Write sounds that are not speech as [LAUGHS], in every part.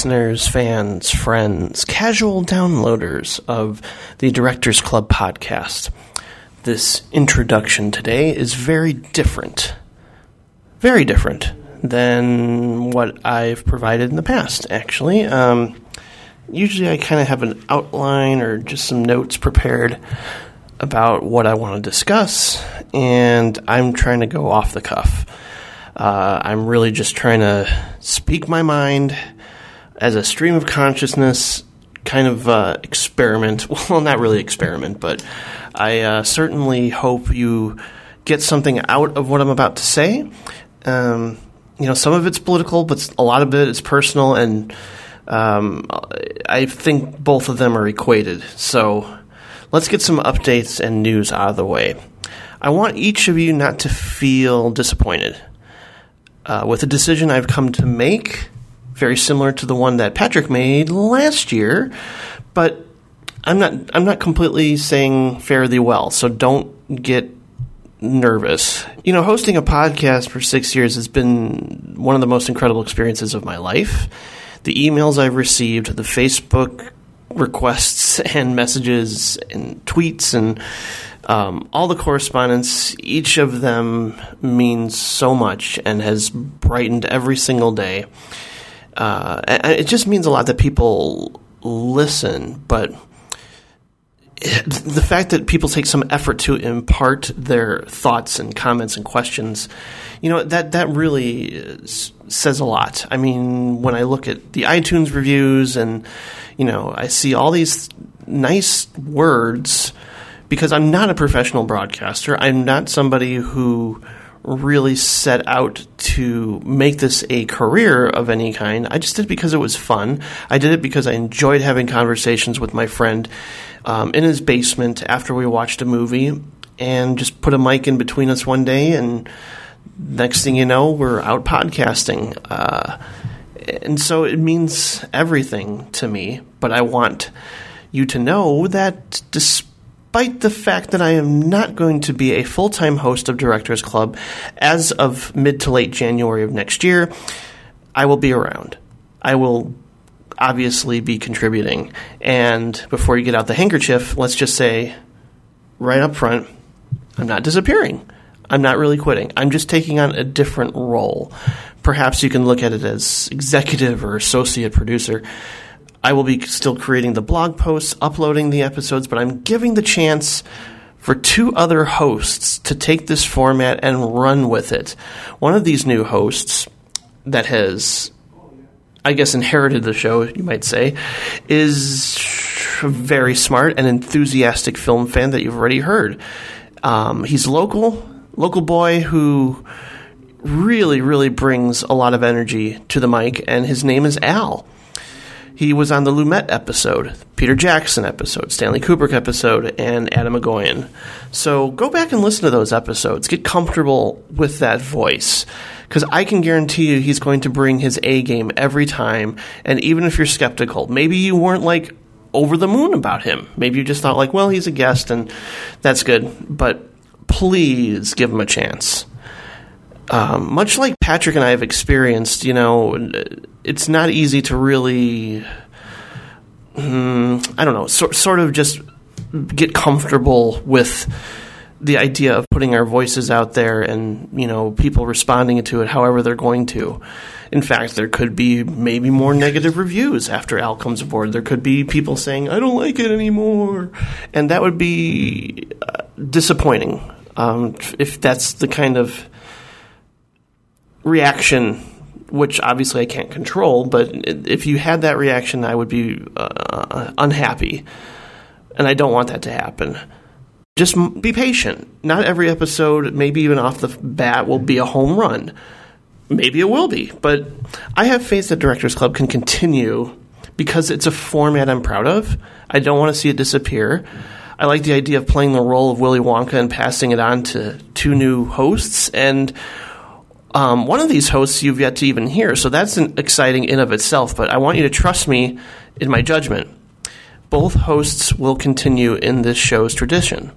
listeners, fans, friends, casual downloaders of the Directors Club podcast. This introduction today is very different. Very different than what I've provided in the past, actually. Um, usually I kind of have an outline or just some notes prepared about what I want to discuss, and I'm trying to go off the cuff. Uh, I'm really just trying to speak my mind as a stream of consciousness kind of uh, experiment. [LAUGHS] Well, not really experiment, but I uh, certainly hope you get something out of what I'm about to say. Um, you know, some of it's political, but a lot of it is personal, and um, I think both of them are equated. So let's get some updates and news out of the way. I want each of you not to feel disappointed uh, with a decision I've come to make, very similar to the one that Patrick made last year, but I'm not I'm not completely saying fare thee well, so don't get nervous. You know, hosting a podcast for six years has been one of the most incredible experiences of my life. The emails I've received, the Facebook requests [LAUGHS] and messages and tweets and um, all the correspondence, each of them means so much and has brightened every single day. Uh, it just means a lot that people listen, but the fact that people take some effort to impart their thoughts and comments and questions, you know, that that really says a lot. I mean, when I look at the iTunes reviews and you know, I see all these nice words because I'm not a professional broadcaster. I'm not somebody who really set out to make this a career of any kind. I just did it because it was fun. I did it because I enjoyed having conversations with my friend um, in his basement after we watched a movie and just put a mic in between us one day and next thing you know we're out podcasting uh, and so it means everything to me but i want you to know that despite the fact that i am not going to be a full-time host of directors club as of mid to late january of next year i will be around i will obviously be contributing. And before you get out the handkerchief, let's just say right up front, I'm not disappearing. I'm not really quitting. I'm just taking on a different role. Perhaps you can look at it as executive or associate producer. I will be still creating the blog posts, uploading the episodes, but I'm giving the chance for two other hosts to take this format and run with it. One of these new hosts that has I guess, inherited the show, you might say, is a very smart and enthusiastic film fan that you've already heard. Um, he's local, local boy who really, really brings a lot of energy to the mic, and his name is Al. He was on the Lumet episode, Peter Jackson episode, Stanley Kubrick episode, and Atom Egoyan. So go back and listen to those episodes. Get comfortable with that voice because I can guarantee you he's going to bring his A game every time. And even if you're skeptical, maybe you weren't like over the moon about him. Maybe you just thought like, well, he's a guest and that's good. But please give him a chance. Um, much like Patrick and I have experienced, you know, it's not easy to really, mm, I don't know, so, sort of just get comfortable with the idea of putting our voices out there and you know people responding to it however they're going to. In fact, there could be maybe more negative reviews after Al comes aboard. There could be people saying I don't like it anymore, and that would be uh, disappointing um, if that's the kind of reaction. Which obviously I can't control, but if you had that reaction, I would be uh, unhappy, and I don't want that to happen just be patient. Not every episode, maybe even off the bat, will be a home run. Maybe it will be, but I have faith that Directors Club can continue because it's a format I'm proud of. I don't want to see it disappear. I like the idea of playing the role of Willy Wonka and passing it on to two new hosts. And um, one of these hosts you've yet to even hear, so that's an exciting in of itself. But I want you to trust me in my judgment. Both hosts will continue in this show's tradition.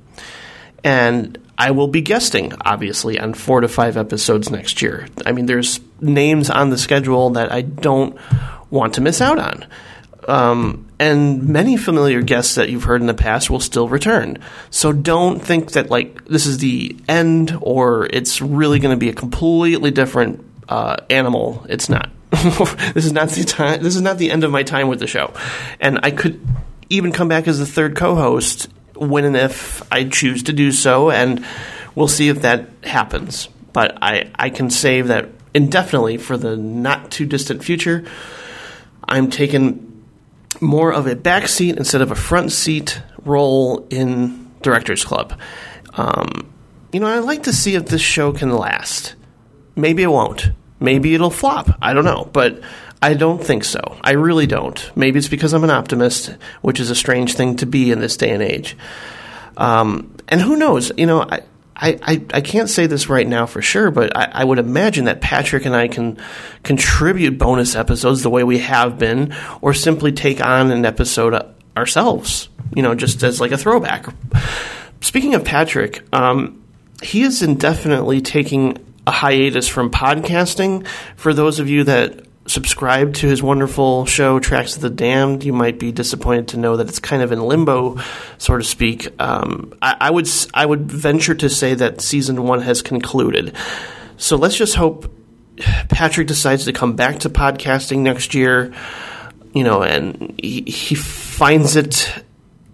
And I will be guesting, obviously, on four to five episodes next year. I mean, there's names on the schedule that I don't want to miss out on. Um, and many familiar guests that you've heard in the past will still return. So don't think that like this is the end or it's really going to be a completely different uh, animal. It's not. [LAUGHS] this is not the time. This is not the end of my time with the show, and I could even come back as the third co-host when and if I choose to do so, and we'll see if that happens. But I I can say that indefinitely for the not too distant future. I'm taking more of a back seat instead of a front seat role in Directors Club. Um, you know, I'd like to see if this show can last. Maybe it won't. Maybe it'll flop. I don't know. But I don't think so. I really don't. Maybe it's because I'm an optimist, which is a strange thing to be in this day and age. Um, and who knows? You know, I, I, I, I, can't say this right now for sure, but I, I, would imagine that Patrick and I can contribute bonus episodes the way we have been, or simply take on an episode ourselves, you know, just as like a throwback. Speaking of Patrick, um, he is indefinitely taking a hiatus from podcasting. For those of you that subscribe to his wonderful show Tracks of the Damned, you might be disappointed to know that it's kind of in limbo, so to speak. Um, I, I, would I would venture to say that season one has concluded. So let's just hope Patrick decides to come back to podcasting next year. You know, and he, he finds it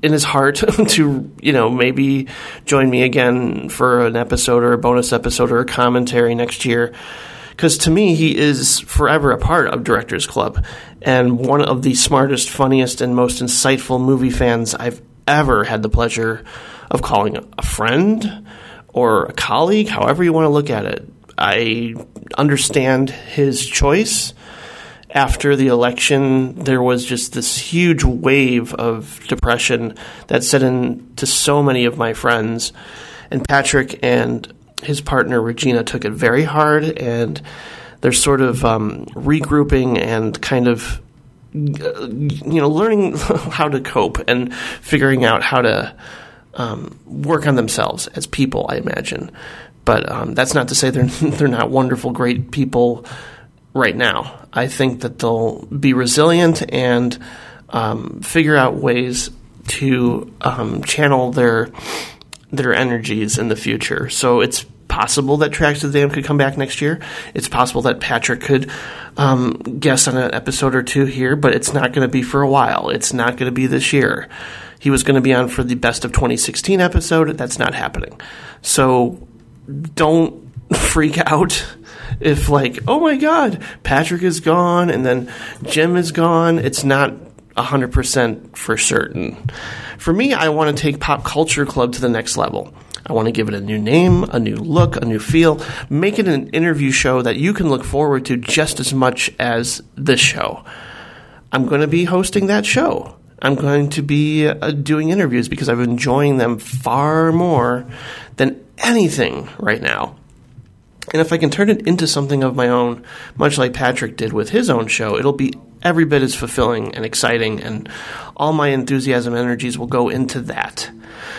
in his heart [LAUGHS] to you know maybe join me again for an episode or a bonus episode or a commentary next year because to me, he is forever a part of Directors Club and one of the smartest, funniest, and most insightful movie fans I've ever had the pleasure of calling a friend or a colleague, however you want to look at it. I understand his choice. After the election, there was just this huge wave of depression that set in to so many of my friends. And Patrick and his partner Regina took it very hard, and they're sort of um, regrouping and kind of you know learning [LAUGHS] how to cope and figuring out how to um, work on themselves as people. I imagine, but um, that's not to say they're [LAUGHS] they're not wonderful, great people right now. I think that they'll be resilient and um, figure out ways to um, channel their their energies in the future. So it's possible that Tracks of the Damned could come back next year. It's possible that Patrick could um, guest on an episode or two here, but it's not going to be for a while. It's not going to be this year. He was going to be on for the best of 2016 episode. That's not happening. So don't [LAUGHS] freak out if, like, oh my God, Patrick is gone and then Jim is gone. It's not 100% for certain. For me, I want to take Pop Culture Club to the next level. I want to give it a new name, a new look, a new feel, make it an interview show that you can look forward to just as much as this show. I'm going to be hosting that show. I'm going to be uh, doing interviews because I'm enjoying them far more than anything right now. And if I can turn it into something of my own, much like Patrick did with his own show, it'll be every bit as fulfilling and exciting, and all my enthusiasm and energies will go into that.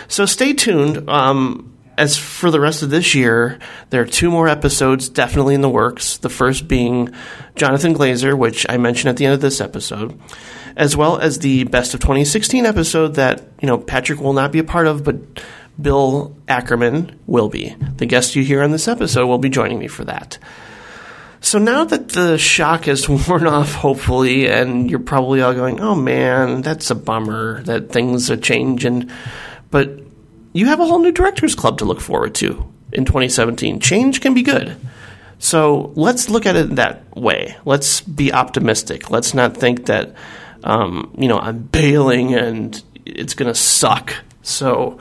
So stay tuned. Um, as for the rest of this year, there are two more episodes definitely in the works. The first being Jonathan Glazer, which I mentioned at the end of this episode, as well as the best of 2016 episode that you know Patrick will not be a part of, but Bill Ackerman will be. The guest you hear on this episode will be joining me for that. So now that the shock has [LAUGHS] worn off, hopefully, and you're probably all going, oh man, that's a bummer that things are changing. But you have a whole new directors club to look forward to in 2017. Change can be good. So let's look at it that way. Let's be optimistic. Let's not think that, um, you know, I'm bailing and it's going to suck. So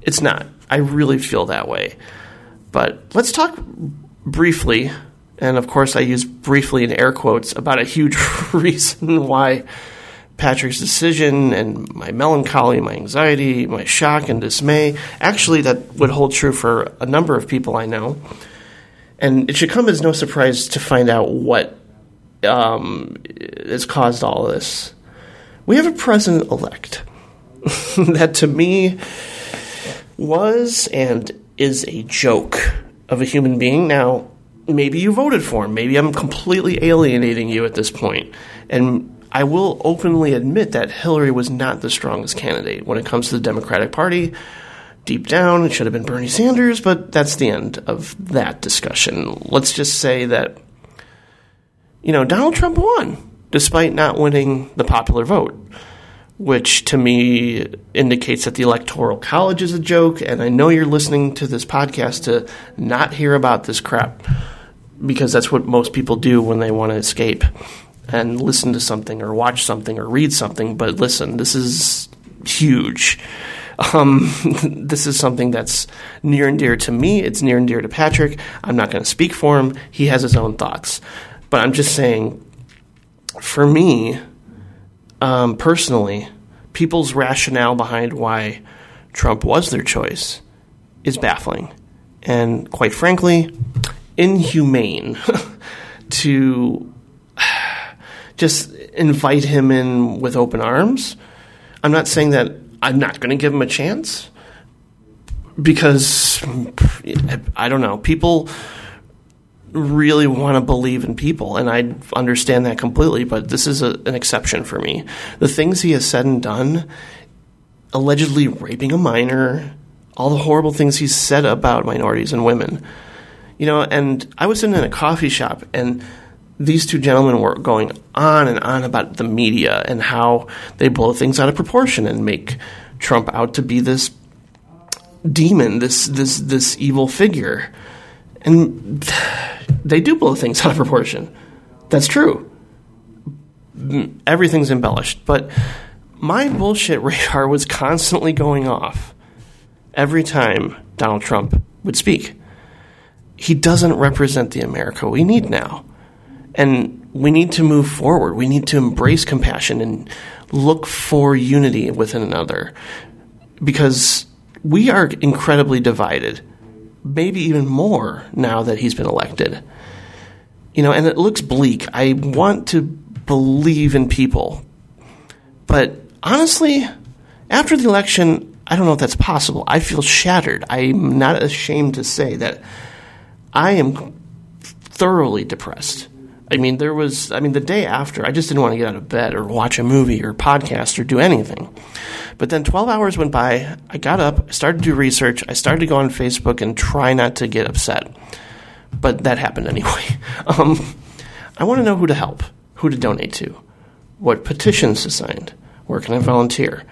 it's not. I really feel that way. But let's talk briefly and of course, I use briefly in air quotes about a huge [LAUGHS] reason why Patrick's decision and my melancholy, my anxiety, my shock and dismay. Actually, that would hold true for a number of people I know. And it should come as no surprise to find out what um, has caused all this. We have a president elect [LAUGHS] that to me was and is a joke of a human being. Now, maybe you voted for him. Maybe I'm completely alienating you at this point. And I will openly admit that Hillary was not the strongest candidate when it comes to the Democratic Party. Deep down, it should have been Bernie Sanders, but that's the end of that discussion. Let's just say that, you know, Donald Trump won despite not winning the popular vote, which to me indicates that the Electoral College is a joke. And I know you're listening to this podcast to not hear about this crap because that's what most people do when they want to escape and listen to something or watch something or read something. But listen, this is huge. Um, [LAUGHS] this is something that's near and dear to me. It's near and dear to Patrick. I'm not going to speak for him. He has his own thoughts. But I'm just saying, for me, um, personally, people's rationale behind why Trump was their choice is baffling. And quite frankly, inhumane [LAUGHS] to [SIGHS] just invite him in with open arms. I'm not saying that I'm not going to give him a chance because I don't know. People really want to believe in people, and I understand that completely, but this is a, an exception for me. The things he has said and done, allegedly raping a minor, all the horrible things he's said about minorities and women you know, and I was sitting in a coffee shop and these two gentlemen were going on and on about the media and how they blow things out of proportion and make Trump out to be this demon, this this this evil figure. And they do blow things [LAUGHS] out of proportion. That's true. Everything's embellished, but my bullshit radar was constantly going off every time Donald Trump would speak he doesn't represent the America we need now. And we need to move forward. We need to embrace compassion and look for unity within another because we are incredibly divided, maybe even more now that he's been elected. You know, and it looks bleak. I want to believe in people. But honestly, after the election, I don't know if that's possible. I feel shattered. I'm not ashamed to say that I am thoroughly depressed. I mean, there was, I mean, the day after, I just didn't want to get out of bed or watch a movie or podcast or do anything. But then 12 hours went by. I got up, I started to do research. I started to go on Facebook and try not to get upset. But that happened anyway. [LAUGHS] Um, I want to know who to help, who to donate to, what petitions to sign, where can I volunteer.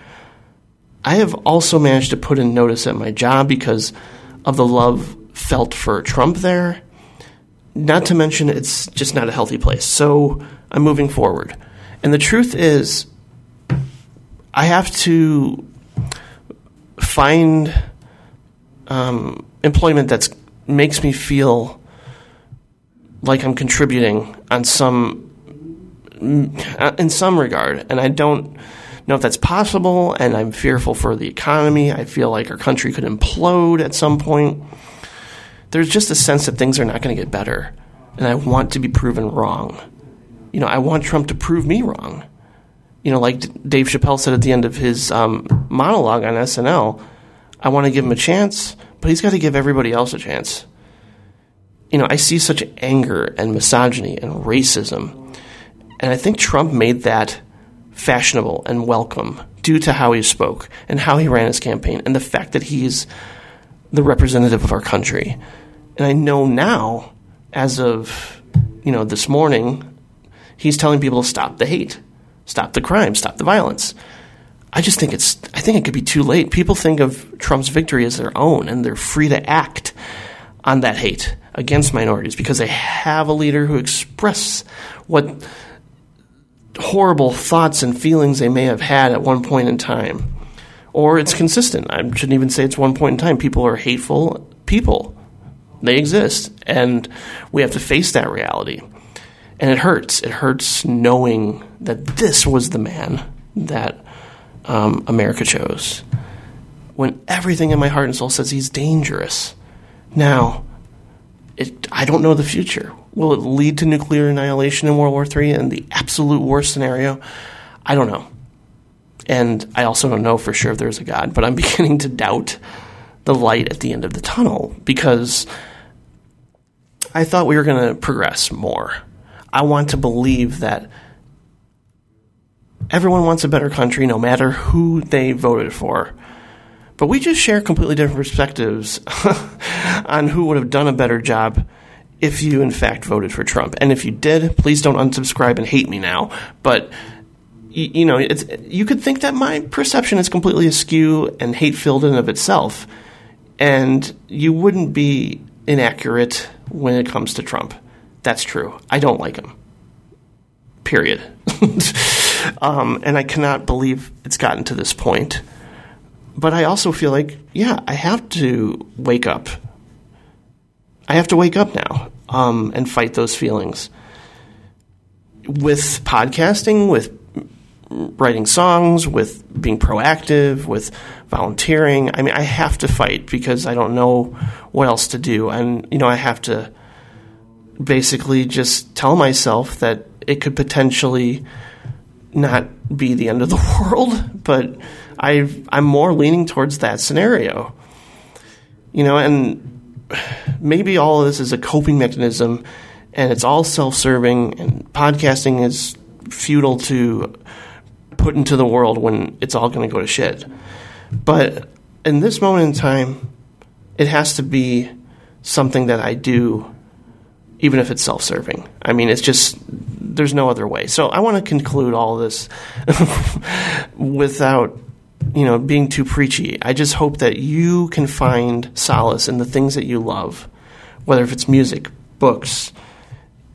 I have also managed to put in notice at my job because of the love felt for Trump there. Not to mention, it's just not a healthy place. So I'm moving forward. And the truth is, I have to find um, employment that makes me feel like I'm contributing on some in some regard, and I don't know if that's possible. And I'm fearful for the economy. I feel like our country could implode at some point there's just a sense that things are not going to get better. And I want to be proven wrong. You know, I want Trump to prove me wrong. You know, like Dave Chappelle said at the end of his um, monologue on SNL, I want to give him a chance, but he's got to give everybody else a chance. You know, I see such anger and misogyny and racism. And I think Trump made that fashionable and welcome due to how he spoke and how he ran his campaign and the fact that he's the representative of our country. And I know now, as of you know this morning, he's telling people to stop the hate, stop the crime, stop the violence. I just think it's I think it could be too late. People think of Trump's victory as their own and they're free to act on that hate against minorities because they have a leader who expresses what horrible thoughts and feelings they may have had at one point in time or it's consistent. I shouldn't even say it's one point in time. People are hateful people. They exist, and we have to face that reality. And it hurts. It hurts knowing that this was the man that um, America chose. When everything in my heart and soul says he's dangerous. Now, it, I don't know the future. Will it lead to nuclear annihilation in World War III and the absolute worst scenario? I don't know. And I also don't know for sure if there's a God, but I'm [LAUGHS] beginning to doubt the light at the end of the tunnel because I thought we were going to progress more. I want to believe that Everyone wants a better country, no matter who they voted for. But we just share completely different perspectives [LAUGHS] on who would have done a better job if you, in fact, voted for Trump. And if you did, please don't unsubscribe and hate me now. But you, know, you could think that my perception is completely askew and hate filled in of itself, and you wouldn't be inaccurate when it comes to Trump. That's true. I don't like him. Period. [LAUGHS] um, and I cannot believe it's gotten to this point. But I also feel like, yeah, I have to wake up. I have to wake up now um, and fight those feelings. With podcasting, with writing songs, with being proactive, with volunteering. I mean, I have to fight because I don't know what else to do. And, you know, I have to basically just tell myself that it could potentially not be the end of the [LAUGHS] world, but i I'm more leaning towards that scenario. You know, and maybe all of this is a coping mechanism and it's all self serving and podcasting is futile to put into the world when it's all going to go to shit. But in this moment in time, it has to be something that I do, even if it's self serving. I mean, it's just, there's no other way. So I want to conclude all this [LAUGHS] without, you know, being too preachy. I just hope that you can find solace in the things that you love, whether if it's music, books,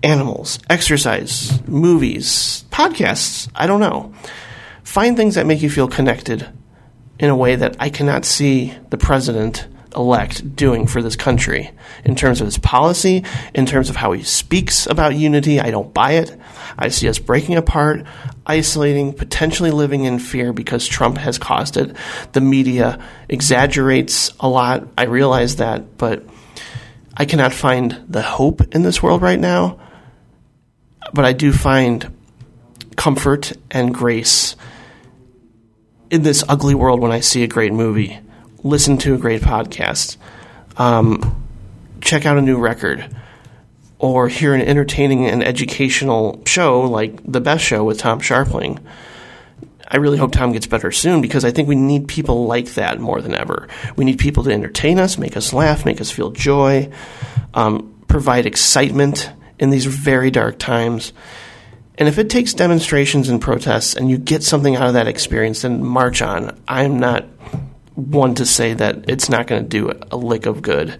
animals, exercise, movies, podcasts, I don't know. Find things that make you feel connected in a way that I cannot see the president elect doing for this country in terms of his policy, in terms of how he speaks about unity. I don't buy it. I see us breaking apart, isolating, potentially living in fear because Trump has caused it. The media exaggerates a lot. I realize that, but I cannot find the hope in this world right now. But I do find comfort and grace in this ugly world when I see a great movie, listen to a great podcast, um, check out a new record, or hear an entertaining and educational show like The Best Show with Tom Scharpling. I really hope Tom gets better soon because I think we need people like that more than ever. We need people to entertain us, make us laugh, make us feel joy, um, provide excitement in these very dark times. And if it takes demonstrations and protests and you get something out of that experience, then march on. I'm not one to say that it's not going to do a lick of good.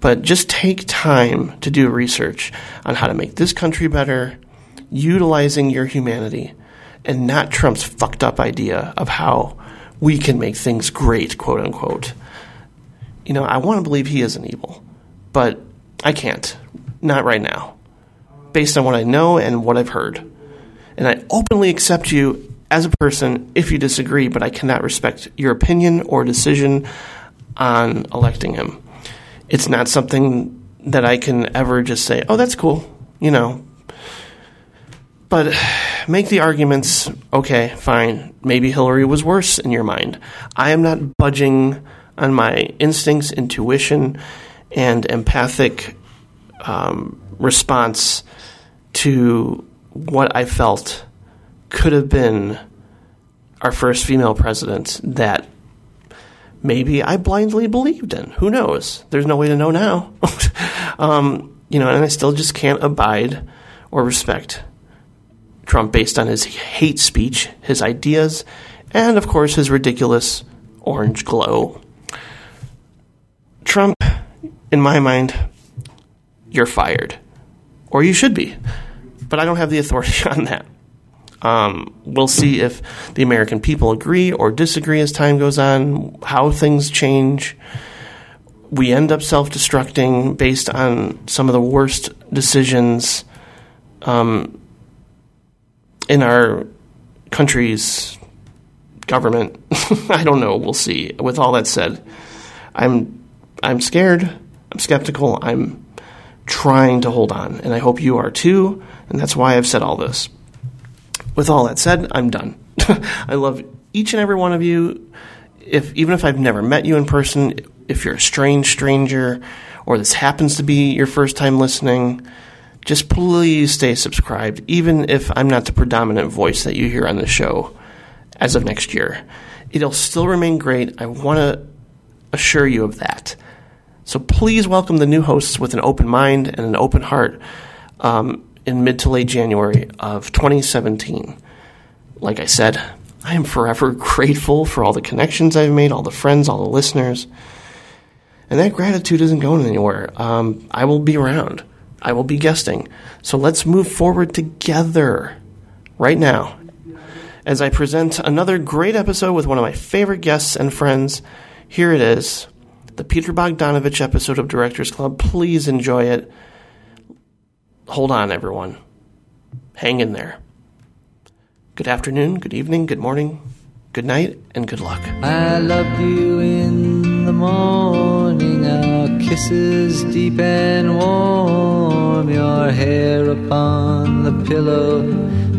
But just take time to do research on how to make this country better, utilizing your humanity, and not Trump's fucked up idea of how we can make things great, quote unquote. You know, I want to believe he isn't evil, but I can't. Not right now based on what I know and what I've heard. And I openly accept you as a person if you disagree, but I cannot respect your opinion or decision on electing him. It's not something that I can ever just say, oh, that's cool, you know. But make the arguments, okay, fine, maybe Hillary was worse in your mind. I am not budging on my instincts, intuition, and empathic um, response to what I felt could have been our first female president that maybe I blindly believed in. Who knows? There's no way to know now. [LAUGHS] um, you know, and I still just can't abide or respect Trump based on his hate speech, his ideas, and of course his ridiculous orange glow. Trump, in my mind, you're fired. Or you should be but I don't have the authority [LAUGHS] on that. Um, we'll see if the American people agree or disagree as time goes on, how things change. We end up self destructing based on some of the worst decisions um, in our country's government. [LAUGHS] I don't know. We'll see. With all that said, I'm I'm scared. I'm skeptical. I'm trying to hold on, and I hope you are too. And that's why I've said all this. With all that said, I'm done. [LAUGHS] I love each and every one of you. If even if I've never met you in person, if you're a strange stranger or this happens to be your first time listening, just please stay subscribed, even if I'm not the predominant voice that you hear on the show as of next year. It'll still remain great. I want to assure you of that. So please welcome the new hosts with an open mind and an open heart um, in mid to late January of 2017. Like I said, I am forever [LAUGHS] grateful for all the connections I've made, all the friends, all the listeners. And that gratitude isn't going anywhere. Um, I will be around. I will be guesting. So let's move forward together right now as I present another great episode with one of my favorite guests and friends. Here it is, the Peter Bogdanovich episode of Directors Club. Please enjoy it. Hold on, everyone. Hang in there. Good afternoon, good evening, good morning, good night, and good luck. I loved you in the morning, our kisses deep and warm, your hair upon the pillow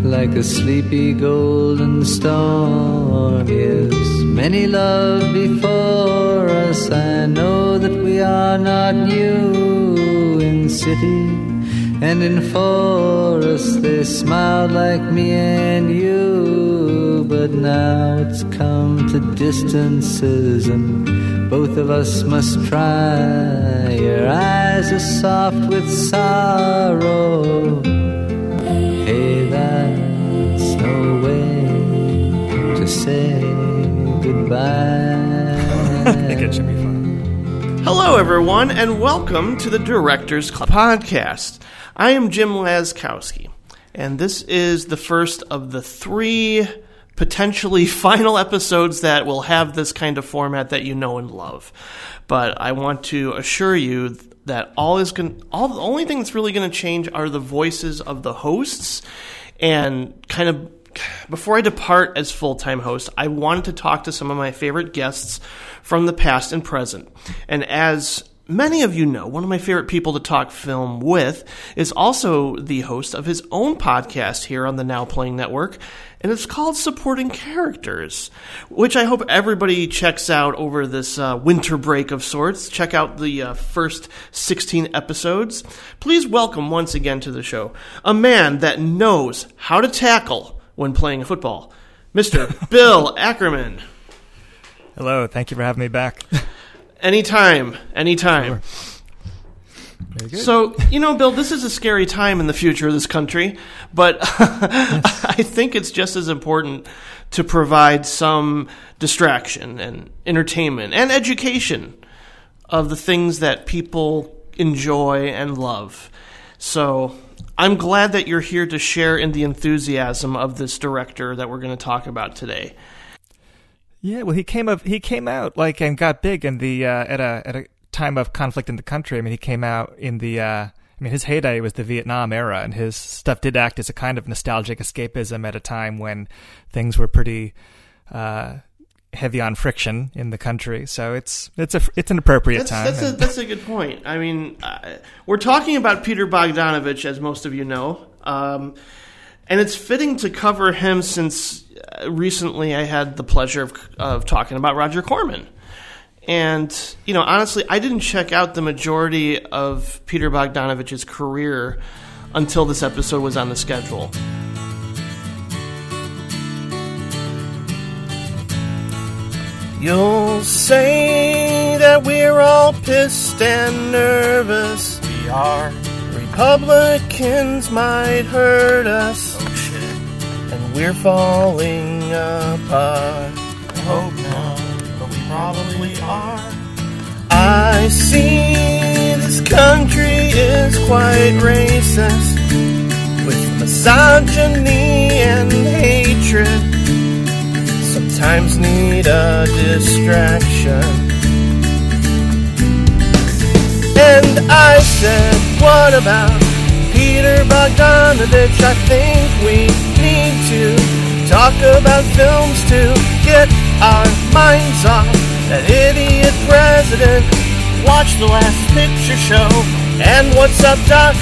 like a sleepy golden storm. Yes, many love before us. I know that we are not new in city and in forest they smiled like me and you. But now it's come to distances, and both of us must try. Your eyes are soft with sorrow. To say goodbye. I think it should be fun. Hello, everyone, and welcome to the Directors Club podcast. I am Jim Laskowski, and this is the first of the three potentially [LAUGHS] final episodes that will have this kind of format that you know and love. But I want to assure you that all is going all the only thing that's really going to change are the voices of the hosts and kind of before I depart as full time host, I wanted to talk to some of my favorite guests from the past and present. And as many of you know, one of my favorite people to talk film with is also the host of his own podcast here on the Now Playing Network, and it's called Supporting Characters, which I hope everybody checks out over this uh, winter break of sorts. Check out the uh, first 16 episodes. Please welcome once again to the show a man that knows how to tackle when playing football, Mr. [LAUGHS] Bill Ackerman. Hello, thank you for having me back. [LAUGHS] Anytime, anytime. Good. So, you know, Bill, this is a scary time in the future of this country, but [LAUGHS] I think it's just as important to provide some distraction and entertainment and education of the things that people enjoy and love. So, I'm glad that you're here to share in the enthusiasm of this director that we're going to talk about today. yeah, well, he came up, he came out like and got big in the uh, at a at a time of conflict in the country. I mean, he came out in the. Uh, I mean, his heyday was the Vietnam era, and his stuff did act as a kind of nostalgic escapism at a time when things were pretty uh, heavy on friction in the country. So it's it's a it's an appropriate That's, time. that's, a, that's a good point. I mean, uh, we're talking about Peter Bogdanovich, as most of you know, um, and it's fitting to cover him since uh, recently I had the pleasure of, of talking about Roger Corman. And, you know, honestly, I didn't check out the majority of Peter Bogdanovich's career until this episode was on the schedule. You'll say that we're all pissed and nervous. We are. Republicans might hurt us. Oh shit. And we're falling apart. I hope not, but we probably are. I see this country is quite racist with misogyny and hatred sometimes need a distraction. And I said, what about Peter Bogdanovich? I think we need to talk about films to get our minds off that idiot president. Watch the last picture show. And what's up, Doc?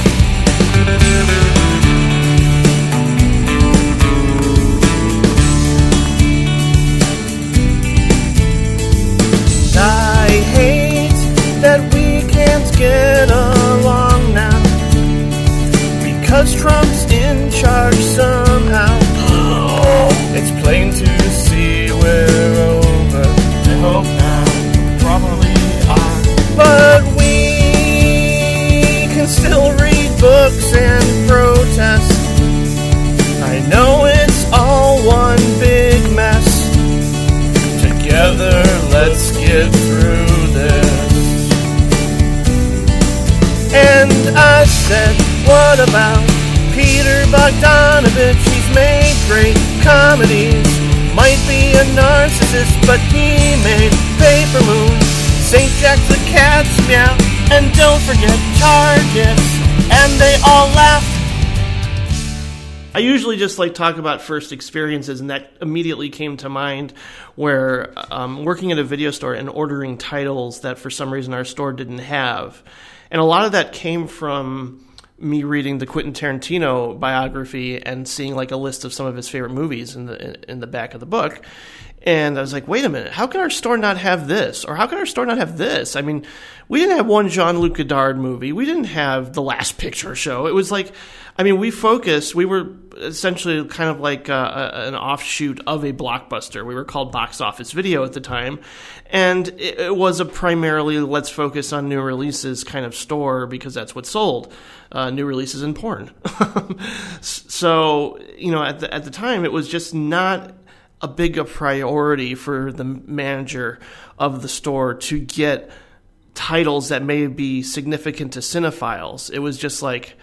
Get along now. Cause Trump's in charge somehow. [GASPS] It's plain to see we're over. I hope not. Probably are. But we can still read books and protest. Said, what about Peter Bogdanovich? He's made great comedies. Might be a narcissist, but he made Paper Moon, St. Jack the Cat's Meow, and don't forget Target. And they all laughed. I usually just like talk about first experiences, and that immediately came to mind where um, working at a video store and ordering titles that for some reason our store didn't have. And a lot of that came from me reading the Quentin Tarantino biography and seeing like a list of some of his favorite movies in the in the back of the book. And I was like, wait a minute, how can our store not have this? Or how can our store not have this? I mean, we didn't have one Jean Luc Godard movie. We didn't have The Last [LAUGHS] Picture Show. It was like, I mean, we focused, we were essentially kind of like uh, an offshoot of a blockbuster. We were called Box Office Video at the time. And it, it was a primarily let's focus on new releases kind of store because that's what sold. Uh, new releases and porn. [LAUGHS] so, you know, at the, at the time, it was just not a big a priority for the manager of the store to get titles that may be significant to cinephiles. It was just like,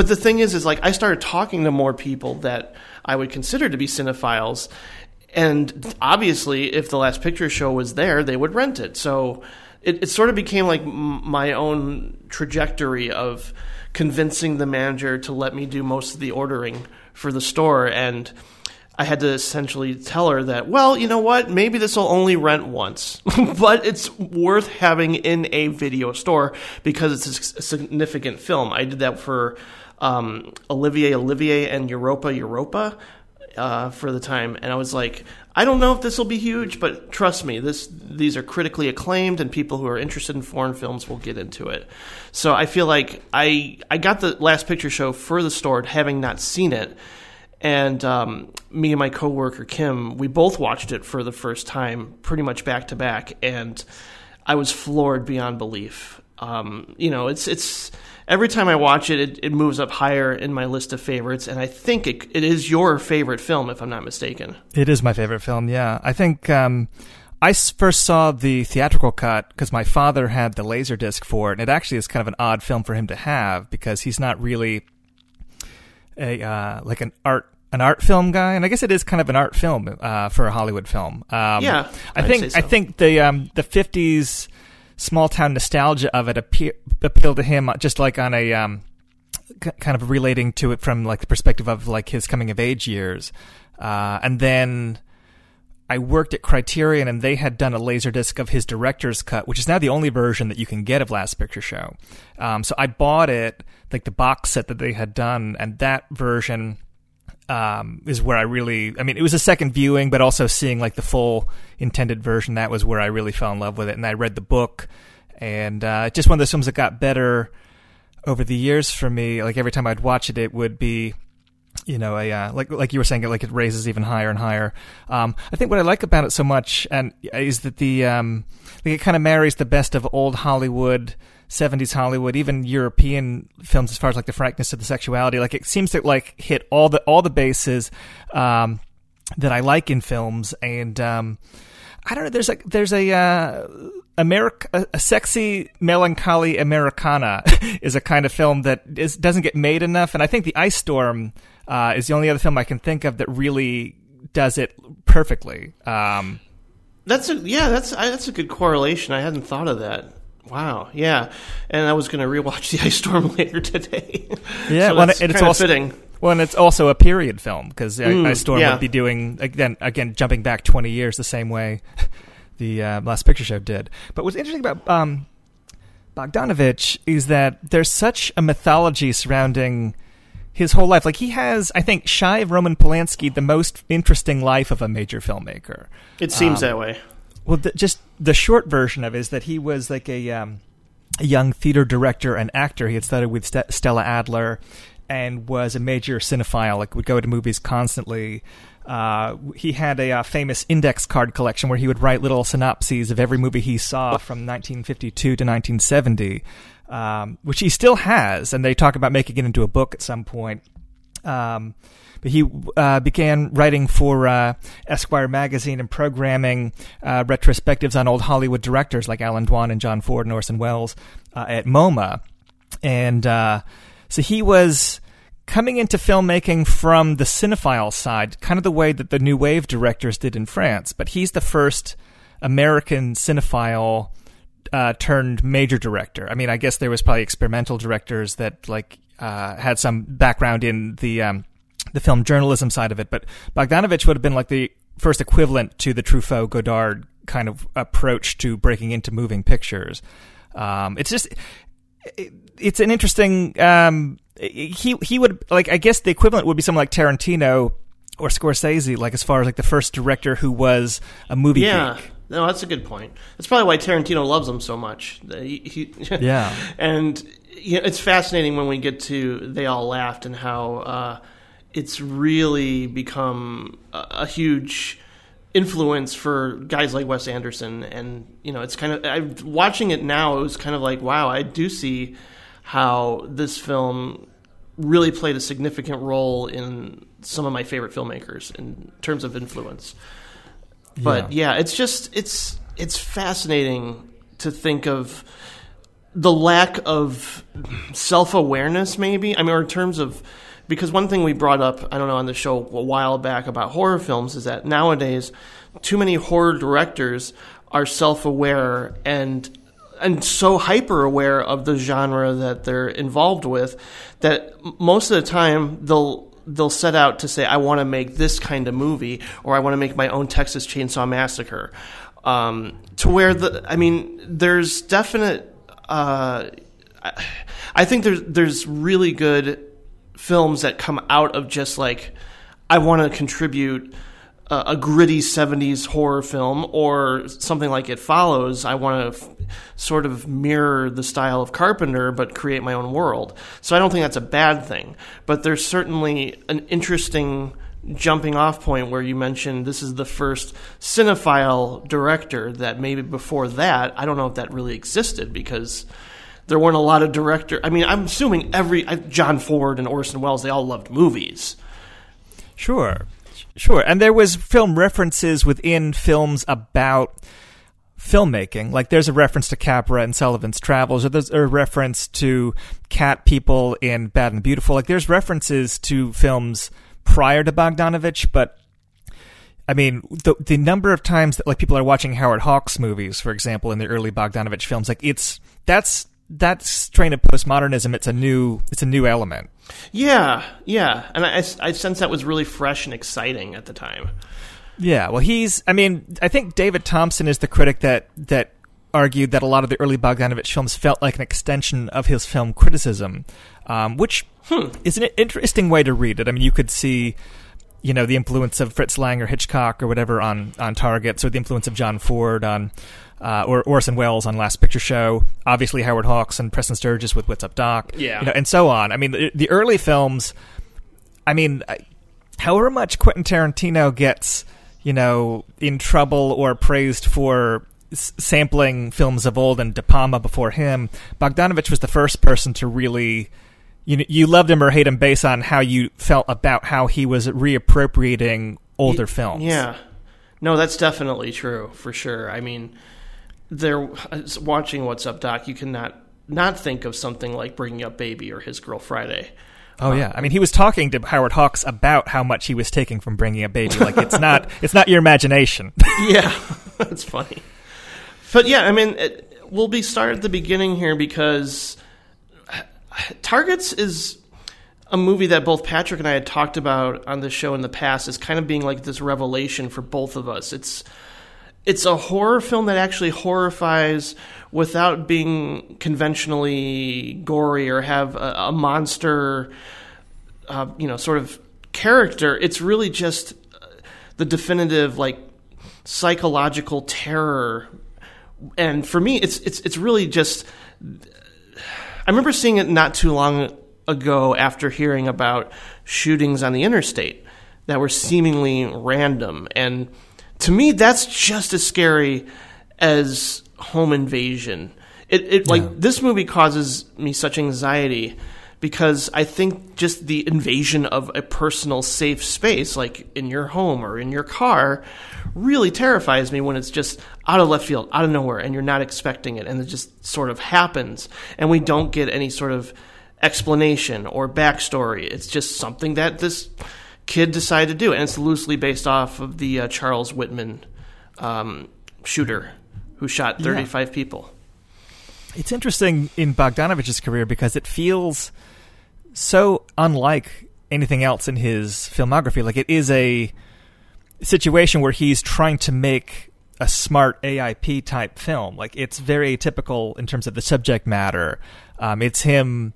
but the thing is, is like I started talking to more people that I would consider to be cinephiles, and obviously, if the Last Picture Show was there, they would rent it. So it, it sort of became like my own trajectory of convincing the manager to let me do most of the ordering for the store and I had to essentially tell her that, well, you know what? Maybe this will only rent once, [LAUGHS] but it's worth having in a video store because it's a significant film. I did that for um, Olivier Olivier and Europa Europa uh, for the time, and I was like, I don't know if this will be huge, but trust me, this these are critically acclaimed, and people who are interested in foreign films will get into it. So I feel like I I got the Last Picture Show for the store, having not seen it and um, me and my coworker Kim, we both watched it for the first time, pretty much back to back, and I was floored beyond belief. Um, you know, it's it's every time I watch it, it, it, moves up higher in my list of favorites, and I think it, it is your favorite film, if I'm not mistaken. It is my favorite film. Yeah, I think. Um, I first saw the theatrical cut because my father had the laser disc for it, and it actually is kind of an odd film for him to have because he's not really a uh, like an art an art film guy, and I guess it is kind of an art film uh, for a Hollywood film. Um, yeah, I think so. I think the um, the fifties small town nostalgia of it appeal, appealed to him just like on a um, c- kind of relating to it from like the perspective of like his coming of age years, uh, and then. I worked at Criterion and they had done a laser disc of his director's cut, which is now the only version that you can get of Last Picture Show. Um, so I bought it, like the box set that they had done, and that version um, is where I really, I mean, it was a second viewing, but also seeing like the full intended version. That was where I really fell in love with it. And I read the book, and uh, just one of those films that got better over the years for me. Like every time I'd watch it, it would be, you know, a uh, like like you were saying, like it raises even higher and higher. Um, I think what I like about it so much, and is that the um, like it kind of marries the best of old Hollywood 70s Hollywood, even European films, as far as like the frankness of the sexuality. Like it seems to like hit all the all the bases um, that I like in films, and um, I don't know. There's like there's a uh, America, a, sexy melancholy Americana [LAUGHS] is a kind of film that is, doesn't get made enough, and I think the Ice Storm uh, is the only other film I can think of that really does it perfectly. Um, that's a yeah, that's I, that's a good correlation. I hadn't thought of that. Wow, yeah, and I was going to rewatch the Ice Storm [LAUGHS] later today. Yeah, so well, it's also fitting. Well, and it's also a period film because mm, Ice Storm yeah. would be doing again, again, jumping back twenty years the same way [LAUGHS] the uh, Last Picture Show did. But what's interesting about um, Bogdanovich is that there's such a mythology surrounding his whole life. Like he has, I think, shy of Roman Polanski, the most interesting life of a major filmmaker. It seems um, that way. Well, the, just the short version of it is that he was like a, um, a young theater director and actor. He had studied with St- Stella Adler, and was a major cinephile. Like would go to movies constantly. Uh, he had a uh, famous index card collection where he would write little synopses of every movie he saw from 1952 to 1970, um, which he still has. And they talk about making it into a book at some point. Um, but he uh, began writing for uh, Esquire magazine and programming uh, retrospectives on old Hollywood directors like Allan Dwan and John Ford and Orson Welles uh, at MoMA, and uh, so he was coming into filmmaking from the cinephile side, kind of the way that the new wave directors did in France. But he's the first American cinephile uh, turned major director. I mean, I guess there was probably experimental directors that like uh, had some background in the um, the film journalism side of it, but Bogdanovich would have been like the first equivalent to the Truffaut Godard kind of approach to breaking into moving pictures. Um, it's just it, it's an interesting. Um, he he would like I guess the equivalent would be someone like Tarantino or Scorsese, like as far as like the first director who was a movie yeah. geek. No, that's a good point. That's probably why Tarantino loves him so much. He, he, [LAUGHS] Yeah. and you know, it's fascinating when we get to "They All Laughed" and how uh, it's really become a, a huge influence for guys like Wes Anderson. And you know, it's kind of I'm watching it now. It was kind of like, wow, I do see how this film really played a significant role in some of my favorite filmmakers in terms of influence. But yeah, it's just it's it's fascinating to think of the lack of self awareness, maybe. I mean, or in terms of because one thing we brought up, I don't know, on the show a while back about horror films is that nowadays too many horror directors are self aware and and so hyper aware of the genre that they're involved with that most of the time they'll they'll set out to say I want to make this kind of movie or I want to make my own Texas Chainsaw Massacre. Um, to where the I mean there's definite uh, I, I think there's there's really good films that come out of just like I want to contribute a, a gritty 70s horror film or something like It Follows. I want to f- sort of mirror the style of Carpenter but create my own world. So I don't think that's a bad thing, but there's certainly an interesting jumping off point where you mentioned this is the first cinephile director that maybe before that I don't know if that really existed because there weren't a lot of director. I mean, I'm assuming every John Ford and Orson Welles they all loved movies. Sure, sure. And there was film references within films about filmmaking. Like there's a reference to Capra and Sullivan's Travels, or there's a reference to cat people in Bad and Beautiful. Like there's references to films prior to Bogdanovich, but I mean, the the number of times that like people are watching Howard Hawks movies, for example, in the early Bogdanovich films, like it's that's that strain of postmodernism. It's a new it's a new element. Yeah, yeah, and I, I, sense that was really fresh and exciting at the time. Yeah, well, he's. I mean, I think David Thomson is the critic that that argued that a lot of the early Bogdanovich films felt like an extension of his film criticism, um, which is an interesting way to read it. I mean, you could see, you know, the influence of Fritz Lang or Hitchcock or whatever on on Targets, or the influence of John Ford on. Uh, or Orson Welles on Last Picture Show, obviously Howard Hawks and Preston Sturges with What's Up Doc, Yeah. you know, and so on. I mean, the, the early films, I mean, however much Quentin Tarantino gets, you know, in trouble or praised for s- sampling films of old and De Palma before him, Bogdanovich was the first person to really. You, know, you loved him or hate him based on how you felt about how he was reappropriating older films. Yeah, no, that's definitely true for sure. I mean, there uh, watching What's Up, Doc. You cannot not think of something like Bringing Up Baby or His Girl Friday. Oh yeah. I mean, he was talking to Howard Hawks about how much he was taking from bringing a baby. Like it's not [LAUGHS] it's not your imagination. [LAUGHS] yeah, that's funny. But yeah, I mean, it, we'll be start at the beginning here because uh, Targets is a movie that both Patrick and I had talked about on the show in the past as kind of being like this revelation for both of us. It's it's a horror film that actually horrifies without being conventionally gory or have a, a monster, uh, you know, sort of character. It's really just the definitive like psychological terror and for me it's it's it's really just I remember seeing it not too long ago after hearing about shootings on the interstate that were seemingly random. And to me, that's just as scary as home invasion. It, it like this movie causes me such anxiety because I think just the invasion of a personal safe space, like in your home or in your car, really terrifies me when it's just out of left field, out of nowhere, and you're not expecting it, and it just sort of happens, and we don't get any sort of explanation or backstory. It's just something that this kid decided to do, and it's loosely based off of the uh, Charles Whitman um, shooter who shot 35 people. It's interesting in Bogdanovich's career because it feels so unlike anything else in his filmography. Like it is a situation where he's trying to make a smart AIP type film. Like it's very atypical in terms of the subject matter. Um, it's him.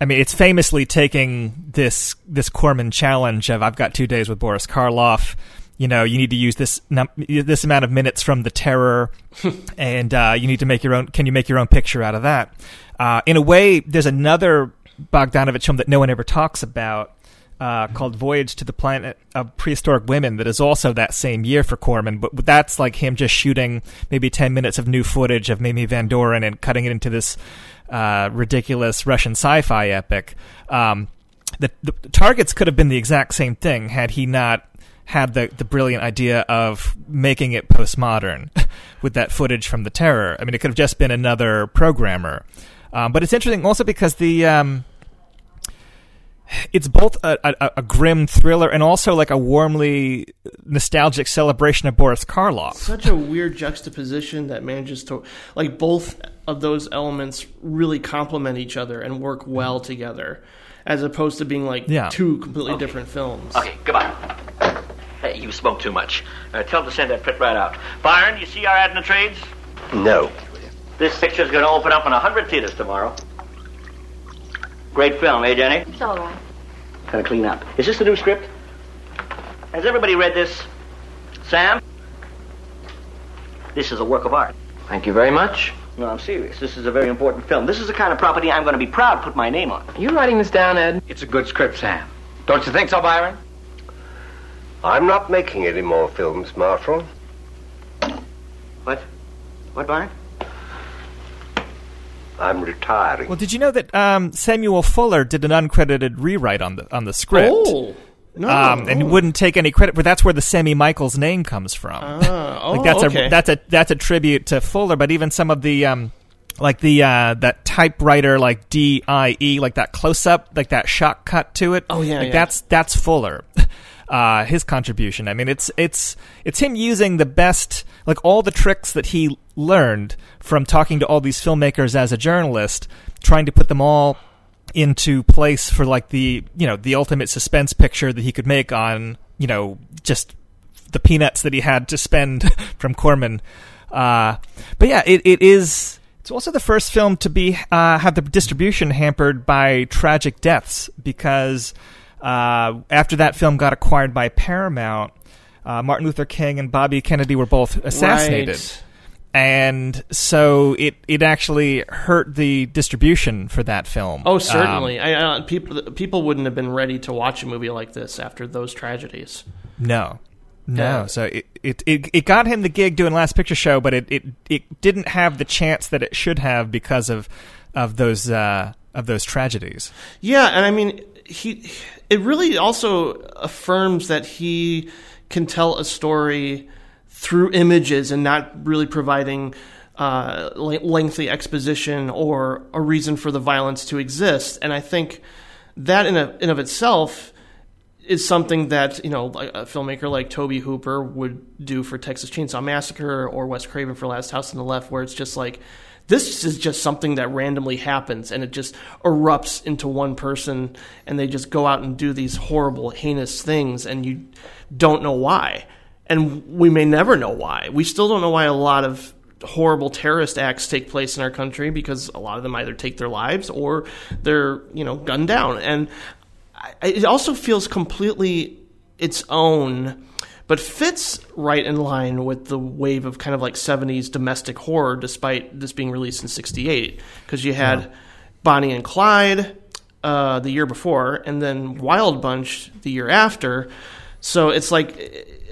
I mean, it's famously taking this this Corman challenge of I've got two days with Boris Karloff. You know, you need to use this num- this amount of minutes from the Terror, [LAUGHS] and uh, you need to make your own. Can you make your own picture out of that? Uh, in a way, there's another Bogdanovich film that no one ever talks about uh, called Voyage to the Planet of Prehistoric Women that is also that same year for Corman, but that's like him just shooting maybe 10 minutes of new footage of Mamie Van Doren and cutting it into this uh, ridiculous Russian sci fi epic. Um, the, the targets could have been the exact same thing had he not had the, the brilliant idea of making it postmodern [LAUGHS] with that footage from the terror. I mean, it could have just been another programmer. Um, but it's interesting also because the um, it's both a, a, a grim thriller and also like a warmly nostalgic celebration of Boris Karloff. Such a weird juxtaposition that manages to like both of those elements really complement each other and work well together, as opposed to being like Yeah. two completely different films. Okay, goodbye. Hey, you smoke too much. Uh, tell them to send that print right out. Byron, you see our ad in the trades? No. This picture's going to open up in a hundred theaters tomorrow. Great film, eh, Jenny? It's all right. Kind of clean up. Is this the new script? Has everybody read this? Sam? This is a work of art. Thank you very much. No, I'm serious. This is a very important film. This is the kind of property I'm going to be proud to put my name on. Are you writing this down, Ed? It's a good script, Sam. Don't you think so, Byron? I'm not making any more films, Marshall. What? What, Byron? I'm retiring. Well, did you know that um, Samuel Fuller did an uncredited rewrite on the on the script? Oh no! Um, and wouldn't take any credit, but that's where the Sammy Michaels name comes from. Ah, [LAUGHS] oh, like that's okay. a that's a that's a tribute to Fuller. But even some of the um, like the uh, that typewriter like D I E like that close up like that shot cut to it. Oh, yeah, like yeah. that's that's Fuller. [LAUGHS] Uh, his contribution. I mean, it's it's it's him using the best, like all the tricks that he learned from talking to all these filmmakers as a journalist, trying to put them all into place for like the you know the ultimate suspense picture that he could make on you know just the peanuts that he had to spend [LAUGHS] from Corman. Uh, but yeah, it, it is. It's also the first film to be uh, have the distribution hampered by tragic deaths because uh, after that film got acquired by Paramount, uh, Martin Luther King and Bobby Kennedy were both assassinated Right. And so it it actually hurt the distribution for that film. Oh, Um, certainly. I, uh, people people wouldn't have been ready to watch a movie like this after those tragedies. no, no. Yeah. So it, it it it got him the gig doing Last Picture Show, but it it it didn't have the chance that it should have because of of those uh, of those tragedies. Yeah, and I mean, he. It really also affirms that he can tell a story through images and not really providing uh, lengthy exposition or a reason for the violence to exist. And I think that in in of itself is something that you know a filmmaker like Tobe Hooper would do for Texas Chainsaw Massacre or Wes Craven for Last House on the Left, where it's just like this is just something that randomly happens and it just erupts into one person and they just go out and do these horrible heinous things and you don't know why and we may never know why. We still don't know why a lot of horrible terrorist acts take place in our country because a lot of them either take their lives or they're you know gunned down. And it also feels completely its own but fits right in line with the wave of kind of like 70s domestic horror despite this being released in 68 because you had bonnie and clyde uh, the year before, and then Wild Bunch the year after. So it's like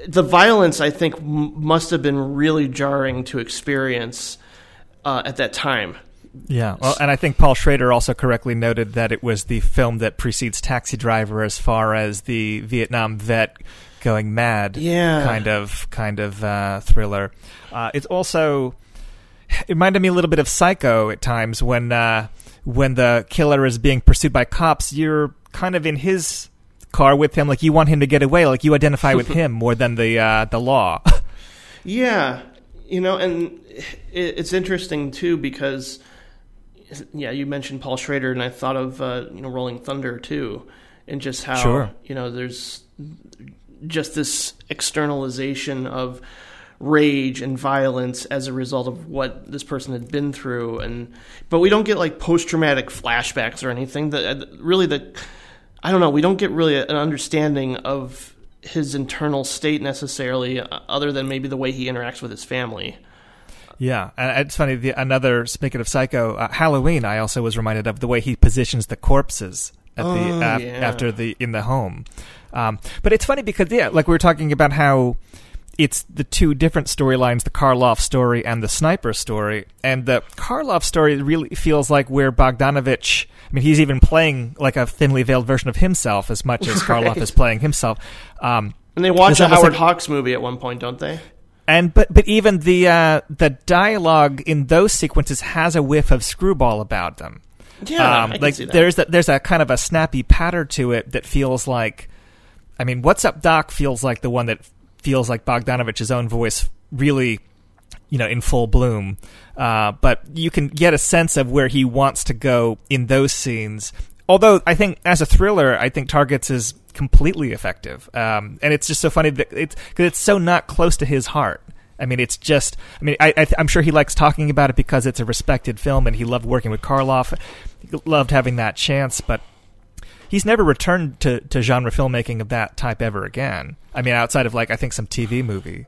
the violence. I think m- must have been really jarring to experience uh, at that time. Yeah, well, and I think Paul Schrader also correctly noted that it was the film that precedes Taxi Driver as far as the Vietnam vet going mad Yeah. kind of kind of uh, thriller. Uh, it's also it reminded me a little bit of Psycho at times when uh, when the killer is being pursued by cops. You're kind of in his car with him, like you want him to get away, like you identify with [LAUGHS] him more than the uh, the law. [LAUGHS] Yeah, you know, and it, it's interesting too because, yeah, you mentioned Paul Schrader, and I thought of uh, you know Rolling Thunder too, and just how Sure. you know there's just this externalization of rage and violence as a result of what this person had been through and but we don't get like post traumatic flashbacks or anything that really the I don't know we don't get really an understanding of his internal state necessarily uh, other than maybe the way he interacts with his family Yeah, and it's funny. The, another speaking of Psycho, uh, Halloween. I also was reminded of the way he positions the corpses at Oh, the yeah. after the in the home. Um, but it's funny because yeah, like we were talking about how it's the two different storylines: the Karloff story and the Sniper story. And the Karloff story really feels like where Bogdanovich. I mean, he's even playing like a thinly veiled version of himself as much as [LAUGHS] Karloff is playing himself. Um, and they watch It's a Howard like- Hawks movie at one point don't they and but but even the uh, the dialogue in those sequences has a whiff of screwball about them. yeah um, I can like see that. there's a, there's a kind of a snappy patter to it that feels like, I mean, "What's Up, Doc" feels like the one that feels like Bogdanovich's own voice really, you know, in full bloom. Uh, but you can get a sense of where he wants to go in those scenes. Although I think as a thriller, I think Targets is completely effective, um, and it's just so funny that it's because it's so not close to his heart. I mean, it's just. I mean, I, I'm sure he likes talking about it because it's a respected film, and he loved working with Karloff. He loved having that chance, but he's never returned to, to genre filmmaking of that type ever again. I mean, outside of like I think some TV movie.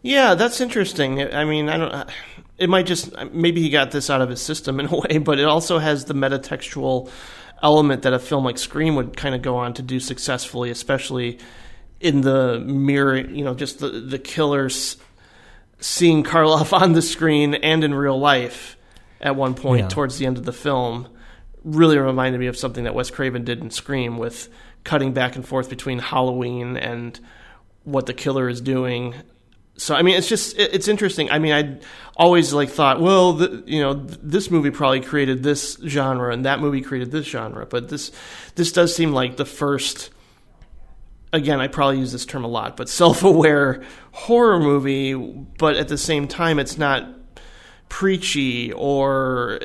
Yeah, that's interesting. I mean, I don't. It might just maybe he got this out of his system [LAUGHS] in a way, but it also has the metatextual element that a film like Scream would kind of go on to do successfully, especially in the mirror. You know, just the the killers seeing Karloff [LAUGHS] on the screen and in real life at one point Yeah. towards the end of the film really reminded me of something that Wes Craven did in Scream with cutting back and forth between Halloween and what the killer is doing. So I mean, it's just it- it's interesting. I mean, I always like thought, well, the, you know, th- this movie probably created this genre and that movie created this genre, but this this does seem like the first. Again, I probably use this term a lot, but self-aware horror movie. But at the same time, it's not preachy or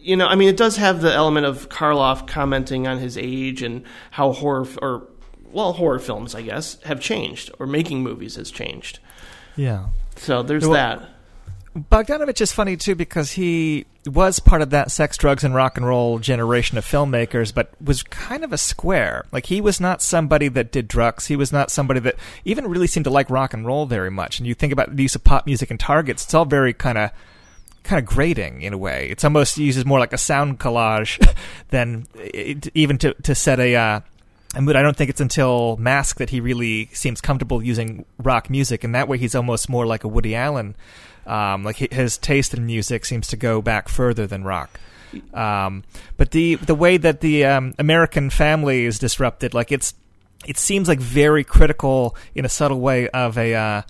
you know i mean it does have the element of karloff commenting on his age and how horror or well horror films i guess have changed or making movies has changed Yeah. so there's Well- that Bogdanovich is funny too because he was part of that sex, drugs, and rock and roll generation of filmmakers, but was kind of a square. Like he was not somebody that did drugs. He was not somebody that even really seemed to like rock and roll very much. And you think about the use of pop music and targets; it's all very kind of kind of grating in a way. It's almost uses more like a sound collage [LAUGHS] than it, even to to set a. Uh, mood. I don't think it's until Mask that he really seems comfortable using rock music, and that way he's almost more like a Woody Allen. Um, like his taste in music seems to go back further than rock. Um, but the the way that the um, American family is disrupted, like it's it seems like very critical in a subtle way of a uh,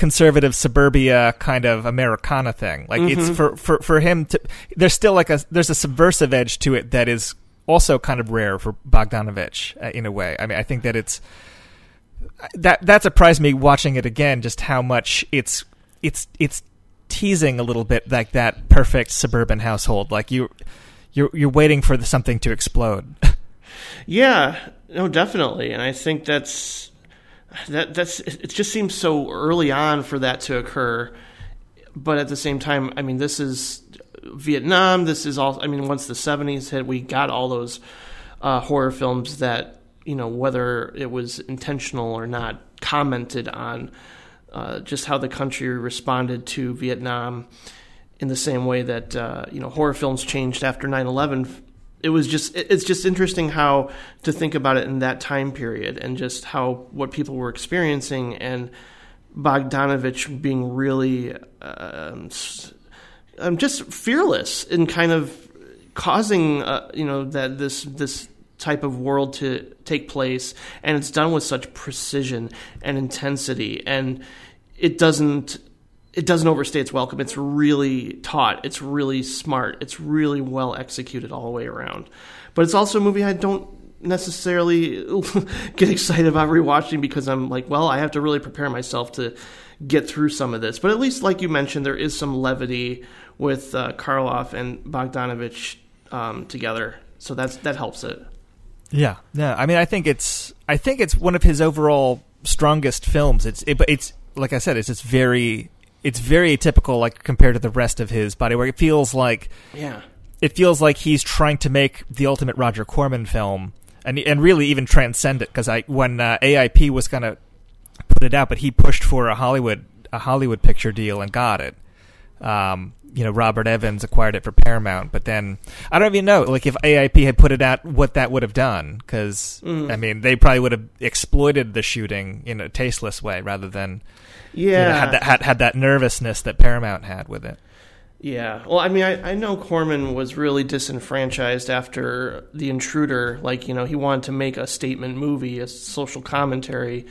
conservative suburbia kind of Americana thing. Like it's for, for for him to there's still like a there's a subversive edge to it that is also kind of rare for Bogdanovich uh, in a way. I mean, I think that it's that that surprised me watching it again just how much it's it's it's teasing a little bit like that perfect suburban household. Like you you're you're waiting for the, something to explode. [LAUGHS] Yeah, no, definitely, and I think that's that. That's it. Just seems so early on for that to occur, but at the same time, I mean, this is Vietnam. This is all. I mean, once the '70s hit, we got all those uh, horror films that you know, whether it was intentional or not, commented on uh, just how the country responded to Vietnam in the same way that uh, you know horror films changed after 9/11 it was just it's just interesting how to think about it in that time period and just how what people were experiencing and Bogdanovich being really um, um, just fearless in kind of causing uh, you know that this this type of world to take place. And it's done with such precision and intensity. And it doesn't it doesn't overstay its welcome. It's really taut. It's really smart. It's really well executed all the way around. But it's also a movie i don't necessarily [LAUGHS] get excited about rewatching because i'm like well i have to really prepare myself to get through some of this. But at least like you mentioned there is some levity with uh, karloff and bogdanovich um, together. So that's that helps it. Yeah, no, I mean, I think it's, I think it's one of his overall strongest films. It's, it, it's like I said, it's just very, it's very atypical, like compared to the rest of his body work. It feels like, yeah it feels like he's trying to make the ultimate Roger Corman film, and and really even transcend it. Because I, when uh, AIP was gonna put it out, but he pushed for a Hollywood, a Hollywood picture deal and got it. Um, you know, Robert Evans acquired it for Paramount, but then I don't even know, like if AIP had put it out, what that would have done. Because I mean, they probably would have exploited the shooting in a tasteless way rather than you know, yeah had that had, had that nervousness that Paramount had with it. Yeah. Well, I mean, I, I know Corman was really disenfranchised after The Intruder. Like, you know, he wanted to make a statement movie, a social commentary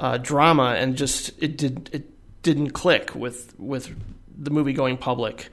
uh, drama, and just it did it didn't click with with the movie going public,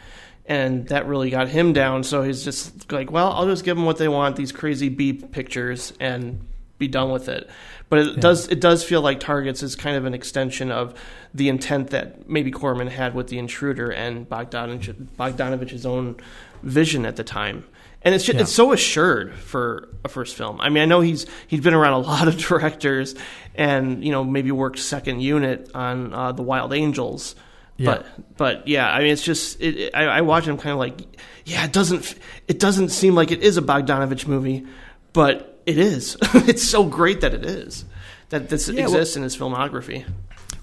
and that really got him down. So he's just like, well, I'll just give them what they want, these crazy B pictures, and be done with it. But it does it does feel like Targets is kind of an extension of the intent that maybe Corman had with the Intruder and Bogdanovich, Bogdanovich's own vision at the time. And it's just, it's so assured for a first film. I mean, I know he's he's been around a lot of [LAUGHS] directors, and you know maybe worked second unit on uh, the Wild Angels. Yeah. But but yeah, I mean, it's just it, it- I, I watch him kind of like yeah, it doesn't it doesn't seem like it is a Bogdanovich movie, but it is. [LAUGHS] it's so great that it is that this Yeah, well- exists in his filmography.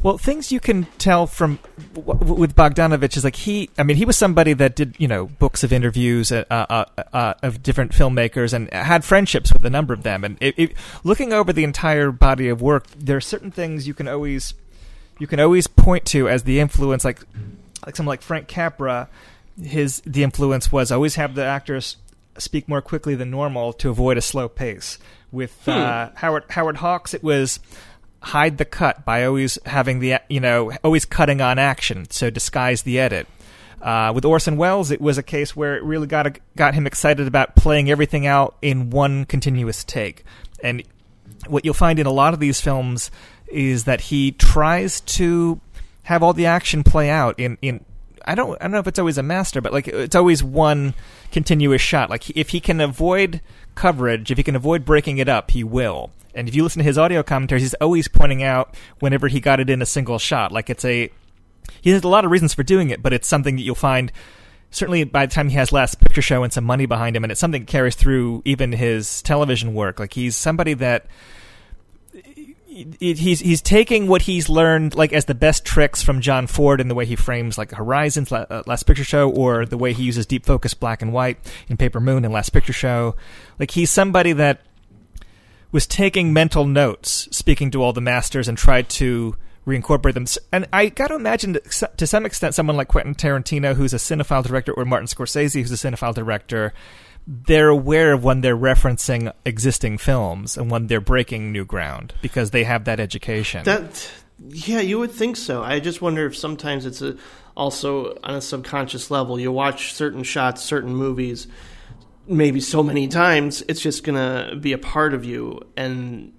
Well, things you can tell from with Bogdanovich is like he. I mean, he was somebody that did you know books of interviews uh, uh, uh, of different filmmakers and had friendships with a number of them. And it, it, looking over the entire body of work, there are certain things you can always you can always point to as the influence. Like like someone like Frank Capra, his the influence was always have the actors speak more quickly than normal to avoid a slow pace. With uh, Howard Howard Hawks, it was hide the cut by always having the you know always cutting on action, so disguise the edit. Uh, with Orson Welles, it was a case where it really got got him excited about playing everything out in one continuous take. And what you'll find in a lot of these films is that he tries to have all the action play out in in I don't I don't know if it's always a master, but like it's always one continuous shot. Like if he can avoid coverage, if he can avoid breaking it up, he will. And if you listen to his audio commentaries, he's always pointing out whenever he got it in a single shot. Like it's a he has a lot of reasons for doing it, but it's something that you'll find certainly by the time he has last picture show and some money behind him and it's something that carries through even his television work. Like he's somebody that it- he's he's taking what he's learned like as the best tricks from John Ford in the way he frames like Horizons uh, Last Picture Show or the way he uses deep focus black and white in Paper Moon and Last Picture Show. Like he's somebody that was taking mental notes, speaking to all the masters, and tried to reincorporate them. And I got to imagine to some extent, someone like Quentin Tarantino, who's a cinephile director, or Martin Scorsese, who's a cinephile director, they're aware of when they're referencing existing films and when they're breaking new ground because they have that education. That yeah, you would think so. I just wonder if sometimes it's a, also on a subconscious level. You watch certain shots, certain movies, maybe so many times, it's just gonna be a part of you. And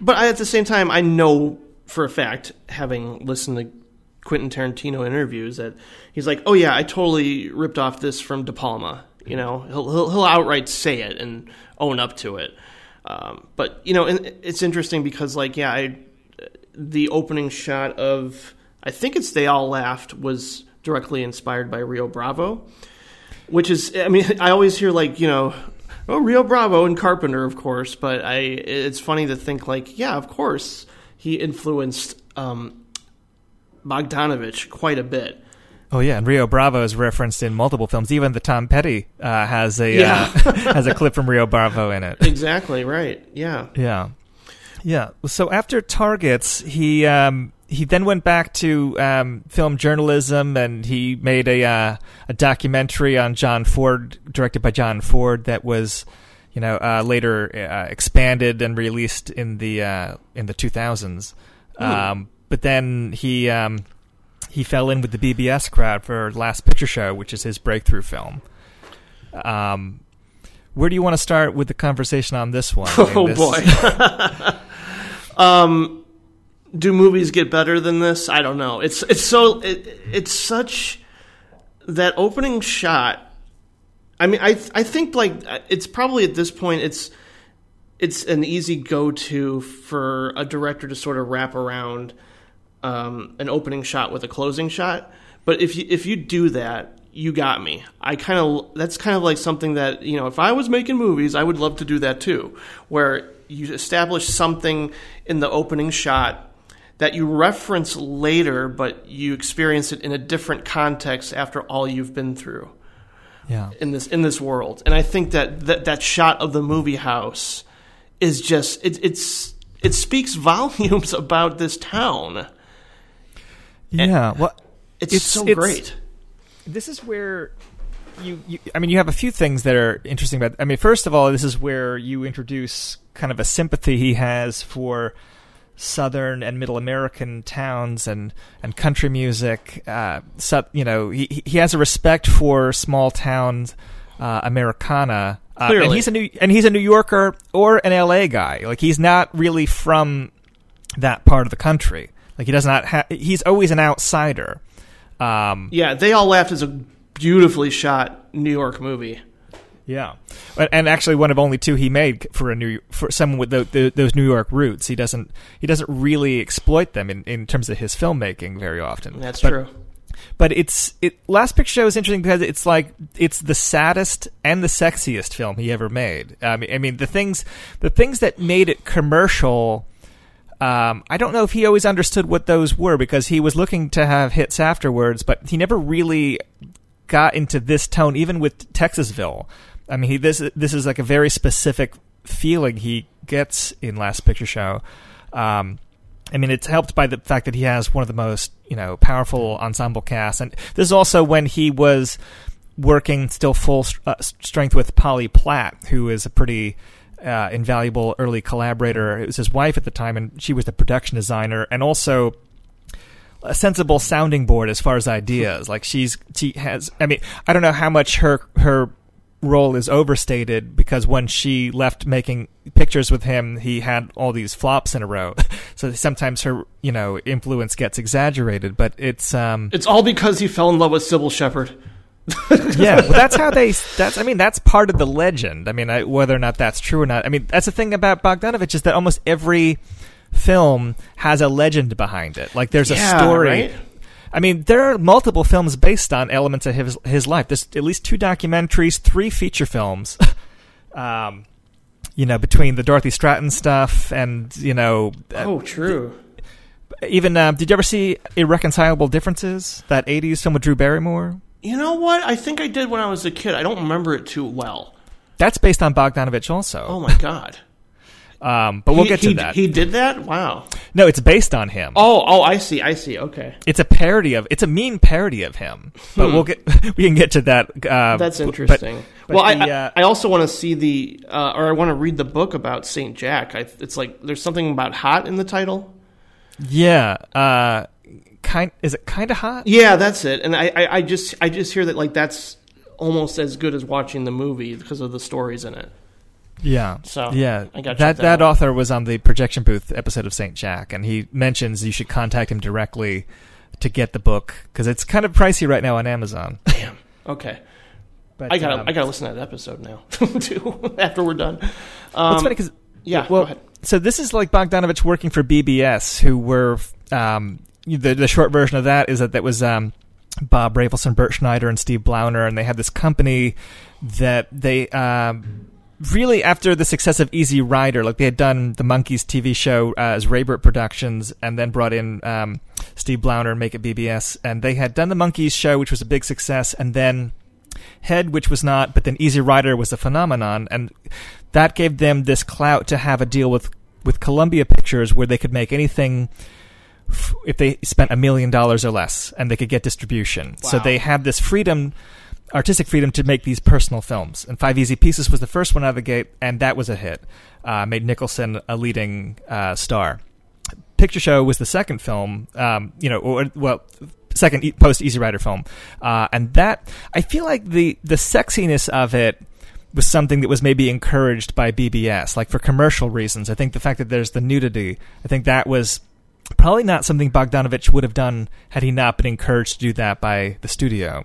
but at the same time, I know for a fact, having listened to Quentin Tarantino interviews, that he's like, "Oh yeah, I totally ripped off this from De Palma." You know, he'll he'll, he'll outright say it and own up to it. Um, but you know, it's interesting because like, yeah, I the opening shot of I think it's They All Laughed was directly inspired by Rio Bravo, which is I mean [LAUGHS] I always hear like you know oh Rio Bravo and Carpenter of course, but I it's funny to think like yeah of course he influenced um, Bogdanovich quite a bit. Oh yeah, and Rio Bravo is referenced in multiple films. Even the Tom Petty uh, has a Yeah. uh, [LAUGHS] has a clip from Rio Bravo in it. Exactly right. Yeah. Yeah, yeah. So after Targets, he um, he then went back to um, film journalism, and he made a uh, a documentary on John Ford, directed by John Ford, that was you know uh, later uh, expanded and released in the uh, in the two thousands. Um, but then he um, he fell in with the BBS crowd for Last Picture Show, which is his breakthrough film. Um, where do you want to start with the conversation on this one? [LAUGHS] Oh this- boy. [LAUGHS] um, do movies get better than this? I don't know. It's it's so it, it's such that opening shot. I mean, I I think like it's probably at this point it's it's an easy go to for a director to sort of wrap around um, an opening shot with a closing shot. But if you if you do that, you got me. I kind of that's kind of like something that you know if I was making movies, I would love to do that too, where you establish something in the opening shot that you reference later, but you experience it in a different context after all you've been through Yeah. in this in this world. And I think that that, that shot of the movie house is just it, it's it speaks [LAUGHS] volumes about this town. Yeah. Well, It's, It's- so it's- great. this is where you, you I mean you have a few things that are interesting about I mean first of all this is where you introduce kind of a sympathy he has for southern and middle American towns and and country music uh so, you know he he has a respect for small towns uh, Americana uh, and Clearly. he's a new and he's a New Yorker or an LA guy like he's not really from that part of the country like he does not ha- he's always an outsider um Yeah, they all laughed as a beautifully shot New York movie. Yeah, and, actually one of only two he made for a new for someone with tho- tho- those New York roots. He doesn't he doesn't really exploit them in, in terms of his filmmaking very often. That's But- true. But it's it Last Picture Show is interesting because it's like it's the saddest and the sexiest film he ever made. I mean, I mean the things the things that made it commercial. Um, I don't know if he always understood what those were because he was looking to have hits afterwards, but he never really got into this tone, even with Texasville. I mean, he, this this is like a very specific feeling he gets in Last Picture Show. Um, I mean, it's helped by the fact that he has one of the most you know powerful ensemble casts, and this is also when he was working still full uh, strength with Polly Platt, who is a pretty uh, invaluable early collaborator. It was his wife at the time, and she was the production designer, and also a sensible sounding board as far as ideas. Like she's she has. I mean, I don't know how much her her role is overstated because when she left making pictures with him, he had all these flops in a row. [LAUGHS] so sometimes her you know influence gets exaggerated, but it's um It's all because he fell in love with Cybill Shepherd. [LAUGHS] yeah, well, that's how they. That's I mean, that's part of the legend. I mean, I, whether or not that's true or not. I mean, that's the thing about Bogdanovich is that almost every film has a legend behind it. Like there's Yeah, a story. right? I mean, there are multiple films based on elements of his his life. There's at least two documentaries, three feature films. [LAUGHS] um, you know, between the Dorothy Stratten stuff and you know, uh, Oh, true. even uh, did you ever see Irreconcilable Differences? That '80s film with Drew Barrymore. You know what? I think I did when I was a kid. I don't remember it too well. That's based on Bogdanovich also. Oh my god. [LAUGHS] Um, but we'll He- get to he, that. He did that? Wow. no, it's based on him. Oh, oh, I see. I see. Okay. It's a parody of. It's a mean parody of him. But we'll get. [LAUGHS] We can get to that. Uh, Hmm. That's interesting. but well, I, the, I, uh, I also want to see the, uh, or I want to read the book about Saint Jack. I, it's like there's something about hot in the title. yeah. Kind. Is it kind of hot? Yeah, that's it. And I, I, I just, I just hear that like that's almost as good as watching the movie because of the stories in it. Yeah. So, yeah, that that that author was on the projection booth episode of Saint Jack, and he mentions you should contact him directly to get the book because it's kind of pricey right now on Amazon. [LAUGHS] Damn. Okay. But I gotta, um, I gotta listen to that episode now [LAUGHS] too. [LAUGHS] After we're done. Um, it's funny 'cause- yeah. well, go ahead. so this is like Bogdanovich working for BBS, who were um, the the short version of that is that that was um, Bob Rafelson, Bert Schneider, and Steve Blauner, and they had this company that they um, really after the success of Easy Rider, like they had done the Monkees TV show uh, as Raybert Productions, and then brought in um, Steve Blauner, and Make It BBS, and they had done the Monkees show, which was a big success, and then Head, which was not, but then Easy Rider was a phenomenon, and that gave them this clout to have a deal with with Columbia Pictures where they could make anything f- if they spent a million dollars or less, and they could get distribution. So they had this freedom, artistic freedom, to make these personal films. And Five Easy Pieces was the first one out of the gate, and that was a hit. Uh, made Nicholson a leading uh, star. Picture Show was the second film, um, you know, or well, second e- post Easy Rider film, uh, and that I feel like the the sexiness of it was something that was maybe encouraged by BBS, like for commercial reasons. I think the fact that there's the nudity, I think that was probably not something Bogdanovich would have done had he not been encouraged to do that by the studio.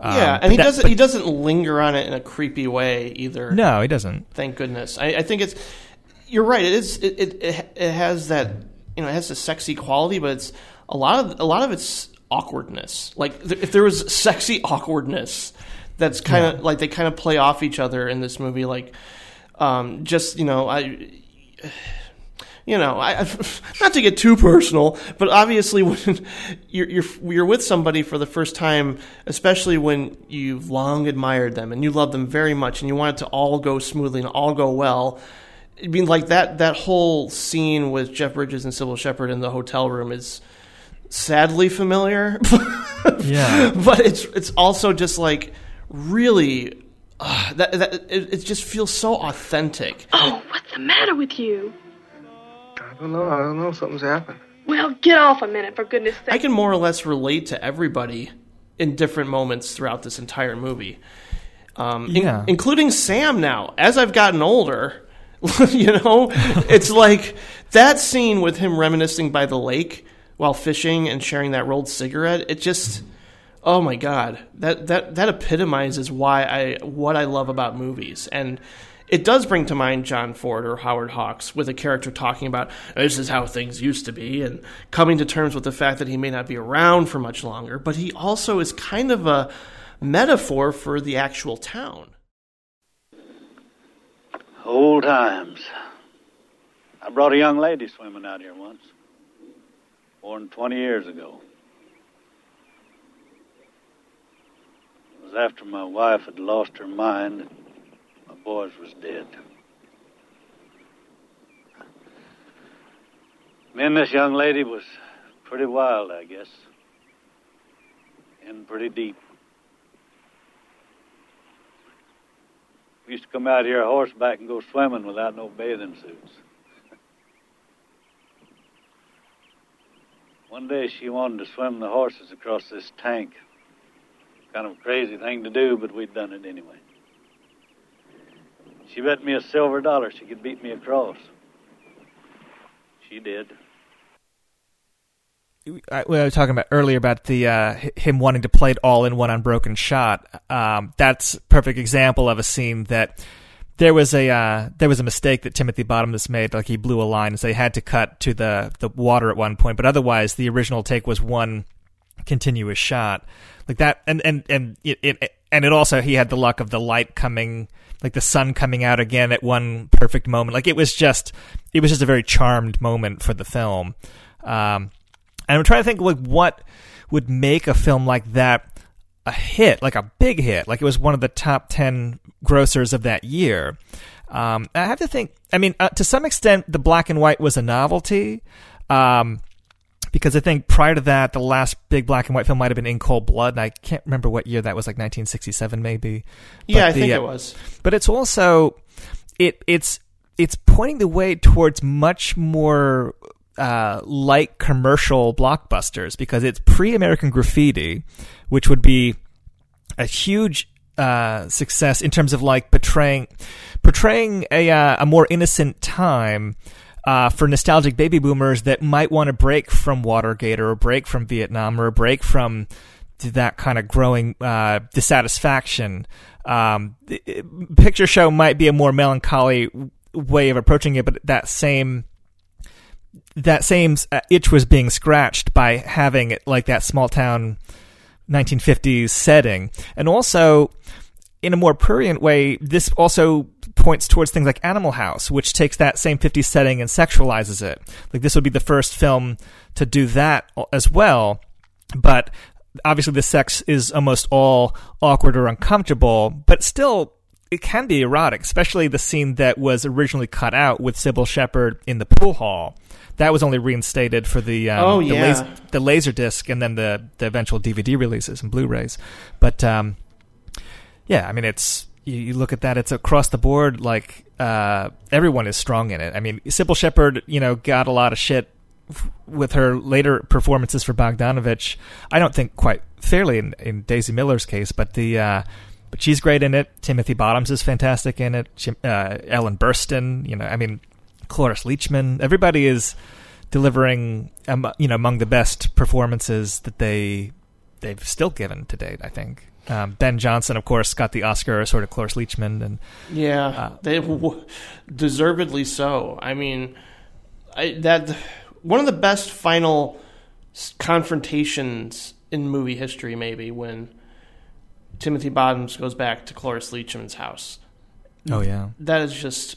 Um, yeah, and he that- doesn't but- he doesn't linger on it in a creepy way either. no, he doesn't. thank goodness. I, I think it's you're right. It is it, it it has that you know it has a sexy quality, but it's a lot of a lot of it's awkwardness. Like th- if there was sexy awkwardness, that's kind of like they kind of play off each other in this movie. Like um, just you know I. You know, I, [LAUGHS] not to get too personal, but obviously [LAUGHS] when you're, you're you're with somebody for the first time, especially when you've long admired them and you love them very much, and you want it to all go smoothly and all go well. I mean, like that that whole scene with Jeff Bridges and Cybill Shepherd in the hotel room is sadly familiar. [LAUGHS] Yeah. but it's it's also just like really uh, that that it, it just feels so authentic. Oh, what's the matter with you? I don't know. I don't know. Something's happened. Well, get off a minute, for goodness sake. I can more or less relate to everybody in different moments throughout this entire movie. Um, in- Yeah. including Sam now. As I've gotten older, [LAUGHS] you know, it's [LAUGHS] like that scene with him reminiscing by the lake while fishing and sharing that rolled cigarette. It just, oh my god, that that that epitomizes why I what I love about movies and. It does bring to mind John Ford or Howard Hawks with a character talking about this is how things used to be and coming to terms with the fact that he may not be around for much longer, but he also is kind of a metaphor for the actual town. Old times. I brought a young lady swimming out here once. More than 20 years ago. It was after my wife had lost her mind boys was dead. Me and this young lady was pretty wild, I guess. And pretty deep. We used to come out here horseback and go swimming without no bathing suits. [LAUGHS] One day she wanted to swim the horses across this tank. Kind of a crazy thing to do, but we'd done it anyway. She bet me a silver dollar she could beat me across. She did. I, we were talking about earlier about the uh, him wanting to play it all in one unbroken shot. Um, that's perfect example of a scene that there was a uh, there was a mistake that Timothy Bottoms made. Like he blew a line, so they had to cut to the the water at one point. But otherwise, the original take was one continuous shot like that. And and and it, it and it also he had the luck of the light coming. Like the sun coming out again at one perfect moment. Like it was just, it was just a very charmed moment for the film. Um, and I'm trying to think like what would make a film like that a hit, like a big hit, like it was one of the top ten grossers of that year. Um, I have to think. I mean, uh, to some extent, the black and white was a novelty, um, because I think prior to that, the last big black and white film might have been In Cold Blood, and I can't remember what year that was, like 1967 maybe. Yeah, But I the, think uh, it was. But it's also it it's it's pointing the way towards much more uh, light commercial blockbusters because it's pre-American Graffiti, which would be a huge uh, success in terms of like portraying portraying a uh, a more innocent time. Uh, for nostalgic baby boomers that might want to break from Watergate or a break from Vietnam or a break from that kind of growing uh, dissatisfaction. Um, picture show might be a more melancholy way of approaching it, but that same that same uh, itch was being scratched by having it like that small town 1950s setting, and also in a more prurient way, this also points towards things like Animal House, which takes that same 50s setting and sexualizes it. Like this would be the first film to do that as well, but obviously the sex is almost all awkward or uncomfortable, but still it can be erotic, especially the scene that was originally cut out with Cybill Shepherd in the pool hall. That was only reinstated for the um, Oh, the, yeah. laser, the laser disc and then the the eventual DVD releases and Blu-rays. But um, yeah, I mean it's you, you look at that, it's across the board. Like uh, everyone is strong in it. I mean, Cybill Shepherd, you know, got a lot of shit with her later performances for Bogdanovich. I don't think quite fairly in, in Daisy Miller's case, but the uh, but she's great in it. Timothy Bottoms is fantastic in it. Jim, uh, Ellen Burstyn, you know, I mean, Cloris Leachman. Everybody is delivering, um, you know, among the best performances that they they've still given to date. I think. Um, ben Johnson, of course, got the Oscar, sort of Cloris Leachman, and Yeah, Uh, they w- deservedly so. I mean, I, that one of the best final confrontations in movie history, maybe when Timothy Bottoms goes back to Cloris Leachman's house. oh yeah, That is just,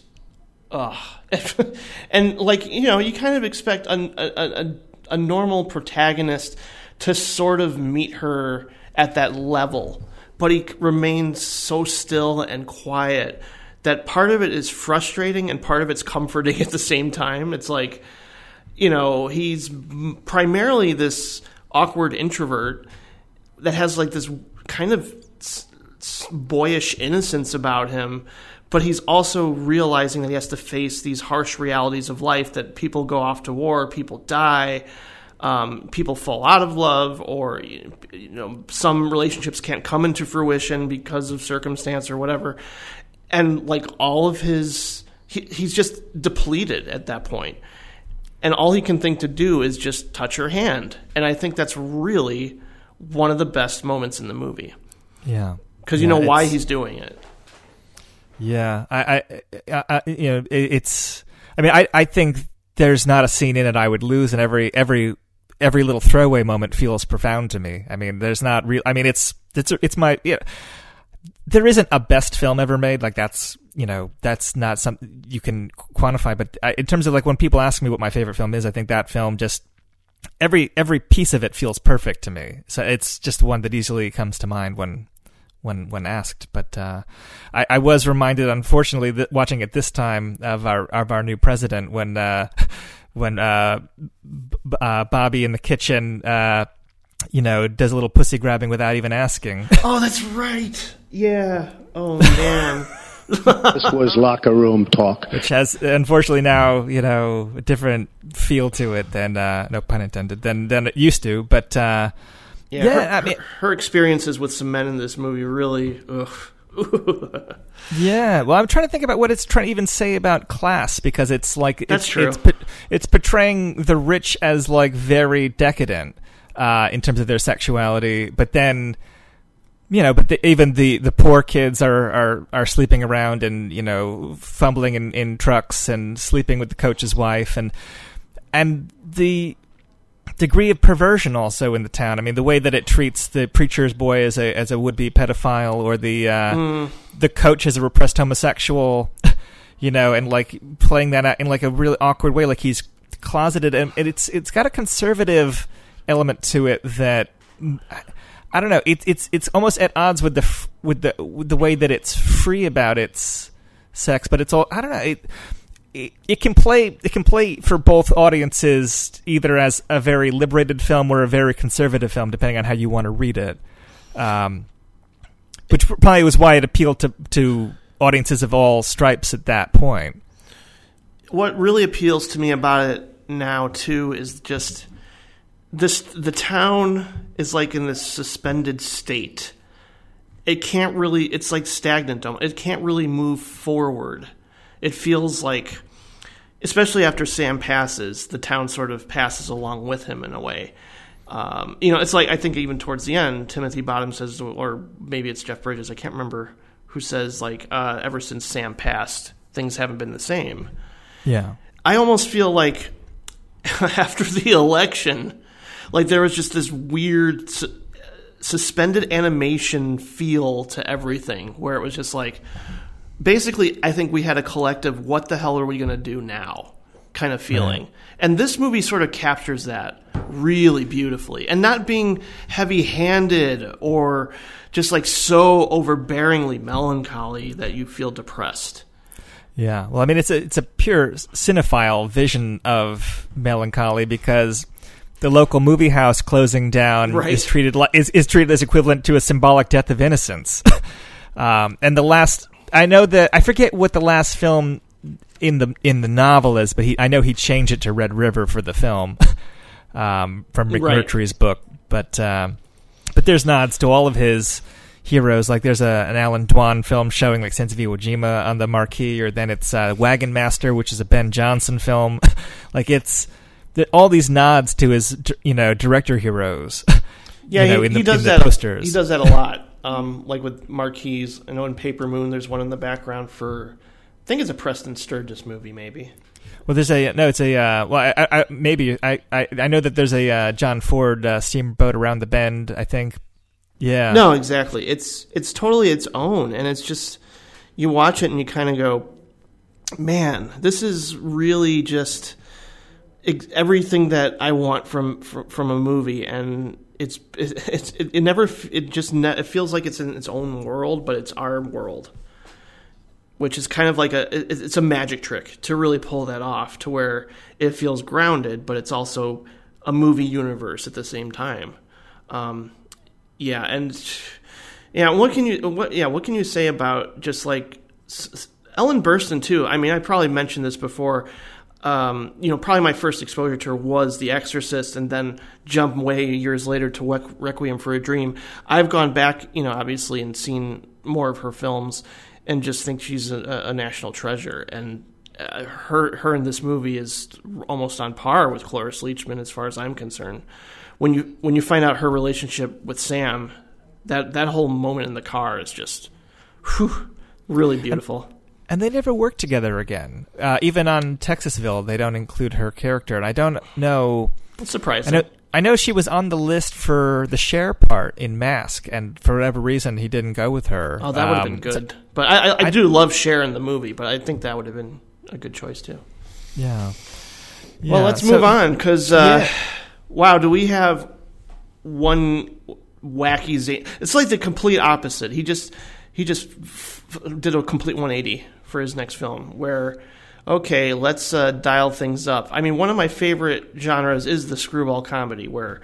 ugh. [LAUGHS] and like you know, you kind of expect a, a, a, a normal protagonist to sort of meet her at that level, but he remains so still and quiet that part of it is frustrating and part of it's comforting [LAUGHS] at the same time. It's like, you know, he's primarily this awkward introvert that has like this kind of boyish innocence about him, but he's also realizing that he has to face these harsh realities of life that people go off to war, people die, um, people fall out of love, or you know, some relationships can't come into fruition because of circumstance or whatever. And like all of his, he, he's just depleted at that point and all he can think to do is just touch her hand. And I think that's really one of the best moments in the movie yeah, because you Yeah, know why he's doing it. Yeah, I, I, I, you know, it, it's. I mean, I, I think there's not a scene in it I would lose, and every every every little throwaway moment feels profound to me. I mean, there's not real. I mean, it's it's it's my. Yeah, there isn't a best film ever made. Like that's you know that's not something you can quantify. But I, in terms of like when people ask me what my favorite film is, I think that film just every every piece of it feels perfect to me. So it's just one that easily comes to mind when when when asked. But uh, I, I was reminded, unfortunately, that watching it this time of our of our new president when uh, [LAUGHS] when uh, b- uh, Bobby in the kitchen. Uh, you know, does a little pussy grabbing without even asking. [LAUGHS] Oh, that's right. Yeah. Oh man. [LAUGHS] This was locker room talk. which has unfortunately now you know a different feel to it than uh, no pun intended than than it used to. But uh, Yeah. Yeah, her, I mean- her, her experiences with some men in this movie really. Ugh. [LAUGHS] yeah, well, I'm trying to think about what it's trying to even say about class because it's like it's, That's true. It's, it's portraying the rich as like very decadent uh, in terms of their sexuality, but then. You know, but the, even the, the poor kids are, are, are sleeping around and you know fumbling in, in trucks and sleeping with the coach's wife and and the degree of perversion also in the town. I mean, the way that it treats the preacher's boy as a as a would be pedophile, or the uh, the coach as a repressed homosexual, [LAUGHS] you know, and like playing that out in like a really awkward way, like he's closeted, and it's it's got a conservative element to it that. I don't know. It's it's it's almost at odds with the f- with the with the way that it's free about its sex, but it's all I don't know. It, it, can play it can play for both audiences either as a very liberated film or a very conservative film depending on how you want to read it. Um, which probably was why it appealed to to audiences of all stripes at that point. What really appeals to me about it now too is just this the town is like in this suspended state. It can't really it's like stagnant. It can't really move forward it feels like especially after sam passes the town sort of passes along with him in a way. Um, you know it's like i think even towards the end timothy bottom says or maybe it's jeff bridges i can't remember who says like uh, ever since sam passed things haven't been the same. Yeah. I almost feel like [LAUGHS] after the election, like there was just this weird s- suspended animation feel to everything, where it was just like, basically, I think we had a collective, what the hell are we going to do now kind of feeling. And this movie sort of captures that really beautifully. And not being heavy handed or just like so overbearingly melancholy that you feel depressed. Yeah, well, I mean, it's a it's a pure cinephile vision of melancholy because the local movie house closing down Right. is treated li- is is treated as equivalent to a symbolic death of innocence. [LAUGHS] um, and the last, I know that I forget what the last film in the in the novel is, but he I know he changed it to Red River for the film [LAUGHS] um, from Rick Right. Book, but um, but there's nods to all of his heroes. Like there's a an Allan Dwan film showing like Sands of Iwo Jima on the marquee, or then it's uh, Wagon Master, which is a Ben Johnson film. [LAUGHS] like it's all these nods to his you know director heroes. [LAUGHS] Yeah, you know, he, the, he does that. posters. He does that a lot. Um, like with marquees. I know in Paper Moon, there's one in the background for. I think it's a Preston Sturges movie, maybe. Well, there's a no. It's a uh, well, I, I, I, maybe I, I I know that there's a uh, John Ford uh, steamboat around the bend. I think. Yeah. No, exactly. It's it's totally its own, and it's just you watch it and you kind of go, man, this is really just everything that I want from from, from a movie, and it's it's it, it never it just ne- it feels like it's in its own world, but it's our world. Which is kind of like a it- it's a magic trick to really pull that off to where it feels grounded, but it's also a movie universe at the same time. Um, yeah, and yeah, what can you what yeah what can you say about just like Ellen Burstyn too? I mean, I probably mentioned this before. Um, you know, probably my first exposure to her was The Exorcist, and then jump way years later to Requ- Requiem for a Dream. I've gone back, you know, obviously, and seen more of her films, and just think she's a, a national treasure. And uh, her her in this movie is almost on par with Cloris Leachman, as far as I'm concerned. When you when you find out her relationship with Sam, that that whole moment in the car is just, whew, really beautiful. And they never worked together again. Uh, even on Texasville, they don't include her character, and I don't know. It's I know, I know she was on the list for the Cher part in Mask, and for whatever reason, he didn't go with her. Oh, that would have Um, been so- good. but I, I, I do love Cher in the movie, but I think that would have been a good choice too. yeah. well, let's so- move on because uh, Yeah. wow, do we have one wacky? Z- it's like the complete opposite. He just he just f- did a complete 180 for his next film, where okay, let's uh, dial things up. I mean, one of my favorite genres is the screwball comedy, where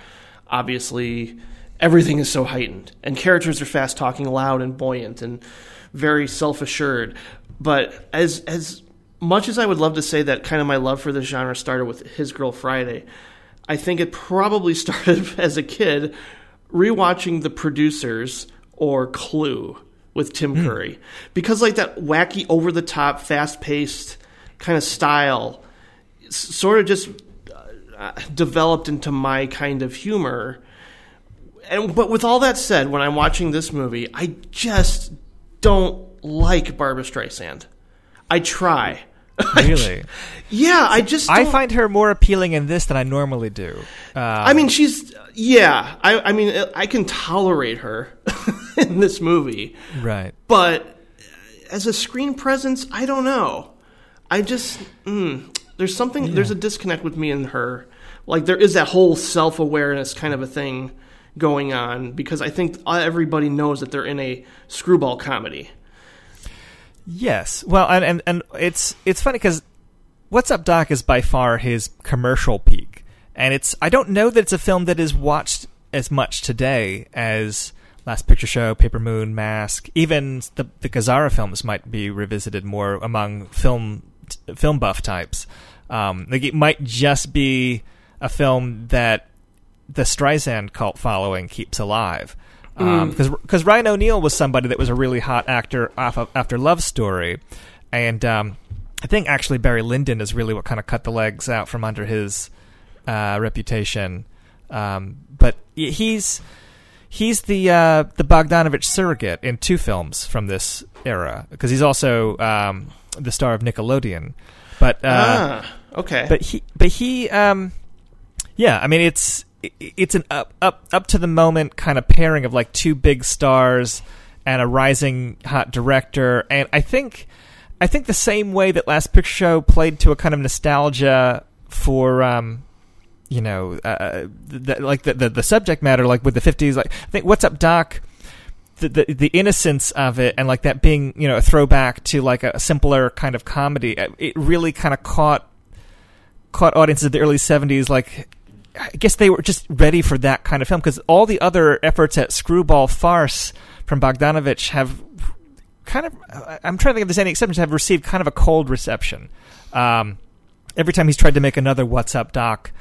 obviously everything is so heightened and characters are fast talking, loud and buoyant, and very self assured. But as as much as I would love to say that kind of my love for this genre started with His Girl Friday, I think it probably [LAUGHS] started as a kid rewatching The Producers or Clue with Tim Curry. Because like that wacky over the top fast paced kind of style sort of just uh, developed into my kind of humor. And but with all that said when I'm watching this movie I just don't like Barbra Streisand. I try [LAUGHS] Really? yeah I just I don't- find her more appealing in this than I normally do. Um, I mean, she's yeah. I, I mean, I can tolerate her [LAUGHS] in this movie, right. but as a screen presence, I don't know. I just mm, there's something there's a disconnect with me and her. Like there is that whole self awareness kind of a thing going on because I think everybody knows that they're in a screwball comedy. Yes. Well, and and, and it's it's funny because What's Up Doc is by far his commercial peak, and it's I don't know that it's a film that is watched as much today as Last Picture Show, Paper Moon, Mask, even the the Gazzara films might be revisited more among film film buff types. Um, like it might just be a film that the Streisand cult following keeps alive. Because because Ryan O'Neal was somebody that was a really hot actor off of, after Love Story, and um, I think actually Barry Lyndon is really what kind of cut the legs out from under his uh, reputation. Um, but he's he's the uh, the Bogdanovich surrogate in two films from this era because he's also um, the star of Nickelodeon. But uh, ah, okay. but he but he um, yeah, I mean it's it's an up up up to the moment kind of pairing of like two big stars and a rising hot director, and I think I think the same way that Last Picture Show played to a kind of nostalgia for. Um, you know, uh, the, like the, the the subject matter, like with the fifties. Like I think "What's Up, Doc," the, the the innocence of it, and like that being you know a throwback to like a simpler kind of comedy. uh, It really kind of caught caught audiences of the early seventies. Like I guess they were just ready for that kind of film because all the other efforts at screwball farce from Bogdanovich have kind of. I'm trying to think if there's any exceptions. Have received kind of a cold reception. Um, every time he's tried to make another "What's Up, Doc,"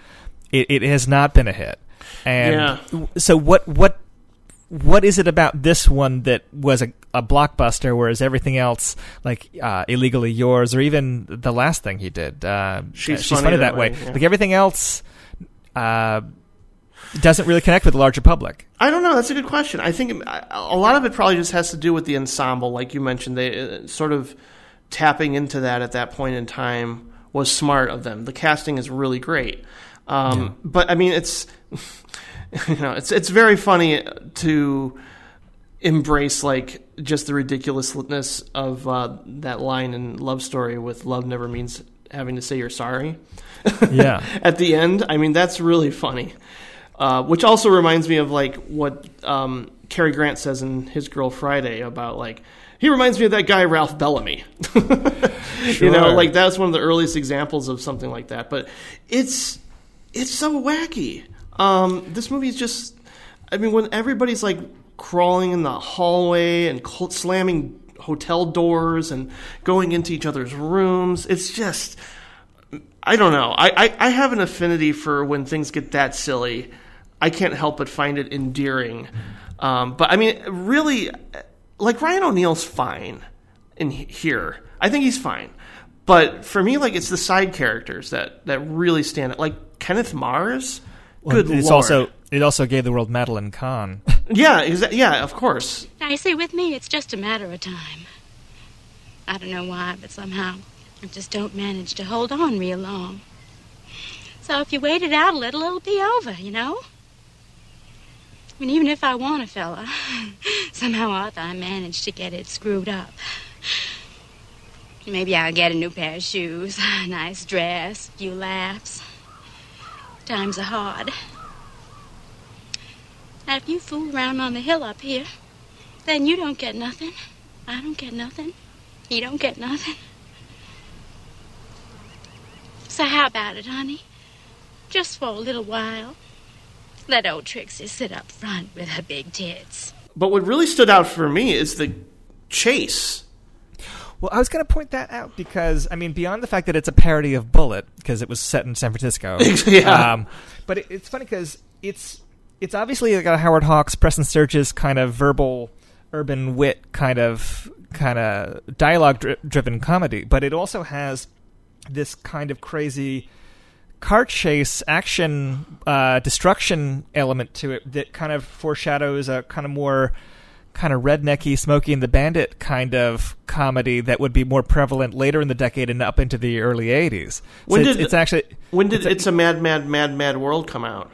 it, it has not been a hit. And Yeah. so what what what is it about this one that was a, a blockbuster, whereas everything else, like uh, illegally yours, or even the last thing he did, uh, She's she's Funny funny, that That way. Way, yeah. Like everything else, uh, doesn't really connect with the larger public. I don't know. That's a good question. I think a a lot of it probably just has to do with the ensemble, like you mentioned. They uh, sort of tapping into that at that point in time was smart of them. The casting is really great, um, but I mean, it's [LAUGHS] you know, it's it's very funny to embrace like just the ridiculousness of uh, that line in Love Story with "Love never means having to say you're sorry." Yeah. [LAUGHS] at the end. I mean, that's really funny. Uh, which also reminds me of like what um, Cary Grant says in His Girl Friday about like he reminds me of that guy Ralph Bellamy. [LAUGHS] You know, like that's one of the earliest examples of something like that. But it's it's so wacky. Um, this movie is just. I mean, when everybody's like crawling in the hallway and slamming hotel doors and going into each other's rooms, it's just. I don't know. I, I, I have an affinity for when things get that silly. I can't help but find it endearing. Um, but I mean, really, like Ryan O'Neal's fine in here. I think he's fine. But for me, like it's the side characters that, that really stand out. Like Kenneth Mars. Good it's lord. also it also gave the world Madeline Kahn. [LAUGHS] yeah, exa- yeah, of course. Now, you see, with me, it's just a matter of time. I don't know why, but somehow I just don't manage to hold on real long. So if you wait it out a little, it'll be over, you know? I mean, even if I want a fella, [LAUGHS] somehow or other I manage to get it screwed up. Maybe I'll get a new pair of shoes, [LAUGHS] a nice dress, a few laughs. Times are hard. Now, if you fool around on the hill up here, then you don't get nothing. I don't get nothing. You don't get nothing. So how about it, honey? Just for a little while. Let old Trixie sit up front with her big tits. But what really stood out for me is the chase. Well, I was going to point that out because I mean, beyond the fact that it's a parody of Bullitt because it was set in San Francisco. [LAUGHS] Yeah. Um, but it, it's funny because it's it's obviously like a Howard Hawks, Preston Sturges kind of verbal, urban wit kind of kind of dialogue dri- driven comedy, but it also has this kind of crazy car chase action uh, destruction element to it that kind of foreshadows a kind of more kind of rednecky Smokey and the Bandit kind of comedy that would be more prevalent later in the decade and up into the early 80s. So When it's, did- it's actually When did it's a- It's a Mad, Mad, Mad, Mad World come out?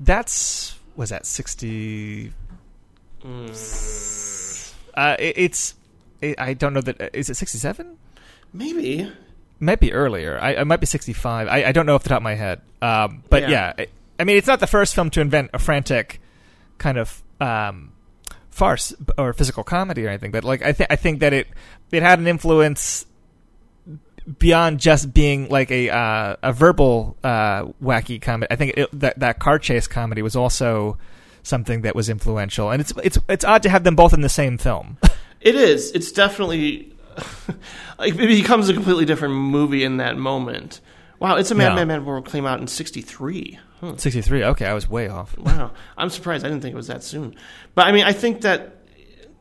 That's was that 60 uh, it, it's it, I don't know that is it 67 Maybe. might be earlier. I, it might be 65. I, I don't know off the top of my head. Um, but Yeah. yeah, I, I mean, it's not the first film to invent a frantic kind of um, farce or physical comedy or anything. But like, I think I think that it it had an influence beyond just being like a uh, a verbal uh, wacky comedy. I think it, that that car chase comedy was also something that was influential. And it's it's it's odd to have them both in the same film. [LAUGHS] It is. It's definitely [LAUGHS] like it becomes a completely different movie in that moment. Wow, it's a Mad Yeah. Mad Mad World came out in '63. Huh. 63. Okay, I was way off. Wow, I'm surprised. I didn't think it was that soon. But I mean, I think that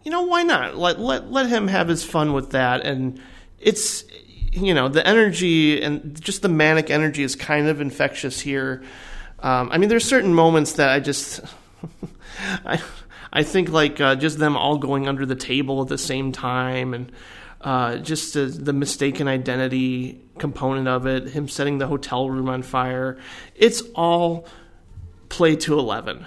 you know why not let let let him have his fun with that, and it's you know the energy and just the manic energy is kind of infectious here. Um, I mean, there's certain moments that I just [LAUGHS] I I think like uh, just them all going under the table at the same time and. Uh, just the, the mistaken identity component of it, him setting the hotel room on fire. It's all play to eleven,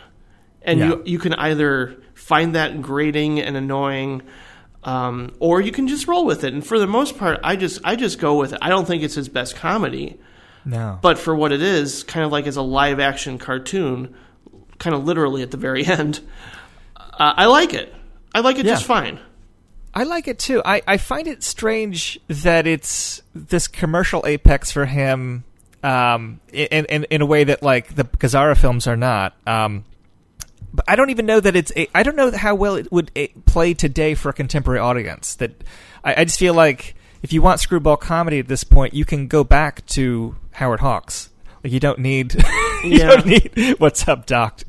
and Yeah. you you can either find that grating and annoying. Um, or you can just roll with it, and for the most part, I just I just go with it. I don't think it's his best comedy, No. but for what it is, kind of like as a live action cartoon, kind of literally at the very [LAUGHS] end, uh, I like it. I like it Yeah. just fine. I like it too. I, I find it strange that it's this commercial apex for him, um, in, in in a way that like the Gazzara films are not. Um, but I don't even know that it's. A, I don't know how well it would a, play today for a contemporary audience. That I, I just feel like if you want screwball comedy at this point, you can go back to Howard Hawks. Like you don't need [LAUGHS] you Yeah. don't need what's up, Doc.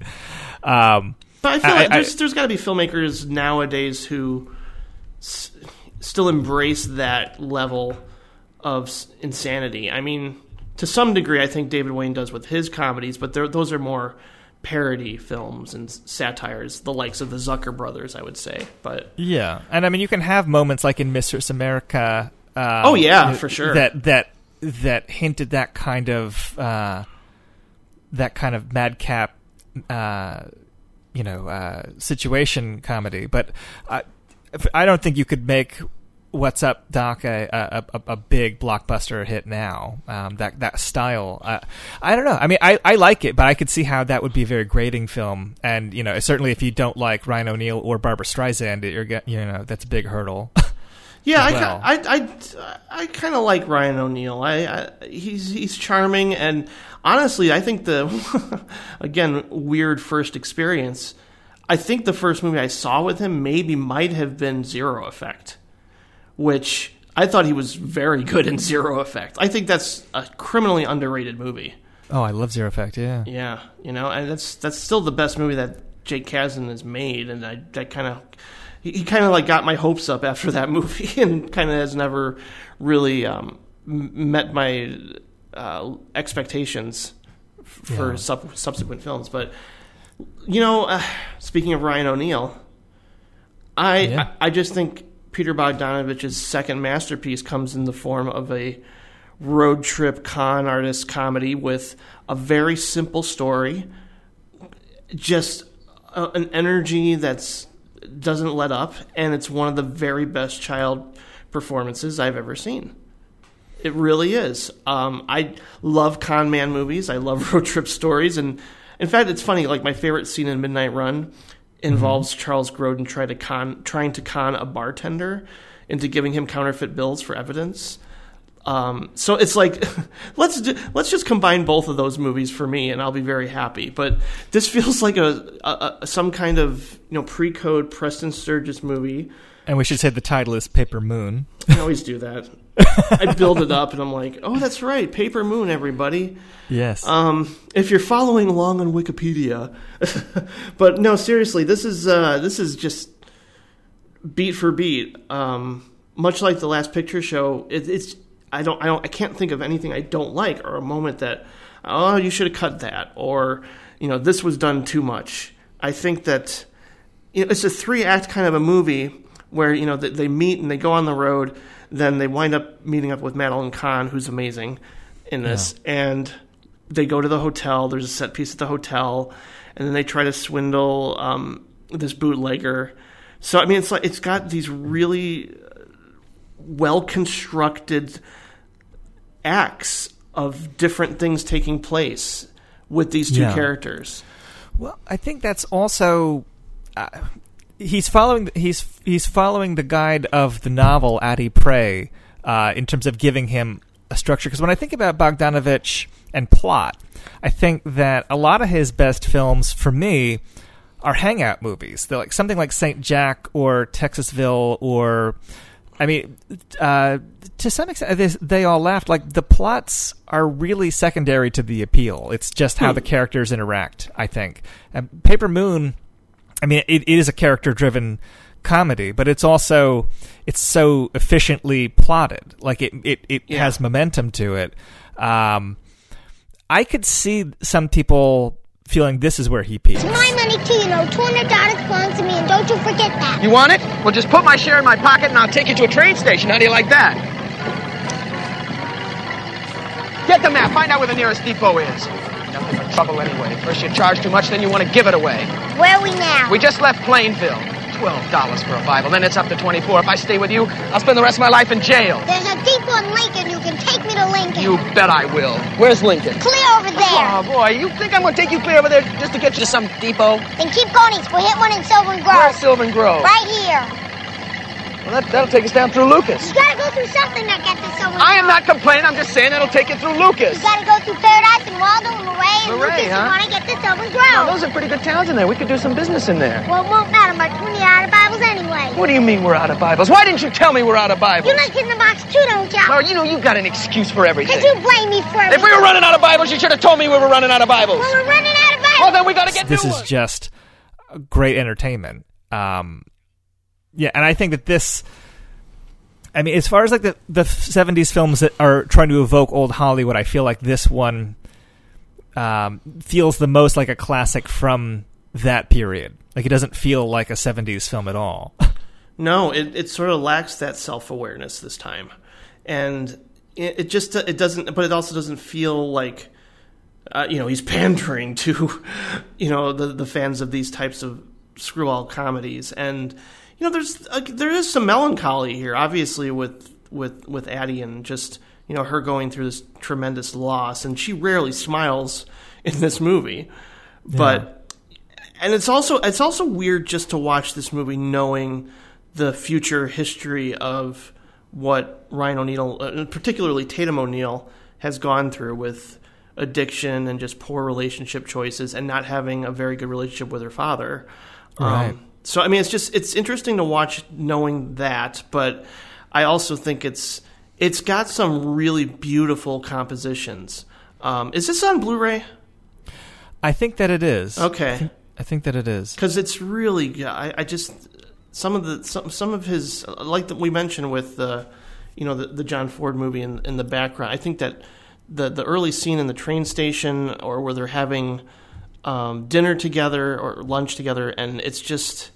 Um, But I feel I- like there's, there's got to be filmmakers nowadays who s- still embrace that level of s- insanity. I mean, to some degree, I think David Wain does with his comedies, but those are more parody films and satires, the likes of the Zucker brothers, I would say. But Yeah, and I mean, you can have moments like in Mistress America. Um, Oh, yeah, th- for sure. That that that hinted that kind of uh, that kind of madcap, uh, you know, uh, situation comedy. But I, I don't think you could make What's Up, Doc a a, a, a big blockbuster hit now. Um, that that style, uh, I don't know. I mean, I, I like it, but I could see how that would be a very grating film. And you know, certainly if you don't like Ryan O'Neal or Barbra Streisand, you're get, you know that's a big hurdle. [LAUGHS] Yeah, as I, I, I, I kind of like Ryan O'Neal. I, I he's he's charming, and honestly, I think the [LAUGHS] again weird first experience. I think the first movie I saw with him maybe might have been Zero Effect, which I thought he was very good in Zero Effect. I think that's a criminally underrated movie. oh, I love Zero Effect. Yeah, Yeah, you know, and that's that's still the best movie that Jake Kasdan has made, and I that kind of he, he kind of like got my hopes up after that [LAUGHS] movie, and kind of has never really um, met my uh, expectations for Yeah. sub- subsequent films. But you know, uh, speaking of Ryan O'Neal, I, Yeah. I I just think Peter Bogdanovich's second masterpiece comes in the form of a road trip con artist comedy with a very simple story, just a, an energy that's doesn't let up, and it's one of the very best child performances I've ever seen. It really is. Um, I love con man movies. I love [LAUGHS] road trip stories, and in fact, it's funny. Like my favorite scene in Midnight Run involves Charles Grodin try to con, trying to con a bartender into giving him counterfeit bills for evidence. Um, so it's like [LAUGHS] let's do, let's just combine both of those movies for me, and I'll be very happy. But this [LAUGHS] feels like a, a, a some kind of you know pre-code Preston Sturges movie. and we should say the title is Paper Moon. I always do that. [LAUGHS] I build it up, and I'm like, oh, that's right, Paper Moon, everybody. Yes. Um, if you're following along on Wikipedia, [LAUGHS] but no, seriously, this is uh, this is just beat for beat. Um, much like the last picture show, it, it's I don't I don't I can't think of anything I don't like or a moment that oh you should have cut that or you know this was done too much. I think that you know, it's a three act kind of a movie where you know they, they meet and they go on the road, then they wind up meeting up with Madeline Kahn, who's amazing in this, and they go to the hotel. There's a set piece at the hotel, and then they try to swindle um, this bootlegger. So I mean, it's like it's got these really well constructed acts of different things taking place with these two Yeah. characters. Well, I think that's also uh, he's following he's he's following the guide of the novel Addie Pray uh, in terms of giving him a structure. Because when I think about Bogdanovich and plot, I think that a lot of his best films, for me, are hangout movies. They're like something like Saint Jack or Texasville or. I mean, uh, to some extent, they, they all laughed. Like the plots are really secondary to the appeal. It's just how Hmm. the characters interact. I think. And Paper Moon, I mean, it, it is a character-driven comedy, but it's also it's so efficiently plotted. Like it, it, it Yeah. has momentum to it. Um, I could see some people feeling this is where he peaks. It's my money too, you know. Two hundred dollars belongs to me, and don't you forget that. You want it? Well, just put my share in my pocket and I'll take you to a train station. How do you like that? Get the map. Find out where the nearest depot is. Nothing but trouble anyway. First you charge too much, then you want to give it away. Where are we now? We just left Plainville. Twelve dollars for a Bible, then it's up to twenty-four. If I stay with you, I'll spend the rest of my life in jail. There's a depot in Lincoln. You can take me to Lincoln. You bet I will. Where's Lincoln? Clear over there. Oh boy, you think I'm gonna take you clear over there just to get you to some depot? Then keep going east. We'll hit one in Sylvan Grove. Where's Sylvan Grove? Right here. Well, that, that'll take us down through Lucas. You gotta go through something that gets to Sylvan I am not complaining. I'm just saying that'll take you through Lucas. You gotta go through Paradise and Waldo and Luray and Luray, Lucas huh? and wanna get to Sylvan Now, Grove. those are pretty good towns in there. We could do some business in there. Well, it won't matter much. We need out of Bibles anyway. What do you mean we're out of Bibles? Why didn't you tell me we're out of Bibles? You like in the box too, don't you? Oh, you know, you've got an excuse for everything. Because you blame me for it. If we were running out of Bibles, you should have told me we were running out of Bibles. Well, we're running out of Bibles. Well, then we got to get this new is ones. just great entertainment. Um, yeah, and I think that this. I mean, as far as like the the '70s films that are trying to evoke old Hollywood, I feel like this one um, feels the most like a classic from that period. Like it doesn't feel like a '70s film at all. [LAUGHS] No, it, it sort of lacks that self awareness this time, and it, it just it doesn't. But it also doesn't feel like uh, you know he's [LAUGHS] pandering to you know the the fans of these types of screwball comedies, and you know there's uh, there is some melancholy here, obviously with with with Addie and just you know her going through this tremendous loss, and she rarely smiles [LAUGHS] in this movie, but and it's also it's also weird just to watch this movie knowing the future history of what Ryan O'Neal, uh, particularly Tatum O'Neal, has gone through with addiction and just poor relationship choices and not having a very good relationship with her father. Right. So I mean, it's just it's interesting to watch knowing that, but I also think it's it's got some really beautiful compositions. Um, is this on Blu-ray? I think that it is. Okay. I think, I think that it is. because it's really. I, I just some of the some some of his like that we mentioned with the you know the, the John Ford movie in, in the background. I think that the the early scene in the train station or where they're having um, dinner together or lunch together, and it's just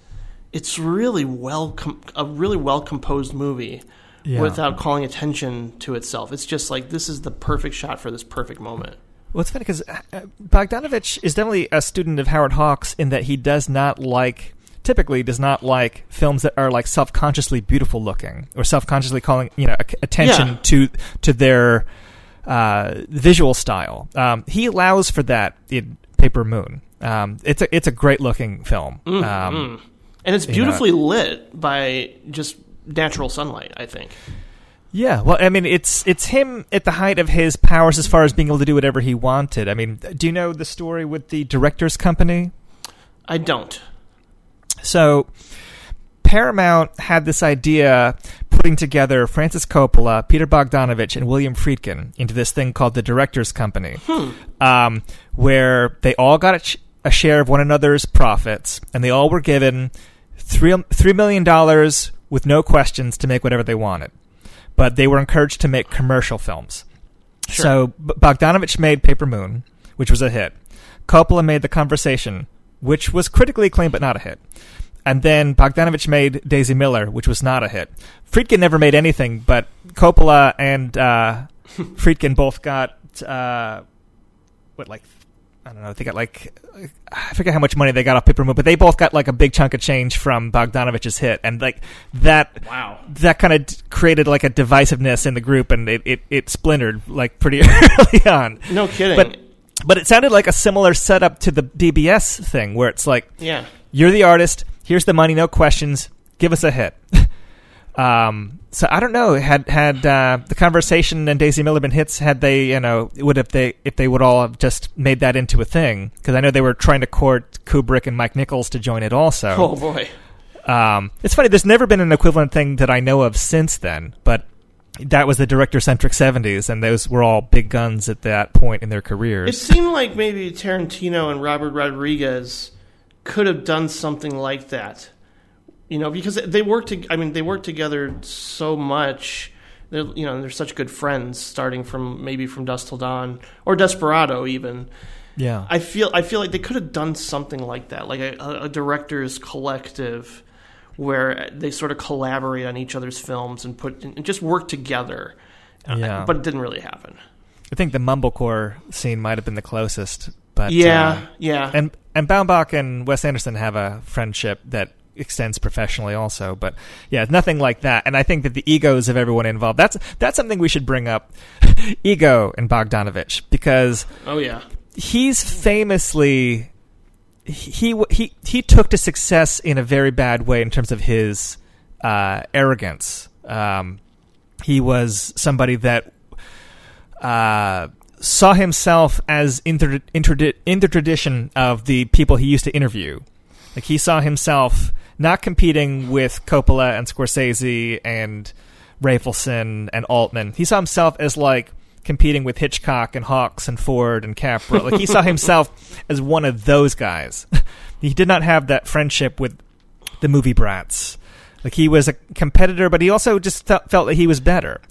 it's really well com- a really well composed movie. Yeah. Without calling attention to itself, it's just like this is the perfect shot for this perfect moment. Well, it's funny because Bogdanovich is definitely a student of Howard Hawks in that he does not like, typically does not like films that are like self-consciously beautiful looking or self-consciously calling you know attention Yeah. to to their uh, visual style. Um, he allows for that in Paper Moon. Um, it's a it's a great looking film. Mm, um, mm. And it's you know, beautifully lit by just natural sunlight. I think. Yeah, well, I mean, it's it's him at the height of his powers as far as being able to do whatever he wanted. I mean, do you know the story with the directors' company? I don't. So, Paramount had this idea putting together Francis Coppola, Peter Bogdanovich, and William Friedkin into this thing called the Directors' Company, um, where they all got a, ch- a share of one another's profits, and they all were given three three million dollars with no questions to make whatever they wanted. But they were encouraged to make commercial films. So Bogdanovich made Paper Moon, which was a hit. Coppola made The Conversation, which was critically acclaimed but not a hit. And then Bogdanovich made Daisy Miller, which was not a hit. Friedkin never made anything, but Coppola and uh, [LAUGHS] Friedkin both got uh, what like I don't know. They got like I forget how much money they got off Paper Moon, but they both got like a big chunk of change from Bogdanovich's hit, and like that. Wow. That kind of d- created like a divisiveness in the group, and it, it, it splintered like pretty [LAUGHS] early on. No kidding. But but it sounded like a similar setup to the BBS thing, where it's like, Yeah. you're the artist. Here's the money, no questions. Give us a hit. [LAUGHS] um, so I don't know. Had had uh, the conversation and Daisy Miller been hits? Had they, you know, would if they if they would all have just made that into a thing? Because I know they were trying to court Kubrick and Mike Nichols to join it also. Oh boy. Um, it's funny. There's never been an equivalent thing that I know of since then, but that was the director-centric '70s, and those were all big guns at that point in their careers. It seemed like maybe Tarantino and Robert Rodriguez could have done something like that. You know, because they work. To, I mean, they worked together so much. They're, you know, they're such good friends, starting from maybe from Dusk Till Dawn or Desperado, even. Yeah. I feel. I feel like they could have done something like that, like a, a, a directors collective, where they sort of collaborate on each other's films and put and just work together. Uh, Yeah. But it didn't really happen. I think the mumblecore scene might have been the closest, But Yeah, uh, yeah. and and Baumbach and Wes Anderson have a friendship that extends professionally also. But yeah, nothing like that. And I think that the egos of everyone involved that's that's something we should bring up. [LAUGHS] Ego and Bogdanovich because Oh yeah. he's famously he he he took to success in a very bad way in terms of his uh, arrogance. Um, he was somebody that uh, saw himself as in the, in, the tradition of the people he used to interview. Like he saw himself not competing with Coppola and Scorsese and Rafelson and Altman. He saw himself as like competing with Hitchcock and Hawks and Ford and Capra. Like he saw himself [LAUGHS] as one of those guys. [LAUGHS] he did not have that friendship with the movie brats. Like he was a competitor, but he also just felt, that he was better. [LAUGHS]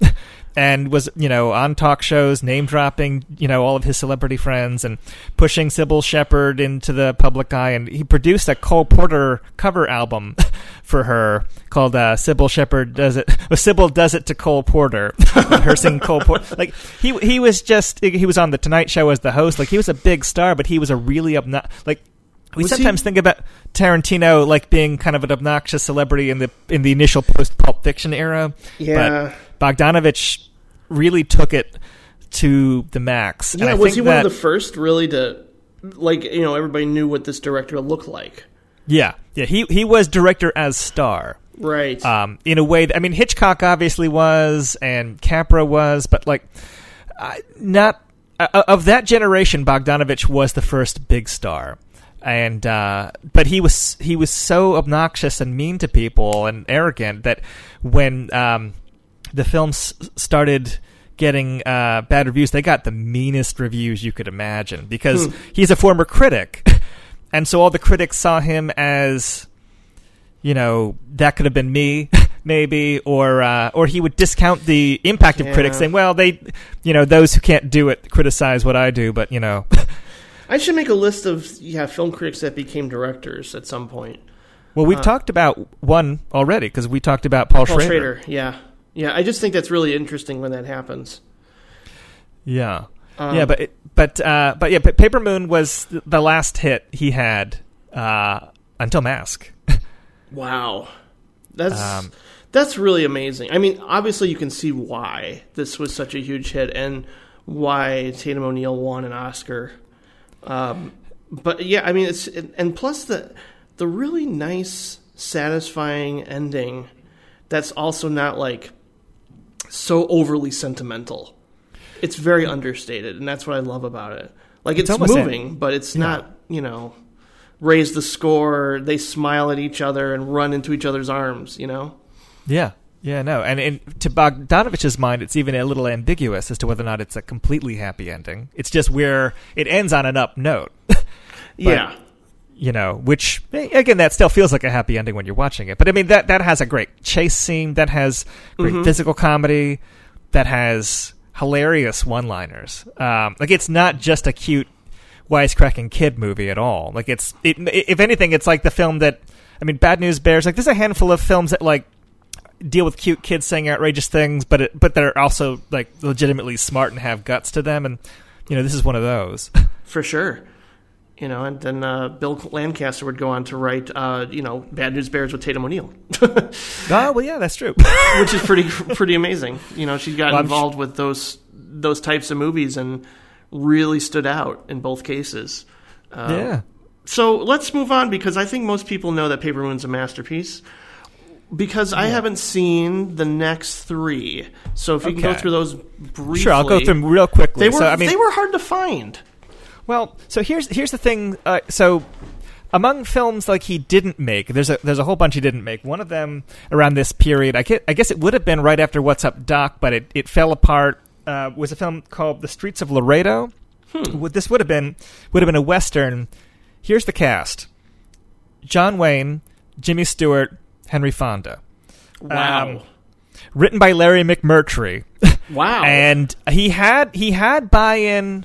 And was you know on talk shows, name dropping you know all of his celebrity friends, and pushing Cybill Shepherd into the public eye. And he produced a Cole Porter cover album [LAUGHS] for her called uh, "Cybill Shepherd Does It." [LAUGHS] Well, Cybill does it to Cole Porter. her singing Cole Porter. Like he he was just he was on the Tonight Show as the host. Like he was a big star, but he was a really obnoxious like we Was he- sometimes think about Tarantino like being kind of an obnoxious celebrity in the in the initial post Pulp Fiction era. Yeah. But Bogdanovich really took it to the max. And Yeah, was he one of the first really to like you know everybody knew what this director looked like. Yeah, yeah. He he was director as star. Right. Um, in a way, that, I mean, Hitchcock obviously was, and Capra was, but like, uh, not uh, of that generation. Bogdanovich was the first big star, and uh, but he was he was so obnoxious and mean to people and arrogant that when um, the film s- started getting uh, bad reviews, they got the meanest reviews you could imagine because Hmm. he's a former critic, [LAUGHS] and so all the critics saw him as you know that could have been me [LAUGHS] maybe or uh, or he would discount the impact of critics saying well they you know those who can't do it criticize what I do but you know [LAUGHS] I should make a list of yeah film critics that became directors at some point. well we've Uh, talked about one already because we talked about Paul, Paul Schrader. Schrader, yeah, yeah. I just think that's really interesting when that happens. yeah Um, yeah but it, but uh, but yeah Pa- Paper Moon was the last hit he had uh, until Mask [LAUGHS] Wow, that's Um, that's really amazing. I mean, obviously you can see why this was such a huge hit and why Tatum O'Neal won an Oscar. Um, but yeah, I mean, it's and plus the the really nice, satisfying ending. That's also not like so overly sentimental. It's very understated, and that's what I love about it. Like It's it's, moving, but it's not you know raise the score. They smile at each other and run into each other's arms. You know. Yeah, yeah, no, and in, to Bogdanovich's mind, it's even a little ambiguous as to whether or not it's a completely happy ending. It's just where it ends on an up note. [LAUGHS] But, Yeah. you know, which again, that still feels like a happy ending when you're watching it. But I mean, that that has a great chase scene, that has great Mhm. physical comedy, that has hilarious one-liners. Um, like it's not just a cute wisecracking kid movie at all. Like it's it, if anything, it's like the film that I mean, Bad News Bears. Like there's a handful of films that like deal with cute kids saying outrageous things, but it, but they're also like legitimately smart and have guts to them. And you know, this is one of those. [LAUGHS] For sure. You know, and then uh, Bill Lancaster would go on to write, uh, you know, Bad News Bears with Tatum O'Neal, [LAUGHS] oh well, yeah, that's true. [LAUGHS] which is pretty pretty amazing. You know, she got Well, involved with those those types of movies and really stood out in both cases. Uh, Yeah. So let's move on because I think most people know that Paper Moon's a masterpiece. Because I haven't seen the next three, so if you can go Okay. through those briefly, Sure, I'll go through them real quickly. They were So, I mean- they were hard to find. Well, so here's here's the thing. Uh, so among films like he didn't make, there's a there's a whole bunch he didn't make. One of them around this period, I guess, I guess it would have been right after What's Up Doc, but it, it fell apart. Uh, was a film called The Streets of Laredo. Would- This would have been would have been a western. Here's the cast: John Wayne, Jimmy Stewart, Henry Fonda. Wow. Um, written by Larry McMurtry. [LAUGHS] Wow. and he had he had buy-in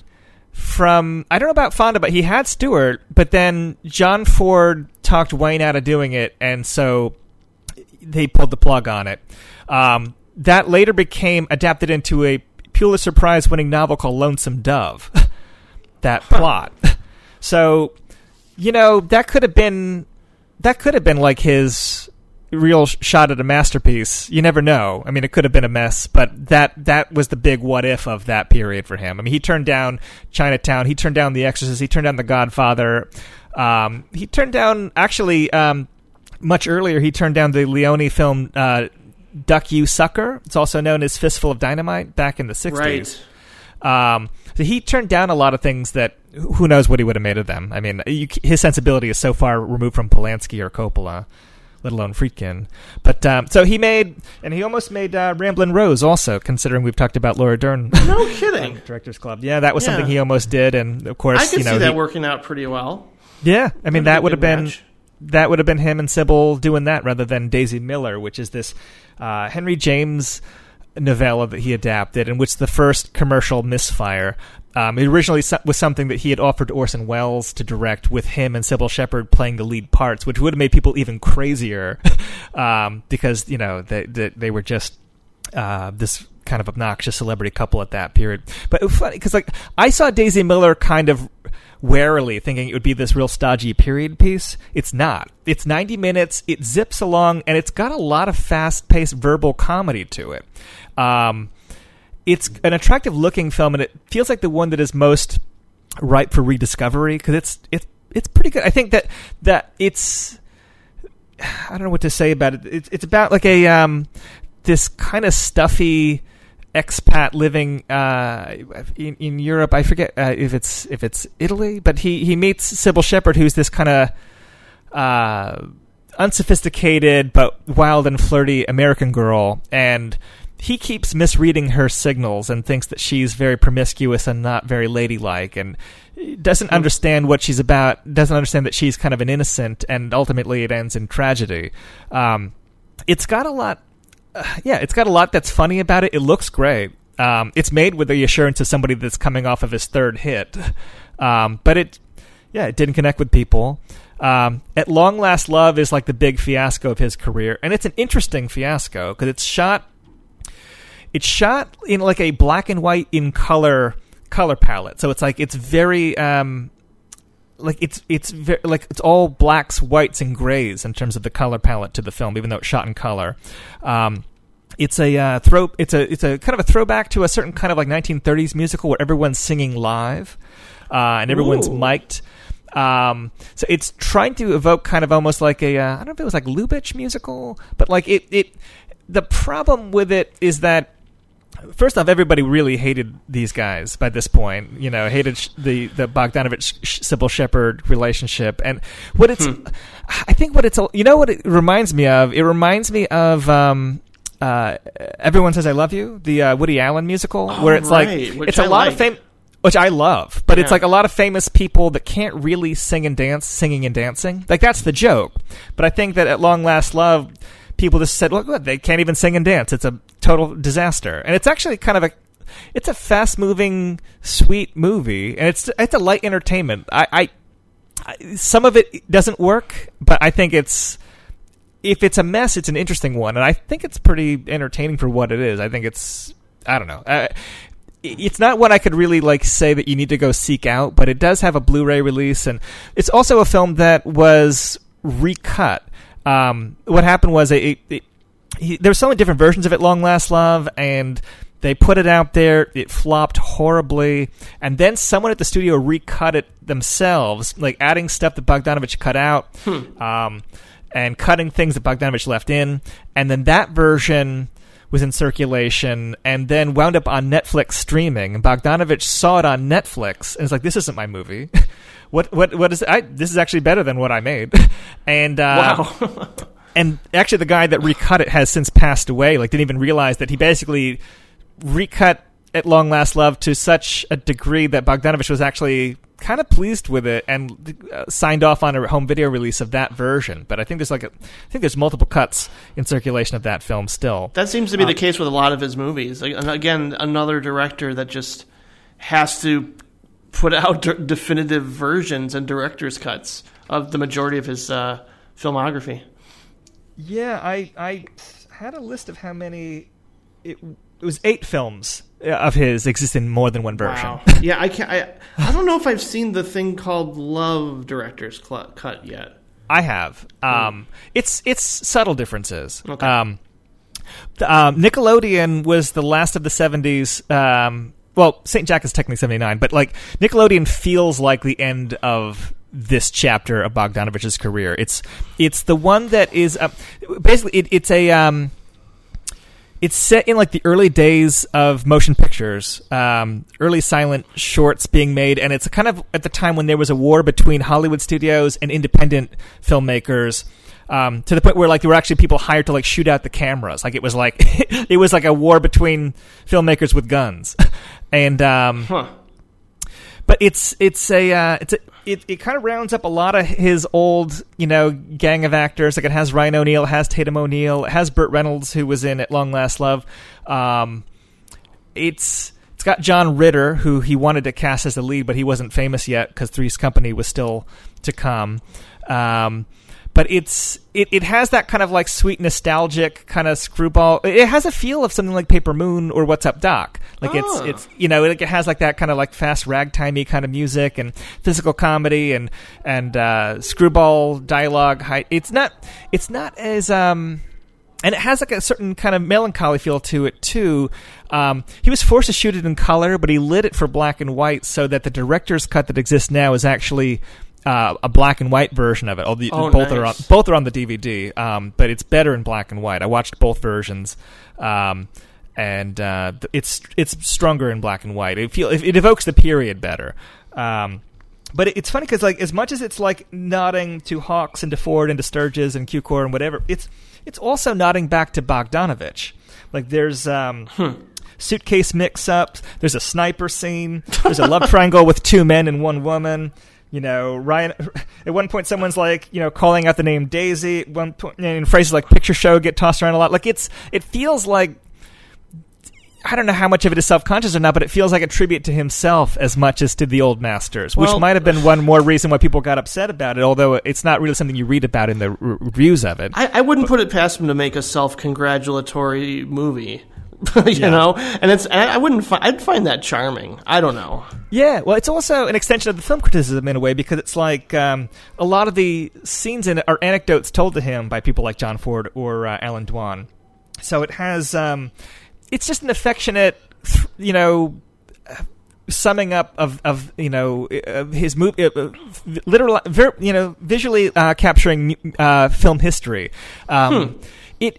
from I don't know about Fonda, but he had Stewart. But then John Ford talked Wayne out of doing it, and so they pulled the plug on it. Um, that later became adapted into a Pulitzer Prize winning novel called Lonesome Dove. [LAUGHS] that plot. [LAUGHS] So, you know, that could have been that could have been like his real shot at a masterpiece. You never know. I mean, it could have been a mess, but that that was the big what if of that period for him. I mean, he turned down Chinatown, he turned down The Exorcist, he turned down The Godfather. Um, he turned down actually um, much earlier. He turned down the Leone film uh, "Duck You Sucker." It's also known as "Fistful of Dynamite" back in the '60s. Um, so he turned down a lot of things that who knows what he would have made of them. I mean, you, his sensibility is so far removed from Polanski or Coppola, let alone Friedkin. But um, so he made, and he almost made uh, Ramblin' Rose also, considering we've talked about Laura Dern. [LAUGHS] No kidding. [LAUGHS] Directors Club. Yeah, that was Yeah. something he almost did, and of course, I could you know, see that he- working out pretty well. yeah, I mean That'd be a that would have been match. that would have been him and Cybill doing that rather than Daisy Miller, which is this uh, Henry James novella that he adapted, in which the first commercial misfire. Um, it originally was something that he had offered Orson Welles to direct, with him and Cybill Shepherd playing the lead parts, which would have made people even crazier, [LAUGHS] um, because you know they they, they were just uh, this kind of obnoxious celebrity couple at that period. But it was funny because like I saw Daisy Miller kind of warily thinking it would be this real stodgy period piece. It's not. It's 90 minutes. It zips along and it's got a lot of fast-paced verbal comedy to it. Um, it's an attractive looking film and it feels like the one that is most ripe for rediscovery because it's it's it's pretty good. I think that that it's [SIGHS] I don't know what to say about it. It's it's about like a um this kind of stuffy expat living uh, in in Europe. I forget uh, if it's if it's Italy, but he he meets Cybill Shepherd, who's this kind of uh, unsophisticated but wild and flirty American girl, and he keeps misreading her signals and thinks that she's very promiscuous and not very ladylike, and doesn't understand what she's about. Doesn't understand that she's kind of an innocent, and ultimately it ends in tragedy. Um, it's got a lot uh, yeah, it's got a lot that's funny about it. It looks great. Um, it's made with the assurance of somebody that's coming off of his third hit, um, but it, yeah, it didn't connect with people. Um, At Long Last Love is like the big fiasco of his career, and it's an interesting fiasco because it's shot. It's shot in like a black and white in color color palette, so it's like it's very um, like it's it's very, like it's all blacks, whites, and grays in terms of the color palette to the film, even though it's shot in color. Um, it's a uh, throw. It's a it's a kind of a throwback to a certain kind of like 1930s musical where everyone's singing live uh, and everyone's Ooh. mic'd. Um, so it's trying to evoke kind of almost like a uh, I don't know if it was like Lubitsch musical, but like it it. The problem with it is that first off, everybody really hated these guys by this point. You know, hated sh- the the Bogdanovich Cybill Shepherd relationship, and what it's. I think what it's. You know what it reminds me of? It reminds me of. Um, uh, Everyone says I love you, the uh, Woody Allen musical, Oh, where it's right, like it's a I lot of fame, which I love, but it's like a lot of famous people that can't really sing and dance, singing and dancing. Like that's the joke. But I think that at long last, love people just said, "Well, good, they can't even sing and dance. It's a total disaster." And it's actually kind of a it's a fast moving, sweet movie, and it's it's a light entertainment. I, I, I some of it doesn't work, but I think it's if it's a mess, it's an interesting one, and I think it's pretty entertaining for what it is. I think it's I don't know. Uh, it's not one I could really like say that you need to go seek out, but it does have a Blu-ray release, and it's also a film that was recut. Um, what happened was it, it, he, there were so many different versions of it. Long last love, and they put it out there. It flopped horribly, and then someone at the studio recut it themselves, like adding stuff that Bogdanovich cut out, um, and cutting things that Bogdanovich left in, and then that version was in circulation and then wound up on Netflix streaming. And Bogdanovich saw it on Netflix and was like, "This isn't my movie. [LAUGHS] what what what is? I, this is actually better than what I made." [LAUGHS] and uh, Wow. [LAUGHS] and actually, the guy that recut it has since passed away. Like, didn't even realize that he basically recut at long last love to such a degree that Bogdanovich was actually kind of pleased with it and uh, signed off on a home video release of that version. But I think there's like a, I think there's multiple cuts in circulation of that film still. That seems to be the Um, case with a lot of his movies. Like, again, another director that just has to put out de- definitive versions and director's cuts of the majority of his uh, filmography. Yeah, I I had a list of how many it it was eight films of his exist in more than one version. Wow. yeah, I can't. I, I don't know if I've seen the thing called Love Director's Cl- Cut yet. I have. Um, It's it's subtle differences. Okay. Um, um, Nickelodeon was the last of the '70s. Um, well, Saint Jack is technically '79, but like Nickelodeon feels like the end of this chapter of Bogdanovich's career. It's it's the one that is uh, basically it, it's a um, it's set in like the early days of motion pictures, um, early silent shorts being made, and it's kind of at the time when there was a war between Hollywood studios and independent filmmakers. Um, to the point where like there were actually people hired to like shoot out the cameras. Like it was like [LAUGHS] it was like a war between filmmakers with guns, [LAUGHS] and um, Huh. but it's it's a uh, it's a it, it kind of rounds up a lot of his old you know gang of actors. Like it has Ryan O'Neal, it has Tatum O'Neal, it has Burt Reynolds who was in At Long Last Love. Um, it's it's got John Ritter who he wanted to cast as the lead, but he wasn't famous yet because Three's Company was still to come. Um, but it's it, it has that kind of like sweet nostalgic kind of screwball. It has a feel of something like Paper Moon or What's Up Doc. Like Ah. it's it's you know it, it has like that kind of like fast ragtimey kind of music and physical comedy and and uh, screwball dialogue. It's not it's not as um and it has like a certain kind of melancholy feel to it too. Um, he was forced to shoot it in color, but he lit it for black and white so that the director's cut that exists now is actually uh, a black and white version of it. All the, Oh, both are on both are on the DVD, um, but it's better in black and white. I watched both versions. Um, and uh, it's it's stronger in black and white. It feel it, it evokes the period better. Um, but it- it's funny because like as much as it's like nodding to Hawks and to Ford and to Sturges and Cukor and whatever, it's it's also nodding back to Bogdanovich. Like there's um, suitcase mix-ups. There's a sniper scene. There's a love triangle with two men and one woman. You know, Ryan. [LAUGHS] At one point, someone's like, you know, calling out the name Daisy. At one point, and phrases like "picture show" get tossed around a lot. Like it's, it feels like I don't know how much of it is self conscious or not, but it feels like a tribute to himself as much as to the old masters, which might have been [SIGHS] one more reason why people got upset about it. Although it's not really something you read about in the r- reviews of it. I, I wouldn't put it past him to make a self-congratulatory movie. [LAUGHS] you Yeah. know, and it's and I wouldn't. Fi- I'd find that charming. I don't know. Yeah, well, it's also an extension of the film criticism in a way because it's like um, a lot of the scenes in it are anecdotes told to him by people like John Ford or uh, Allan Dwan. So it has, um, it's just an affectionate, you know, uh, summing up of, of you know uh, his movie, uh, literal, ver- you know, visually uh, capturing uh, film history. Um, It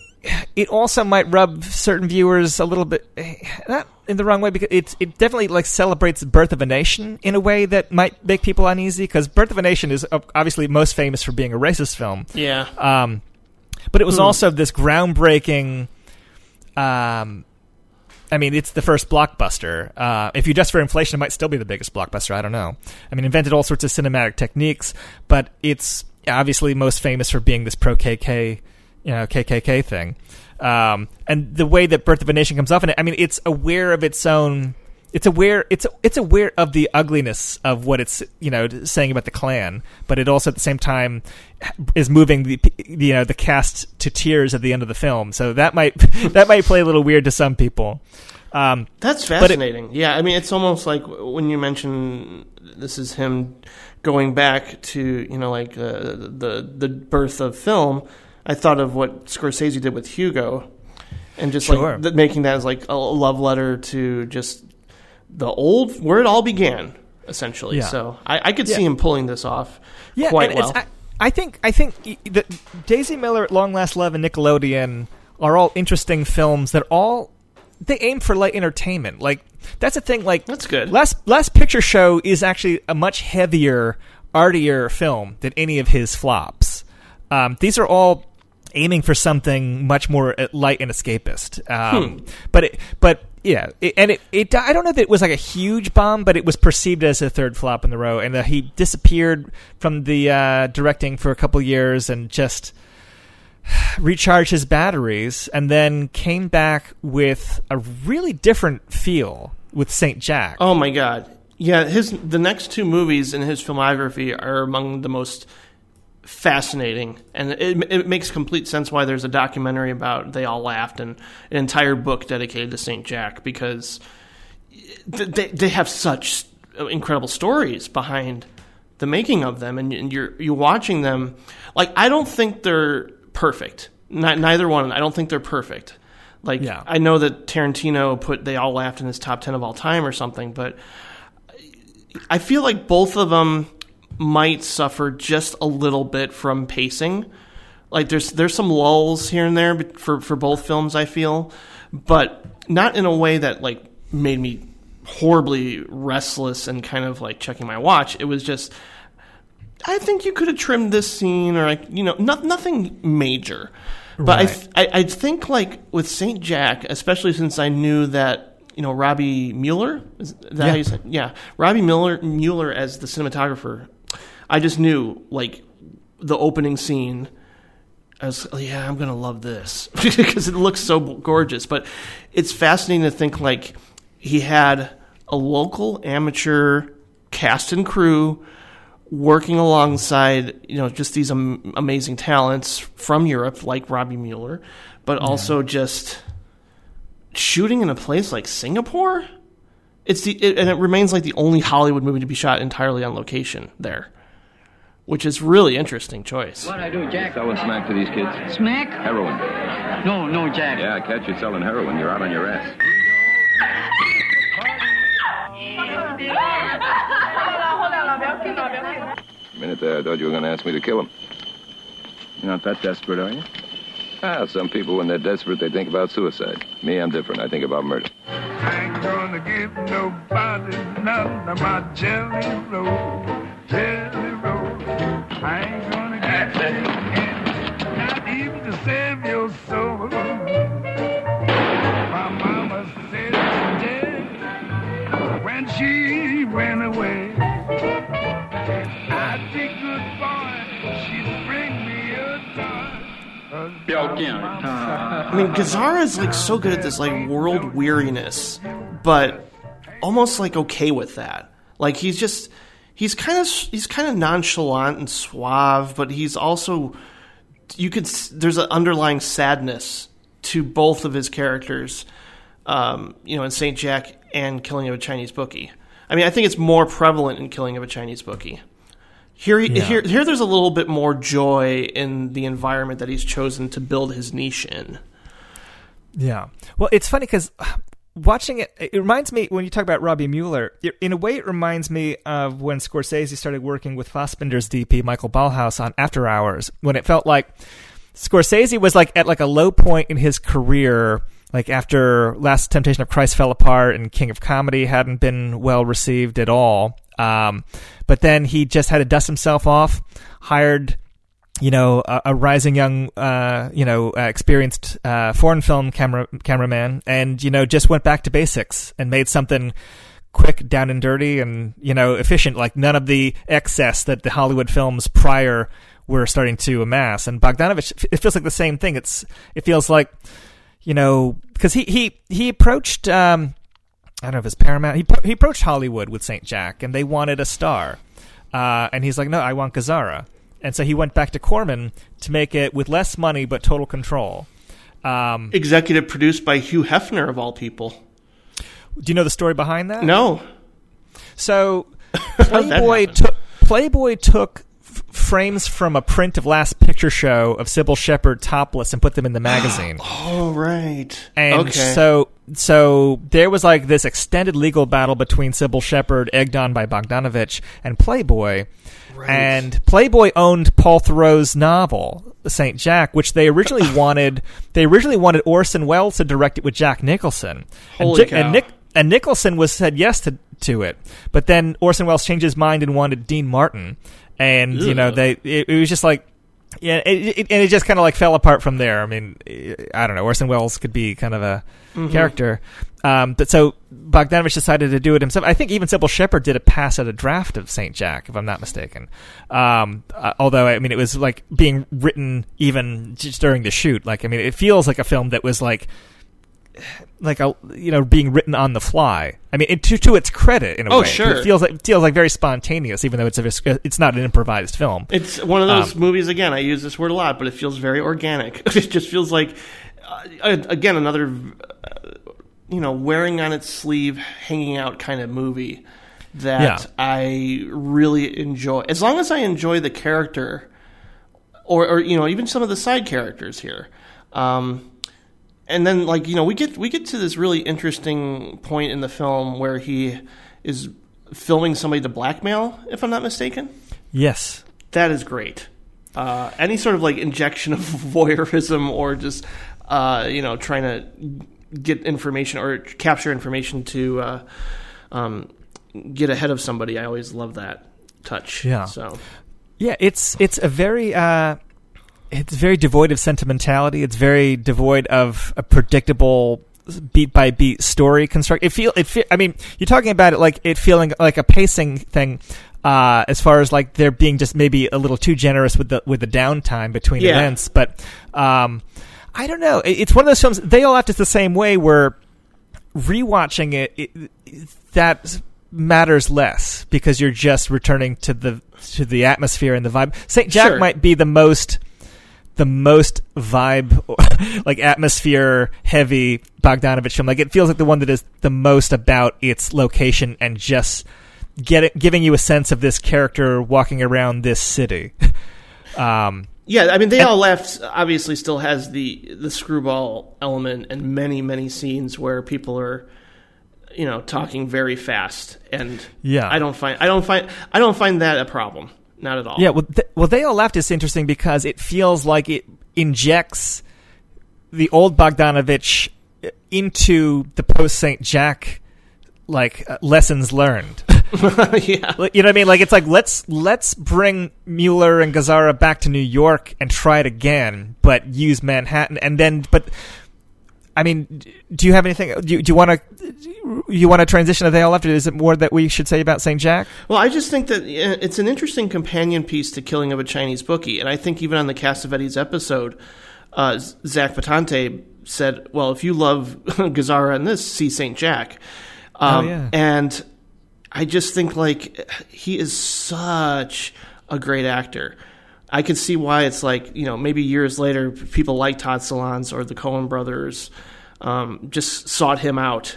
it also might rub certain viewers a little bit eh, not in the wrong way because it it definitely like celebrates Birth of a Nation in a way that might make people uneasy because Birth of a Nation is obviously most famous for being a racist film. Yeah. Um, but it was Hmm. also this groundbreaking. Um, I mean, it's the first blockbuster. Uh, if you adjust for inflation, it might still be the biggest blockbuster. I don't know. I mean, invented all sorts of cinematic techniques, but it's obviously most famous for being this pro KK, you know, KKK thing. Um, and the way that Birth of a Nation comes off in it, I mean, it's aware of its own. It's aware. It's it's aware of the ugliness of what it's you know saying about the Klan, but it also at the same time is moving the you know the cast to tears at the end of the film. So that might [LAUGHS] that might play a little weird to some people. Um, That's but it- fascinating. yeah, I mean, it's almost like when you mention this is him going back to you know like uh, the the birth of film. I thought of what Scorsese did with Hugo, and just Sure. like th- making that as like a love letter to just the old where it all began, essentially. Yeah. So I, I could Yeah. see him pulling this off yeah, quite well. I, I think I think that Daisy Miller at Long Last Love and Nickelodeon are all interesting films that all they aim for light entertainment. Like that's the thing. Like that's good. Last Last Picture Show is actually a much heavier, artier film than any of his flops. Um, these are all aiming for something much more uh, light and escapist. Um, Hmm. But it, but yeah, it, and it, it I don't know that it was like a huge bomb, but it was perceived as a third flop in the row, and uh, he disappeared from the uh, directing for a couple years and just [SIGHS] recharged his batteries, and then came back with a really different feel with Saint Jack. Oh my god. Yeah, his the next two movies in his filmography are among the most fascinating, and it, it makes complete sense why there's a documentary about They All Laughed and an entire book dedicated to Saint Jack because they they have such incredible stories behind the making of them, and you're you're watching them. Like I don't think they're perfect. Not, neither one. I don't think they're perfect. Like Yeah. I know that Tarantino put They All Laughed in his top ten of all time or something, but I feel like both of them might suffer just a little bit from pacing. Like there's there's some lulls here and there for for both films. I feel, but not in a way that like made me horribly restless and kind of like checking my watch. It was just. I think you could have trimmed this scene, or like you know, no, nothing major. But I, th- I, I think like with Saint Jack, especially since I knew that you know Robbie Mueller, is that how Yeah. you said? Yeah, Robbie Mueller Mueller as the cinematographer. I just knew like the opening scene. I was yeah, I'm gonna love this [LAUGHS] because it looks so gorgeous. But it's fascinating to think like he had a local amateur cast and crew working alongside you know just these am- amazing talents from Europe like Robbie Mueller, but also just shooting in a place like Singapore. It's the it, and it remains like the only Hollywood movie to be shot entirely on location there, which is really interesting choice. What I do, Jack? Selling smack to these kids. Smack? Heroin. No, no, Jack. Yeah, I catch you selling heroin. You're out on your ass. A minute there, I thought you were going to ask me to kill him. You're not that desperate, are you? Ah, some people, when they're desperate, they think about suicide. Me, I'm different. I think about murder. I ain't gonna give nobody none of my jelly roll, jelly roll. I ain't gonna give you not even to save your soul. My mama said dead when she went away. I'd good I mean, Gazzara is like so good at this like world weariness, but almost like okay with that. Like he's just he's kind of he's kind of nonchalant and suave, but he's also you could there's an underlying sadness to both of his characters. Um, you know, in Saint Jack and Killing of a Chinese Bookie. I mean, I think it's more prevalent in Killing of a Chinese Bookie. Here, Yeah. here, here. There's a little bit more joy in the environment that he's chosen to build his niche in. Yeah. Well, it's funny because uh, watching it, it reminds me when you talk about Robbie Mueller. In a way, it reminds me of when Scorsese started working with Fassbinder's DP Michael Ballhaus on After Hours, when it felt like Scorsese was like at like a low point in his career. Like after Last Temptation of Christ fell apart and King of Comedy hadn't been well received at all. Um, but then he just had to dust himself off, hired you know, a, a rising young, uh, you know, uh, experienced uh, foreign film camera cameraman, and you know, just went back to basics and made something quick, down and dirty, and you know, efficient. Like none of the excess that the Hollywood films prior were starting to amass. And Bogdanovich, it feels like the same thing. It's it feels like, you know, because he he he approached. Um, I don't know if it's Paramount. He he approached Hollywood with Saint Jack, and they wanted a star, uh, and he's like, no, I want Gazzara, and so he went back to Corman to make it with less money but total control. Um, Executive produced by Hugh Hefner of all people. do you know the story behind that? No. So [LAUGHS] Playboy took Playboy took frames from a print of Last Picture Show of Cybill Shepherd topless and put them in the magazine. [GASPS] Oh right. And okay. so so there was like this extended legal battle between Cybill Shepherd, egged on by Bogdanovich, and Playboy. Right. And Playboy owned Paul Theroux's novel, Saint Jack, which they originally [COUGHS] wanted. They originally wanted Orson Welles to direct it with Jack Nicholson. Holy and, Ji- and cow. Nick and Nicholson was said yes to to it, but then Orson Welles changed his mind and wanted Dean Martin, and you know they it, it was just like. Yeah, it, it, and it just kind of like fell apart from there. I mean, I don't know. Orson Welles could be kind of a Mhm. character, um, but so Bogdanovich decided to do it himself. I think even Cybill Shepherd did a pass at a draft of Saint Jack, if I'm not mistaken. Um, uh, although I mean, it was like being written even just during the shoot. Like, I mean, it feels like a film that was like like a you know being written on the fly. I mean, it, to to its credit in a way. Oh, way, sure. it feels like feels like very spontaneous, even though it's a it's not an improvised film. It's one of those Um, movies. Again, I use this word a lot, but it feels very organic. [LAUGHS] it just feels like, uh, again, another, uh, you know, wearing on its sleeve, hanging out kind of movie that Yeah. I really enjoy. As long as I enjoy the character, or, or you know, even some of the side characters here. Um, and then, like you know, we get we get to this really interesting point in the film where he is filming somebody to blackmail, if I'm not mistaken. Yes. That is great. Uh, any sort of like injection of [LAUGHS] voyeurism or just uh, you know trying to get information or capture information to uh, um, get ahead of somebody, I always love that touch. Yeah. So Yeah, it's it's a very uh, it's very devoid of sentimentality. It's very devoid of a predictable beat by beat story construct. It feel it. Fe- I mean, you're talking about it like it feeling like a pacing thing. Uh, as far as like they're being just maybe a little too generous with the with the downtime between Yeah. events, but um, I don't know. It's one of those films. They all act the same way. Where rewatching it, it that matters less because you're just returning to the to the atmosphere and the vibe. Saint Jack Sure. might be the most the most vibe [LAUGHS] like atmosphere heavy Bogdanovich film. Like it feels like the one that is the most about its location and just get it, giving you a sense of this character walking around this city. [LAUGHS] Um, yeah, I mean, they And- all left. Obviously, still has the the screwball element and many many scenes where people are. You know, talking very fast, and Yeah. I don't find I don't find I don't find that a problem, not at all. Yeah, well, th- well, they all laughed is interesting because it feels like it injects the old Bogdanovich into the post Saint Jack like uh, lessons learned. [LAUGHS] [LAUGHS] yeah, you know what I mean? Like it's like let's let's bring Mueller and Gazzara back to New York and try it again, but use Manhattan and then but. I mean, d- do you have anything? Do you, do you want to you want to transition to they all laughed? Is it more that we should say about Saint Jack? Well, I just think that uh, it's an interesting companion piece to Killing of a Chinese Bookie, and I think even on the Cassavetes episode, uh, Zach Patante said, "Well, if you love [LAUGHS] Gazzara and this, see Saint Jack." Um, Oh, yeah. And I just think like he is such a great actor. I could see why it's like you know maybe years later people like Todd Solondz or the Coen Brothers um, just sought him out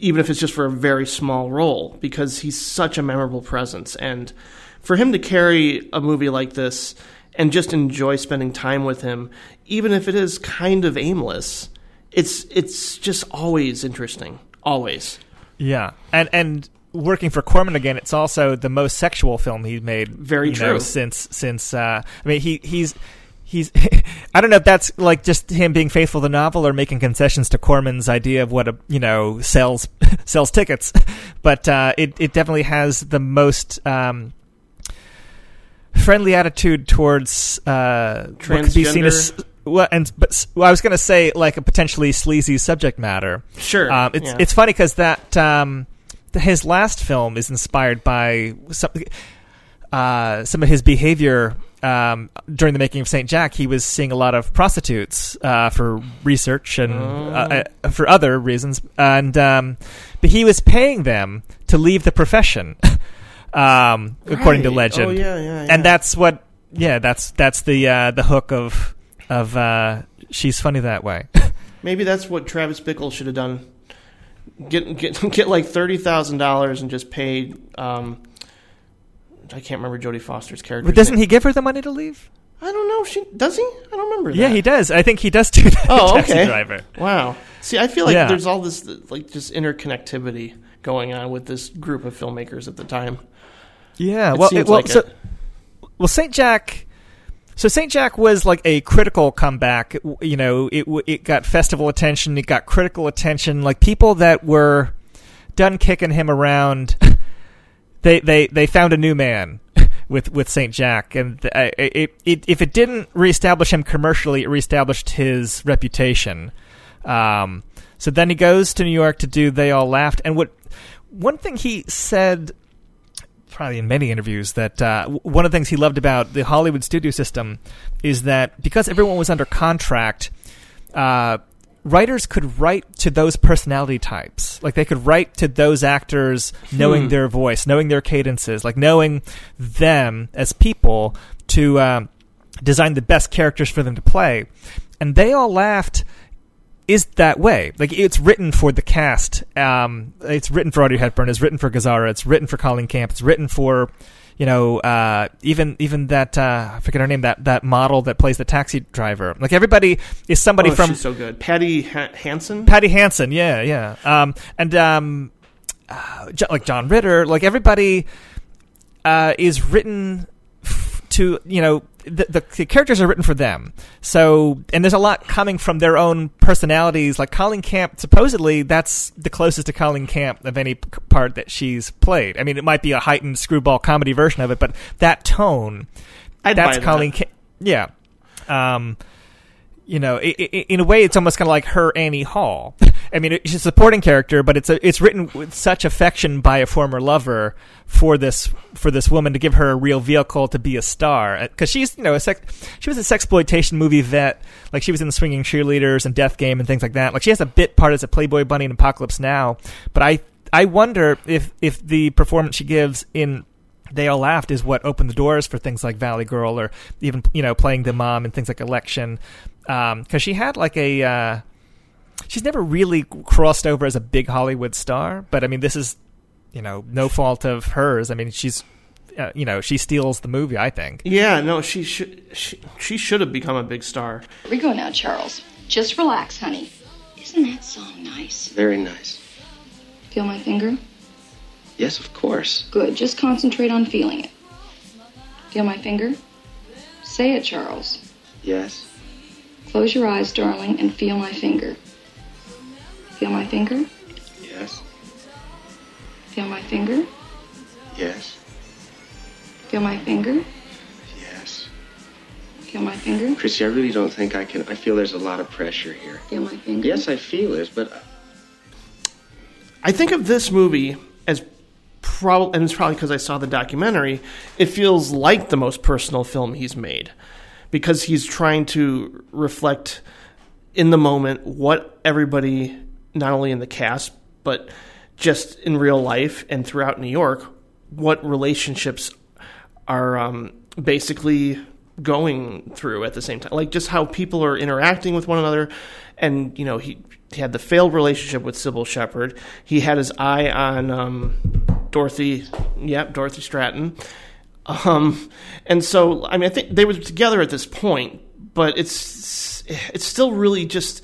even if it's just for a very small role, because he's such a memorable presence. And for him to carry a movie like this and just enjoy spending time with him, even if it is kind of aimless, it's it's just always interesting. Always. Yeah, and and working for Corman again, it's also the most sexual film he's made. Very you know, true. since since uh, I mean he he's he's [LAUGHS] I don't know if that's like just him being faithful to the novel or making concessions to Corman's idea of what a you know sells [LAUGHS] sells tickets, [LAUGHS] but uh, it it definitely has the most. Um, friendly attitude towards uh, what could be seen as well, and but well, I was going to say like a potentially sleazy subject matter. Sure, um, it's yeah. it's funny because that um, his last film is inspired by some uh, some of his behavior. Um, during the making of Saint Jack, he was seeing a lot of prostitutes uh, for research and uh, uh, for other reasons, and um, but he was paying them to leave the profession, [LAUGHS] um, according to legend. Oh, yeah, yeah, yeah. And that's what, yeah, that's that's the uh, the hook of of uh, she's funny that way. [LAUGHS] Maybe that's what Travis Bickle should have done. Get get [LAUGHS] get like thirty thousand dollars and just pay. Um, I can't remember Jodie Foster's character. but doesn't he give her the money to leave? I don't know. She does he? I don't remember. Yeah, that. he does. I think he does do that. Oh, [LAUGHS] Taxi okay. Driver. Wow. See, I feel like Yeah. there's all this like just interconnectivity going on with this group of filmmakers at the time. Yeah, It well, it- well, like so, it. well, Saint Jack. So Saint Jack was like a critical comeback. You know, it it got festival attention. It got critical attention. Like people that were done kicking him around, [LAUGHS] they they they found a new man [LAUGHS] with with Saint Jack, and it, it if it didn't reestablish him commercially, it reestablished his reputation. Um, so then he goes to New York to do They All Laughed, and what one thing he said probably in many interviews that uh, one of the things he loved about the Hollywood studio system is that because everyone was under contract, uh, writers could write to those personality types. Like they could write to those actors knowing Hmm. their voice, knowing their cadences, like knowing them as people to um, design the best characters for them to play. And they all laughed is that way. Like it's written for the cast. Um, it's written for Audrey Hepburn. It's written for Gazzara. It's written for Colleen Camp. It's written for, you know, uh, even even that uh, I forget her name. That that model that plays the taxi driver. Like everybody is somebody oh, from she's so good. Patty ha- Hansen. Patty Hansen. Yeah, yeah. Um, and um, uh, Jo- like John Ritter. Like everybody uh, is written f- to you know the, the, the characters are written for them. So and there's a lot coming from their own personalities. Like Colleen Camp, supposedly that's the closest to Colleen Camp of any part that she's played. I mean, it might be a heightened screwball comedy version of it, but that tone, I'd that's that. Colleen Camp. Yeah. Um, you know, in a way, it's almost kind of like her Annie Hall. I mean, she's a supporting character, but it's a, it's written with such affection by a former lover for this for this woman to give her a real vehicle to be a star. Uh, because she's you know a sex, she was a sexploitation movie vet. Like she was in the Swinging Cheerleaders and Death Game and things like that. Like she has a bit part as a Playboy bunny in Apocalypse Now. But I I wonder if if the performance she gives in they all laughed is what opened the doors for things like Valley Girl or even you know playing the mom and things like Election because she had like a uh, she's never really crossed over as a big Hollywood star but I mean this is you know no fault of hers I mean she's uh, you know she steals the movie I think Yeah, no, she should she, she should have become a big star. Here we go now, Charles. Just relax, honey. Isn't that song nice? Very nice. Feel my finger? Yes, of course. Good. Just concentrate on feeling it. Feel my finger? Say it, Charles. Yes. Close your eyes, darling, and feel my finger. Feel my finger? Yes. Feel my finger? Yes. Feel my finger? Yes. Feel my finger? Chrissy, I really don't think I can. I feel there's a lot of pressure here. Feel my finger? Yes, I feel it, but uh, I think of this movie as probably, and it's probably because I saw the documentary. It feels like the most personal film he's made because he's trying to reflect in the moment what everybody, not only in the cast but just in real life and throughout New York, what relationships are um, basically going through at the same time. Like just how people are interacting with one another. And, you know, he, he had the failed relationship with Cybill Shepherd. He had his eye on um, Dorothy, yep, Dorothy Stratten. Um, and so, I mean, I think they were together at this point, but it's it's still really just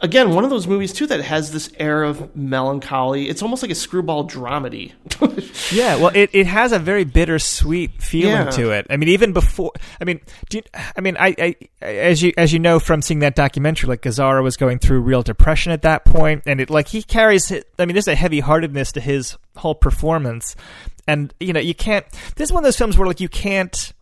again one of those movies too that has this air of melancholy. It's almost like a screwball dramedy. [LAUGHS] yeah well it, it has a very bittersweet feeling Yeah. to it i mean even before i mean do you, i mean I, I as you as you know from seeing that documentary like Gazzara was going through real depression at that point and it like he carries i mean there's a heavy heartedness to his whole performance and you know you can't this is one of those films where like you can't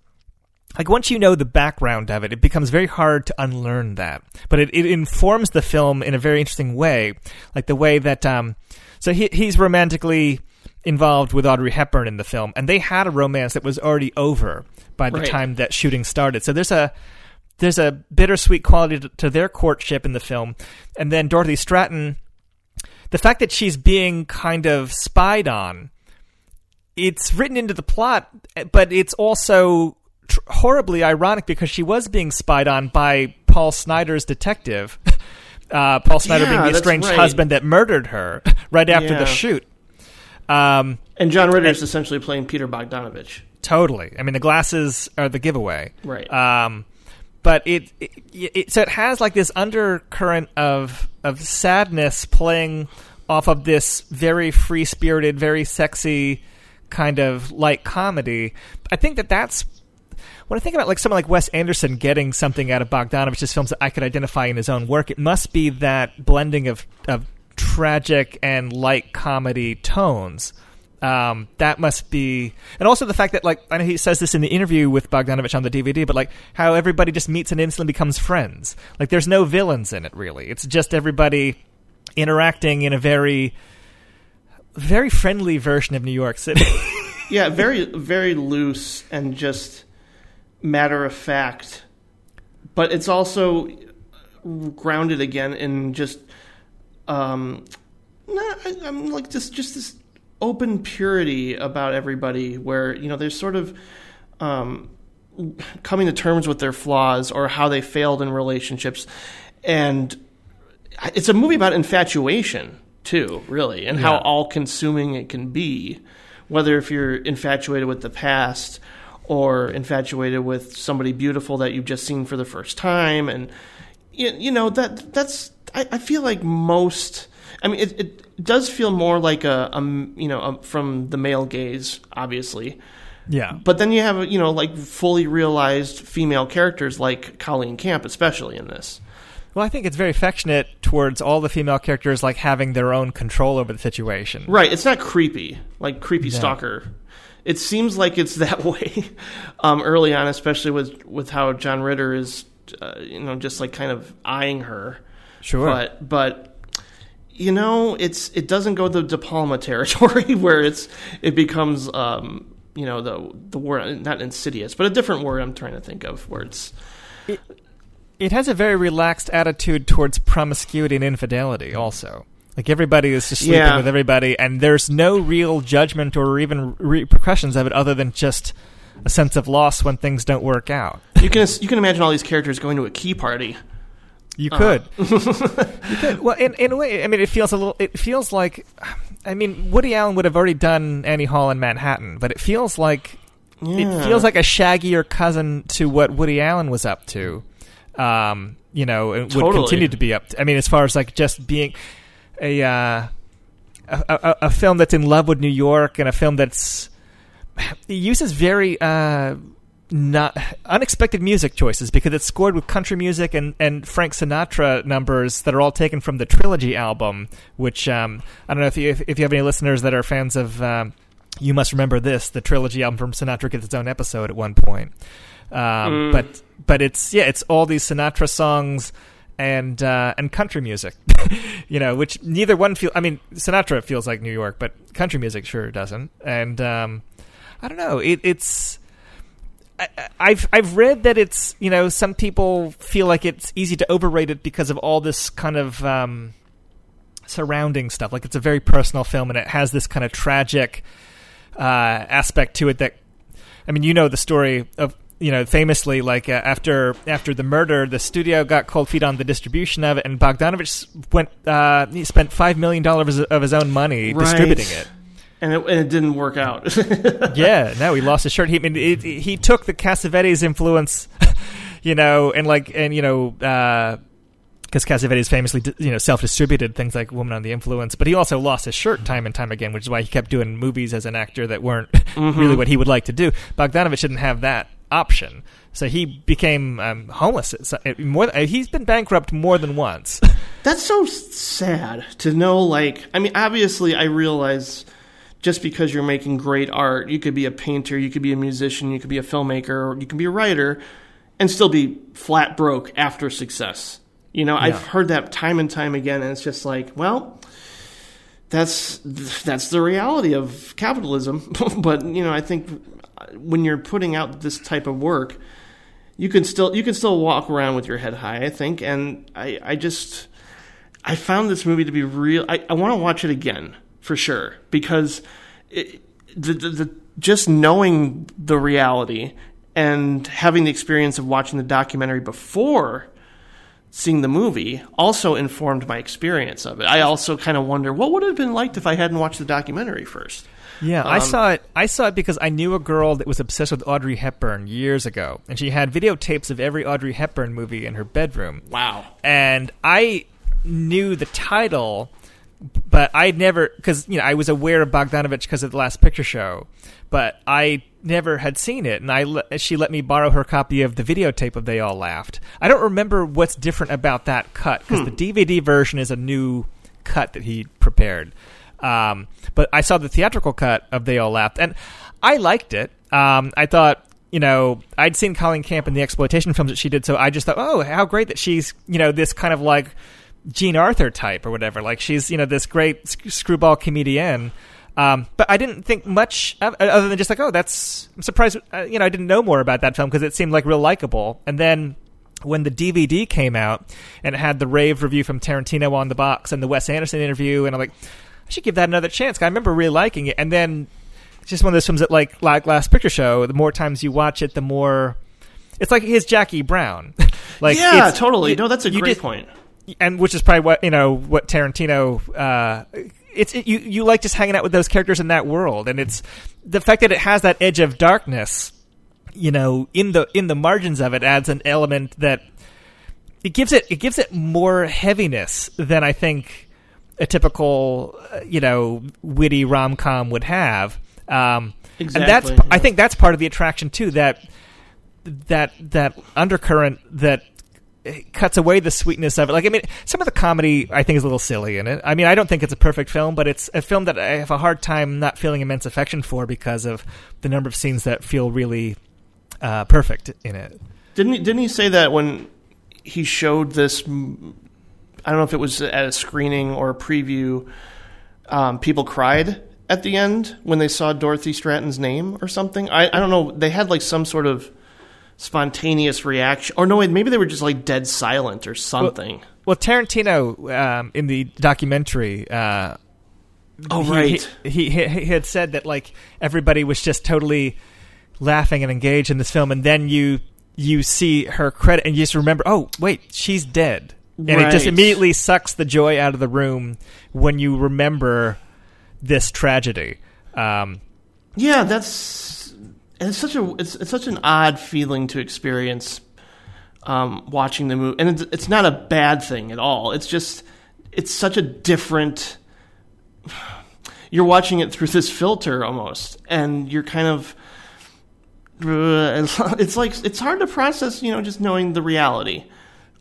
like once you know the background of it, it becomes very hard to unlearn that. But it, it informs the film in a very interesting way, like the way that um, so he he's romantically involved with Audrey Hepburn in the film, and they had a romance that was already over by the Right. time that shooting started. So there's a there's a bittersweet quality to, to their courtship in the film, and then Dorothy Stratten, the fact that she's being kind of spied on it's written into the plot, but it's also tr- horribly ironic because she was being spied on by Paul Snider's detective. [LAUGHS] Uh, Paul Snider Yeah, being the estranged right. husband that murdered her [LAUGHS] right after Yeah. the shoot. Um, and John Ritter is essentially playing Peter Bogdanovich. Totally. I mean, the glasses are the giveaway. Right. Um, but it, it, it so it has like this undercurrent of of sadness playing off of this very free spirited, very sexy kind of light comedy. I think that that's when I think about like someone like Wes Anderson getting something out of Bogdanovich's films that I could identify in his own work, it must be that blending of of tragic and light comedy tones. Um, that must be, and also the fact that like I know he says this in the interview with Bogdanovich on the DVD, but like how everybody just meets and instantly becomes friends. Like there's no villains in it really. It's just everybody interacting in a very, very friendly version of New York City. [LAUGHS] yeah, very very loose and just matter of fact. But it's also grounded again in just um, not, I, I'm like just just this open purity about everybody, where you know there's sort of um, coming to terms with their flaws or how they failed in relationships, and it's a movie about infatuation too, really, and how all consuming it can be. Whether if you're infatuated with the past or infatuated with somebody beautiful that you've just seen for the first time, and you, you know that that's I, I feel like most. I mean, it, it does feel more like a, a you know a, from the male gaze, obviously. Yeah. But then you have you know like fully realized female characters like Colleen Camp, especially in this. Well, I think it's very affectionate towards all the female characters, like having their own control over the situation. Right. It's not creepy, like creepy No. stalker. It seems like it's [LAUGHS] that way um, early on, especially with with how John Ritter is, uh, you know, just like kind of eyeing her. Sure. But but you know, it's it doesn't go the De Palma [LAUGHS] territory where it's it becomes um, you know the the word not insidious, but a different word I'm trying to think of where it's It has a very relaxed attitude towards promiscuity and infidelity, also. Like everybody is just sleeping Yeah. with everybody, and there's no real judgment or even repercussions of it, other than just a sense of loss when things don't work out. you can you can imagine all these characters going to a key party. You Uh. could. [LAUGHS] you could. Well, in, in a way, I mean, it feels a little. It feels like, I mean, Woody Allen would have already done Annie Hall in Manhattan, but it feels like Yeah. it feels like a shaggier cousin to what Woody Allen was up to. Um, you know, and would continue to be up. To, I mean, as far as like just being a, uh, a, a a film that's in love with New York and a film that's [SIGHS] it uses very uh, not unexpected music choices because it's scored with country music and, and Frank Sinatra numbers that are all taken from the trilogy album. Which um, I don't know if you if, if you have any listeners that are fans of. Um, you must remember this: the trilogy album from Sinatra gets its own episode at one point. Um, Mm. But but it's yeah, it's all these Sinatra songs and uh, and country music, [LAUGHS] you know, which neither one feel. I mean, Sinatra feels like New York, but country music sure doesn't. And um, I don't know. It, it's I, I've I've read that it's you know some people feel like it's easy to overrate it because of all this kind of um, surrounding stuff. Like it's a very personal film and it has this kind of tragic uh, aspect to it. That I mean, you know the story of you know famously like uh, after after the murder, the studio got cold feet on the distribution of it, and Bogdanovich went uh, he spent five million dollars of his own money distributing it. And it, and it didn't work out. [LAUGHS] [LAUGHS] yeah, no, he lost his shirt. He, I mean, it, he took the Cassavetes influence, [LAUGHS] you know, and like, and you know, because Cassavetes famously, you know, self-distributed things like "Woman on the Influence," but he also lost his shirt time and time again, which is why he kept doing movies as an actor that weren't Mhm. really what he would like to do. Bogdanovich didn't have that option, so he became um, homeless. So, uh, more, th- he's been bankrupt more than once. [LAUGHS] That's so sad to know. Like, I mean, obviously, I realize just because you're making great art, you could be a painter, you could be a musician, you could be a filmmaker, or you can be a writer, and still be flat broke after success. You know, I've heard that time and time again, and it's just like, well, that's that's the reality of capitalism. [LAUGHS] but you know, I think when you're putting out this type of work, you can still you can still walk around with your head high. I think, and I I just I found this movie to be real. I, I want to watch it again for sure because it, the, the the just knowing the reality and having the experience of watching the documentary before seeing the movie also informed my experience of it. I also kind of wonder what would it have been like if I hadn't watched the documentary first. Yeah, I Um, saw it. I saw it because I knew a girl that was obsessed with Audrey Hepburn years ago, and she had videotapes of every Audrey Hepburn movie in her bedroom. Wow! And I knew the title, but I'd never because you know I was aware of Bogdanovich because of the Last Picture Show, but I never had seen it. And I le- she let me borrow her copy of the videotape of They All Laughed. I don't remember what's different about that cut because Hmm. the DVD version is a new cut that he prepared. Um, but I saw the theatrical cut of They All Laughed, and I liked it. Um, I thought, you know, I'd seen Colleen Camp in the exploitation films that she did, so I just thought, oh, how great that she's, you know, this kind of like Jean Arthur type or whatever. Like she's, you know, this great sc- screwball comedian. Um, but I didn't think much of, other than just like, oh, that's. I'm surprised. Uh, you know, I didn't know more about that film because it seemed like real likable. And then when the DVD came out and it had the rave review from Tarantino on the box and the Wes Anderson interview, and I'm like, I should give that another chance. I remember really liking it, and then it's just one of those films that, like, like Last Picture Show, the more times you watch it, the more it's like his Jackie Brown. [LAUGHS] like, yeah, it's- totally. No, that's a great just- point. and which is probably what you know what Tarantino. Uh, it's it, you you like just hanging out with those characters in that world, and it's the fact that it has that edge of darkness. You know, in the in the margins of it adds an element that it gives it it gives it more heaviness than I think a typical uh, you know witty rom com would have. Um, And that's Exactly, I think that's part of the attraction too. That that that undercurrent that cuts away the sweetness of it. Like I mean, some of the comedy I think is a little silly in it. I mean, I don't think it's a perfect film, but it's a film that I have a hard time not feeling immense affection for because of the number of scenes that feel really uh, perfect in it. Didn't he, didn't he say that when he showed this? I don't know if it was at a screening or a preview. Um, people cried at the end when they saw Dorothy Stratten's name or something. I, I don't know. They had like some sort of spontaneous reaction, or no, maybe they were just like dead silent or something. Well, Tarantino um, in the documentary. Uh, Oh, he- right. He, he he had said that like everybody was just totally laughing and engaged in this film, and then you you see her credit, and you just remember, oh wait, she's dead, and it just immediately sucks the joy out of the room when you remember this tragedy. Um, Yeah, that's and it's such a it's, it's such an odd feeling to experience um, watching the movie, and it's, it's not a bad thing at all. It's just it's such a different. [SIGHS] You're watching it through this filter almost, and you're kind of. [SIGHS] It's like it's hard to process, you know, just knowing the reality.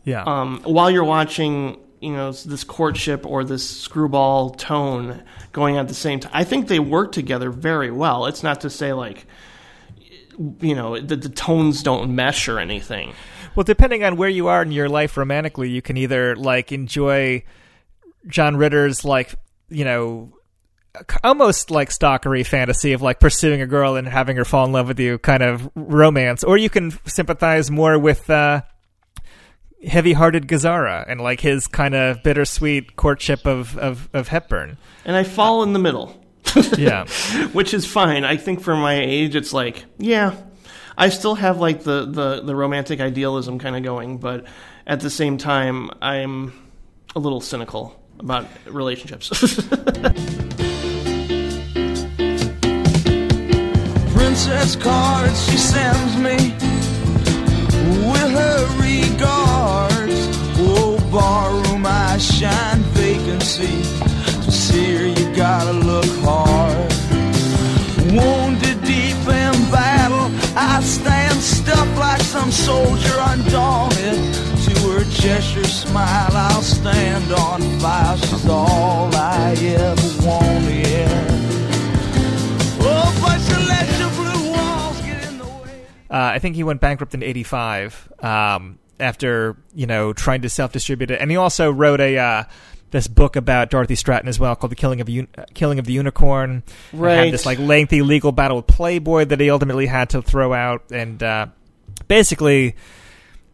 Yeah. Um, while you're watching, you know, this courtship or this screwball tone going at the same time, I think they work together very well. It's not to say like, you know, the, the tones don't mesh or anything. Well, depending on where you are in your life romantically, you can either like enjoy John Ritter's like you know almost like stalkery fantasy of like pursuing a girl and having her fall in love with you kind of romance, or you can sympathize more with uh, heavy-hearted Gazzara and like his kind of bittersweet courtship of of, of Hepburn. And I fall in the middle. [LAUGHS] Yeah. [LAUGHS] Which is fine. I think for my age, it's like, yeah, I still have like the, the, the romantic idealism kind of going, but at the same time, I'm a little cynical about relationships. [LAUGHS] princess cards she sends me vacancy. To see her, you gotta look hard. Wounded deep in battle, I stand stuck like some soldier undaunted. To her gesture, smile, I'll stand on fire. She's all I ever wanted. Oh. Uh, I think he went bankrupt in '85 um, after you know trying to self-distribute it, and he also wrote a uh, this book about Dorothy Stratten as well called "The Killing of Un- uh, Killing of the Unicorn." And Right. Had this like lengthy legal battle with Playboy that he ultimately had to throw out, and uh, basically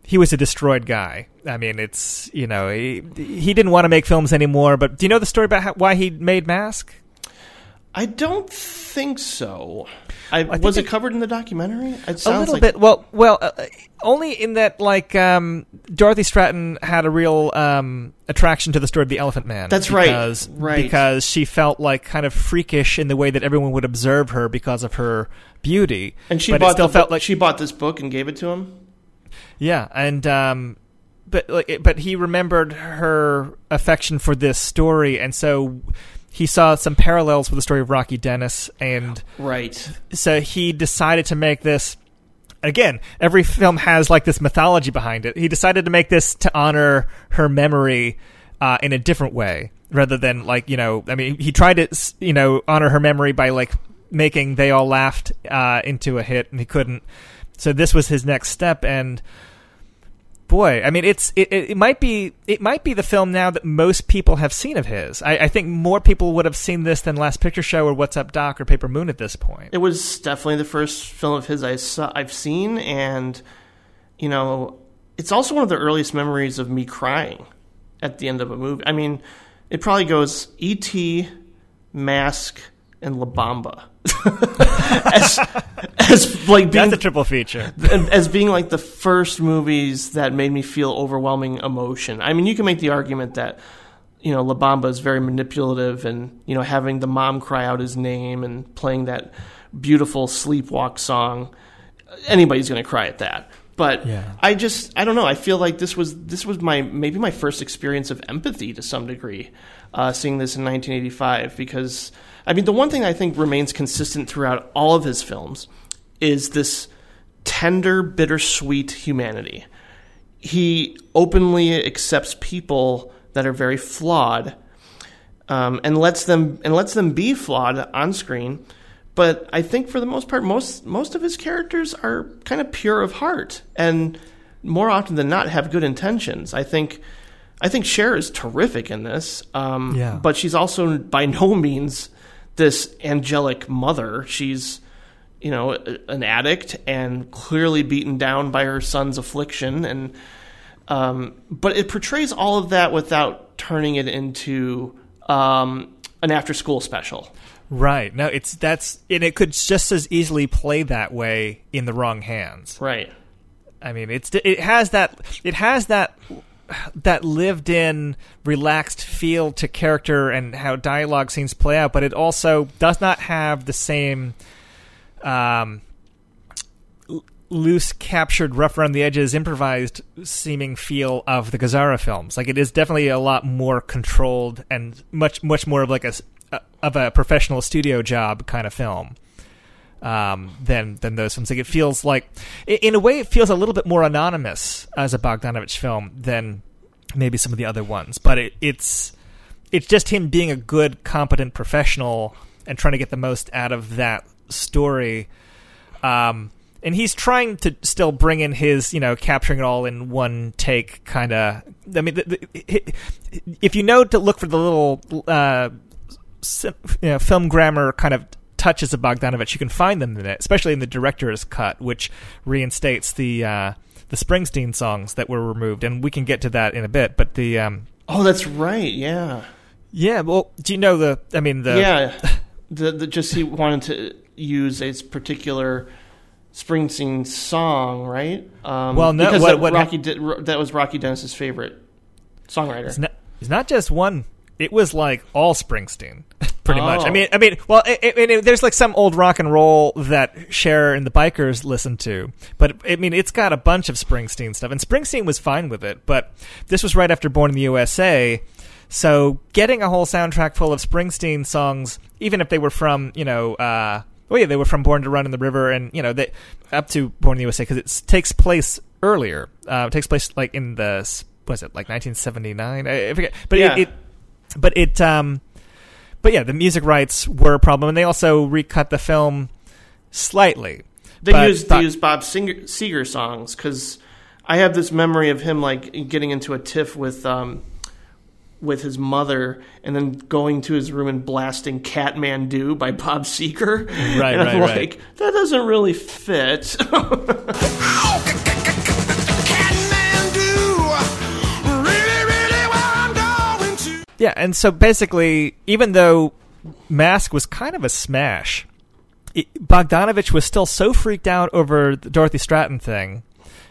he was a destroyed guy. I mean, it's you know he he didn't want to make films anymore. But do you know the story about how, why he made Mask? I don't think so. I, think was it covered in the documentary? It a little like, bit. Well, well, uh, only in that like um, Dorothy Stratten had a real um, attraction to the story of the Elephant Man. That's right, because, right. Because she felt like kind of freakish in the way that everyone would observe her because of her beauty. And she but bought still felt book- like she bought this book and gave it to him. yeah, and um, but like, but he remembered her affection for this story, and so he saw some parallels with the story of Rocky Dennis, and Right. so he decided to make this. Again, every film has like this mythology behind it. He decided to make this to honor her memory uh, in a different way, rather than like you know. I mean, he tried to you know honor her memory by like making "They All Laughed" uh, into a hit, and he couldn't. So this was his next step, and boy, I mean, it's it, it, might be it might be the film now that most people have seen of his. I, I think more people would have seen this than Last Picture Show or What's Up Doc or Paper Moon at this point. It was definitely the first film of his I saw, I've seen, and you know, it's also one of the earliest memories of me crying at the end of a movie. I mean, it probably goes E.T., Mask, and La Bamba. [LAUGHS] as, as like being That's a triple feature. as being like the first movies that made me feel overwhelming emotion. I mean, you can make the argument that you know La Bamba is very manipulative, and you know having the mom cry out his name and playing that beautiful sleepwalk song. Anybody's going to cry at that. But Yeah. I just I don't know. I feel like this was this was my maybe my first experience of empathy to some degree, uh, seeing this in 1985. Because I mean, the one thing I think remains consistent throughout all of his films is this tender, bittersweet humanity. He openly accepts people that are very flawed, um, and lets them and lets them be flawed on screen. But I think for the most part, most most of his characters are kind of pure of heart, and more often than not have good intentions. I think I think Cher is terrific in this, um, Yeah. but she's also by no means this angelic mother. She's you know an addict and clearly beaten down by her son's affliction, and um, but it portrays all of that without turning it into um, an after school special. Right. No, it's that's and it could just as easily play that way in the wrong hands. Right. I mean, it's it has that it has that that lived in relaxed feel to character and how dialogue scenes play out, but it also does not have the same um loose captured rough around the edges improvised seeming feel of the Gazzara films. Like it is definitely a lot more controlled and much much more of like a of a professional studio job kind of film um, than than those films. Like it feels like, in a way, it feels a little bit more anonymous as a Bogdanovich film than maybe some of the other ones. But it, it's it's just him being a good, competent professional and trying to get the most out of that story. Um, and he's trying to still bring in his, you know, capturing it all in one take kind of. I mean, the, the, if you know to look for the little uh, you know, film grammar kind of touches of Bogdanovich, you can find them in it, especially in the director's cut, which reinstates the uh, the Springsteen songs that were removed, and we can get to that in a bit. But the um, Oh, that's right. Yeah. yeah, well, do you know the? I mean, the yeah. [LAUGHS] The, the just he wanted to use a particular Springsteen song, right? Um, Well, no, because what- that what Rocky that was Rocky Dennis's favorite songwriter. It's not, it's not just one. It was like all Springsteen, [LAUGHS] pretty much. I Oh. mean, I mean, well, it, it, it- there's like some old rock and roll that Cher and the Bikers listen to, but I mean, it's got a bunch of Springsteen stuff, and Springsteen was fine with it. But this was right after Born in the USA, so getting a whole soundtrack full of Springsteen songs, even if they were from, you know, uh, well, yeah, they were from Born to Run in the River, and you know, they up to Born in the USA because it takes place earlier. Uh, it takes place like in the was it like 1979? I, I forget, but Yeah. it, but it, um, but yeah, the music rights were a problem, and they also recut the film slightly. They But- used but- they used Bob Singer, Seger songs because I have this memory of him like getting into a tiff with um, with his mother and then going to his room and blasting "Katmandu" by [LAUGHS] Bob Seger. Right, and I'm right, right. like, that doesn't really fit. [LAUGHS] Yeah, and so basically, even though Mask was kind of a smash, it, Bogdanovich was still so freaked out over the Dorothy Stratten thing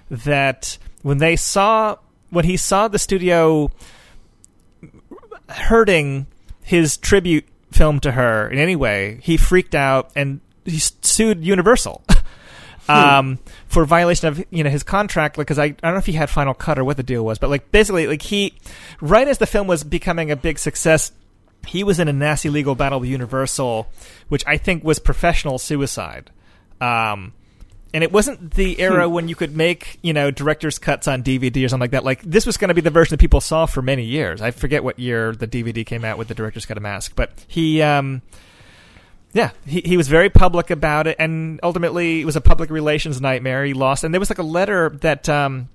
that when they saw when he saw the studio hurting his tribute film to her in any way, he freaked out and he sued Universal. [LAUGHS] um, for violation of you know his contract because I, I don't know if he had final cut or what the deal was but like basically like he right as the film was becoming a big success he was in a nasty legal battle with Universal which I think was professional suicide. Um, and it wasn't the era when you could make you know director's cuts on DVD or something like that. Like this was going to be the version that people saw for many years. I forget what year the DVD came out with the director's cut of Mask but he um, yeah, he, he was very public about it, and ultimately it was a public relations nightmare. He lost, and there was like a letter that um,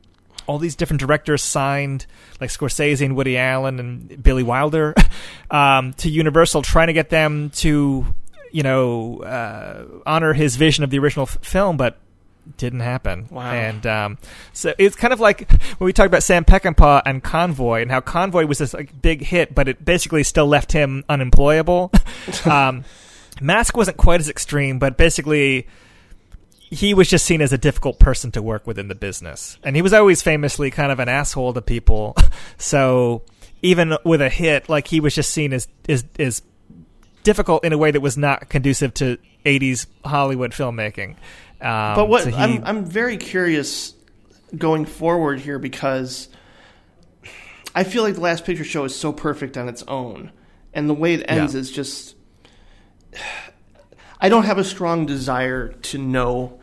all these different directors signed, like Scorsese and Woody Allen and Billy Wilder, [LAUGHS] um, to Universal, trying to get them to, you know, uh, honor his vision of the original f- film. But didn't happen. Wow. And um, so it's kind of like when we talk about Sam Peckinpah and Convoy and how Convoy was this like big hit, but it basically still left him unemployable. [LAUGHS] um, Mask wasn't quite as extreme, but basically he was just seen as a difficult person to work with in the business. And he was always famously kind of an asshole to people. [LAUGHS] so even with a hit, like he was just seen as is is difficult in a way that was not conducive to 80s Hollywood filmmaking. Um, but what so he- I'm I'm very curious going forward here because I feel like the Last Picture Show is so perfect on its own, and the way it ends Yeah. is just. I don't have a strong desire to know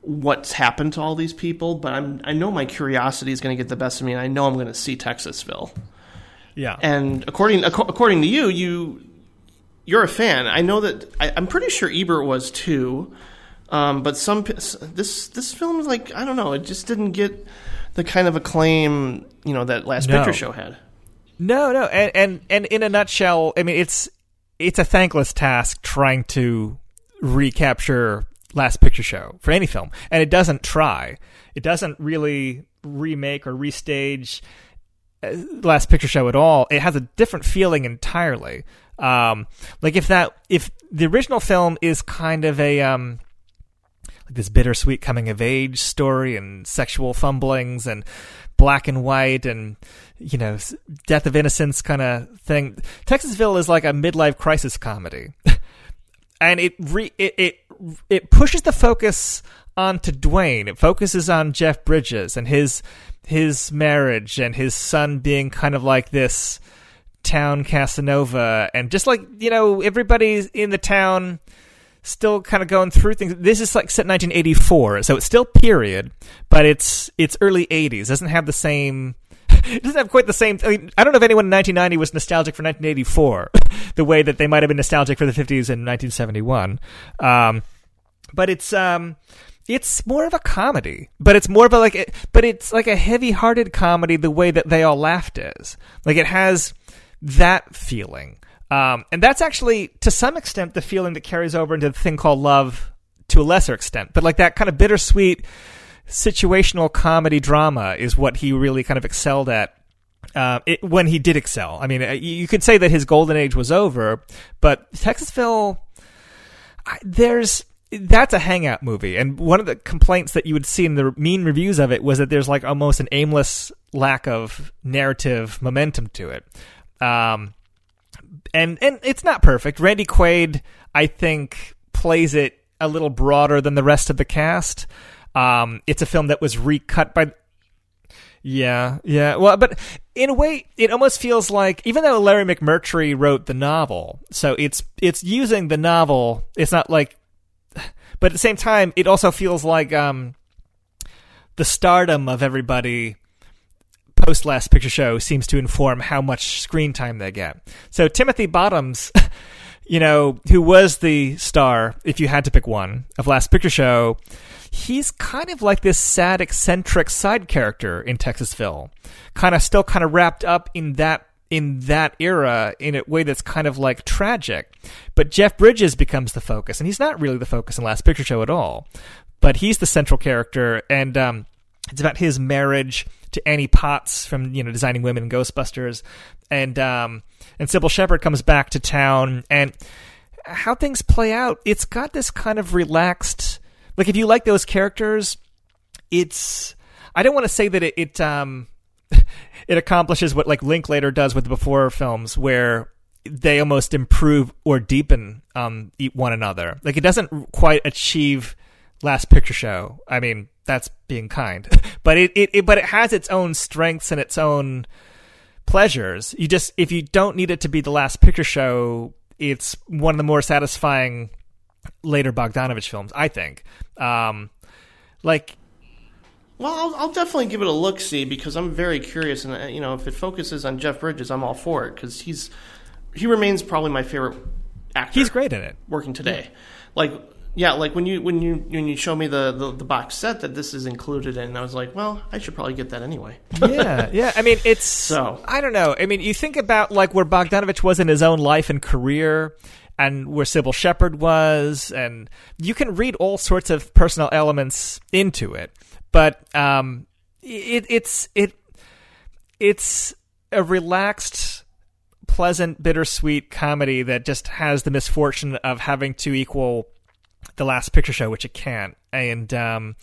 what's happened to all these people, but I'm I know my curiosity is going to get the best of me, and I know I'm going to see Texasville. Yeah. And according acco- according to you, you you're a fan. I know that I, I'm pretty sure Ebert was too. Um, but some this this film is like I don't know. It just didn't get the kind of acclaim you know that Last No. Picture Show had. No, no, and, and and in a nutshell, I mean it's it's a thankless task trying to recapture Last Picture Show for any film, and it doesn't try. It doesn't really remake or restage uh, Last Picture Show at all. It has a different feeling entirely. Um, like if that if the original film is kind of a um, like this bittersweet coming of age story and sexual fumblings and black and white and you know death of innocence kind of thing. Texasville is like a midlife crisis comedy, [LAUGHS] and it re- it it it pushes the focus onto Duane. It focuses on Jeff Bridges and his his marriage and his son being kind of like this town Casanova and just like you know everybody's in the town still kind of going through things. This is like set 1984, so it's still period, but it's it's early 80s. Doesn't have the same. [LAUGHS] It doesn't have quite the same. I, mean, I don't know if anyone in 1990 was nostalgic for 1984, [LAUGHS] the way that they might have been nostalgic for the 50s in 1971. Um, but it's um, it's more of a comedy, but it's more of a like, but it's like a heavy-hearted comedy, the way that they all laughed is. Like it has that feeling. Um, and that's actually, to some extent, the feeling that carries over into the thing called love to a lesser extent. But like that kind of bittersweet situational comedy drama is what he really kind of excelled at. Uh, it, when he did excel, I mean, uh, you could say that his golden age was over, but Texasville, there's that's a hangout movie, and one of the complaints that you would see in the mean reviews of it was that there's like almost an aimless lack of narrative momentum to it. Um, and and it's not perfect. Randy Quaid, I think, plays it a little broader than the rest of the cast. Um, it's a film that was recut by. Yeah, yeah. Well, but in a way, it almost feels like even though Larry McMurtry wrote the novel, so it's it's using the novel. It's not like, but at the same time, it also feels like um, the stardom of everybody post Last Picture Show seems to inform how much screen time they get. So Timothy Bottoms, [LAUGHS] you know, who was the star, if you had to pick one, of Last Picture Show, he's kind of like this sad, eccentric side character in Texasville, kind of still kind of wrapped up in that in that era in a way that's kind of like tragic. But Jeff Bridges becomes the focus, and he's not really the focus in Last Picture Show at all. But he's the central character, and um, it's about his marriage to Annie Potts from you know designing women Ghostbusters, and um, and Cybill Shepherd comes back to town, and how things play out. It's got this kind of relaxed, like if you like those characters, it's. I don't want to say that it, it um [LAUGHS] it accomplishes what like Linklater does with the before films, where they almost improve or deepen um one another. Like it doesn't quite achieve Last Picture Show. I mean, that's being kind, [LAUGHS] but it, it, it but it has its own strengths and its own pleasures. You just if you don't need it to be the Last Picture Show, it's one of the more satisfying later Bogdanovich films, I think. Um, like Well, I'll, I'll definitely give it a look see because I'm very curious, and uh, you know, if it focuses on Jeff Bridges, I'm all for it because he's he remains probably my favorite actor. He's great in it. Working today, like yeah, like when you when you when you show me the, the the box set that this is included in, I was like, well, I should probably get that anyway. [LAUGHS] yeah, yeah. I mean, it's So- I don't know. I mean, you think about like where Bogdanovich was in his own life and career, and where Cybill Shepherd was, and you can read all sorts of personal elements into it. But um, it, it's it it's a relaxed, pleasant, bittersweet comedy that just has the misfortune of having to equal the Last Picture Show, which it can't. And um,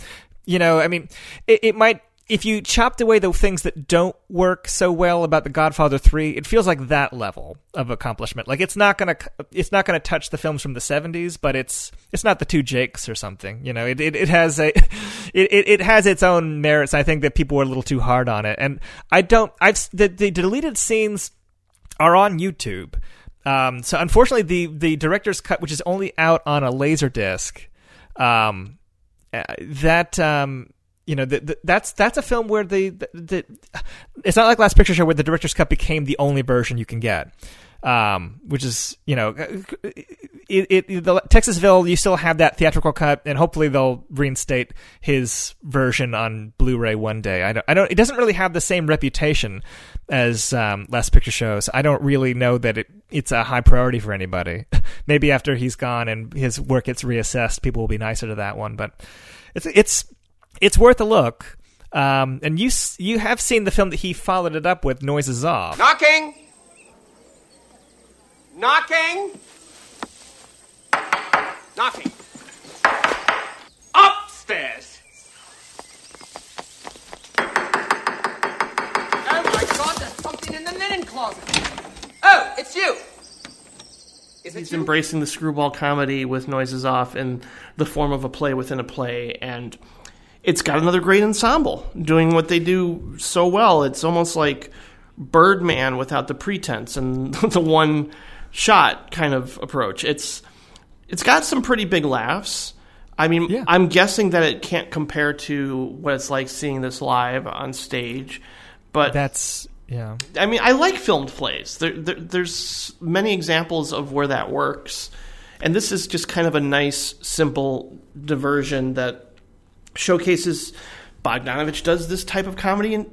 you know, I mean, it, it might if you chopped away the things that don't work so well about the Godfather 3, it feels like that level of accomplishment. Like it's not going to it's not going to touch the films from the 70s, but it's it's not the two Jakes or something. You know, it it, it has a [LAUGHS] it, it, has its own merits. I think that people were a little too hard on it. And I don't I've the, the deleted scenes are on YouTube. Um, so unfortunately the the director's cut which is only out on a laser disc um, uh, that um, you know, the, the, that's that's a film where the, the, it's not like Last Picture Show where the director's cut became the only version you can get. Um, which is you know, it, it the Texasville you still have that theatrical cut, and hopefully they'll reinstate his version on Blu-ray one day. I don't, I don't. It doesn't really have the same reputation as um, Last Picture Shows. I don't really know that it it's a high priority for anybody. [LAUGHS] Maybe after he's gone and his work gets reassessed, people will be nicer to that one. But it's it's it's worth a look. Um, and you you have seen the film that he followed it up with, Noises Off. Knocking! Knocking! Knocking! Upstairs! Oh my god, there's something in the linen closet. Oh, it's you. Is it He's you? embracing the screwball comedy with noises off in the form of a play within a play, and it's got another great ensemble doing what they do so well. It's almost like Birdman without the pretense and [LAUGHS] the one shot kind of approach. It's it's got some pretty big laughs. I mean, I'm guessing that it can't compare to what it's like seeing this live on stage, but that's yeah. I mean, I like filmed plays. There, there, there's many examples of where that works, and this is just kind of a nice, simple diversion that showcases Bogdanovich does this type of comedy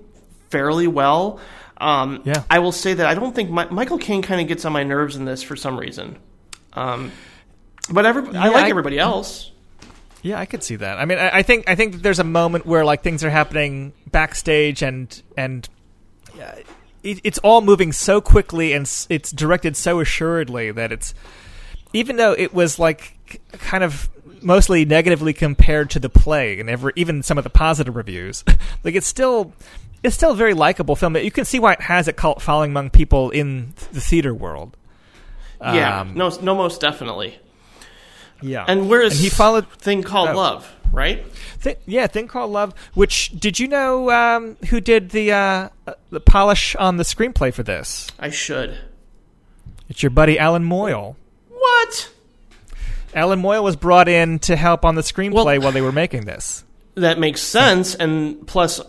fairly well. Um, yeah. I will say that I don't think Mi- Michael Caine kind of gets on my nerves in this for some reason. Um, but every, I like I- everybody else. Yeah, I could see that. I mean, I, I think I think there's a moment where like things are happening backstage and and it, it's all moving so quickly and it's directed so assuredly that it's even though it was like kind of mostly negatively compared to the play and ever even some of the positive reviews, [LAUGHS] like it's still it's still a very likable film. You can see why it has a cult following among people in the theater world. Yeah, Um, no, no, most definitely. Yeah, And whereas And he followed thing called Oh. love, right? Th- yeah, thing called Love. Which did you know um, who did the uh, the polish on the screenplay for this? I should. It's your buddy Allan Moyle. What? Allan Moyle was brought in to help on the screenplay while they were making this. That makes sense, and plus,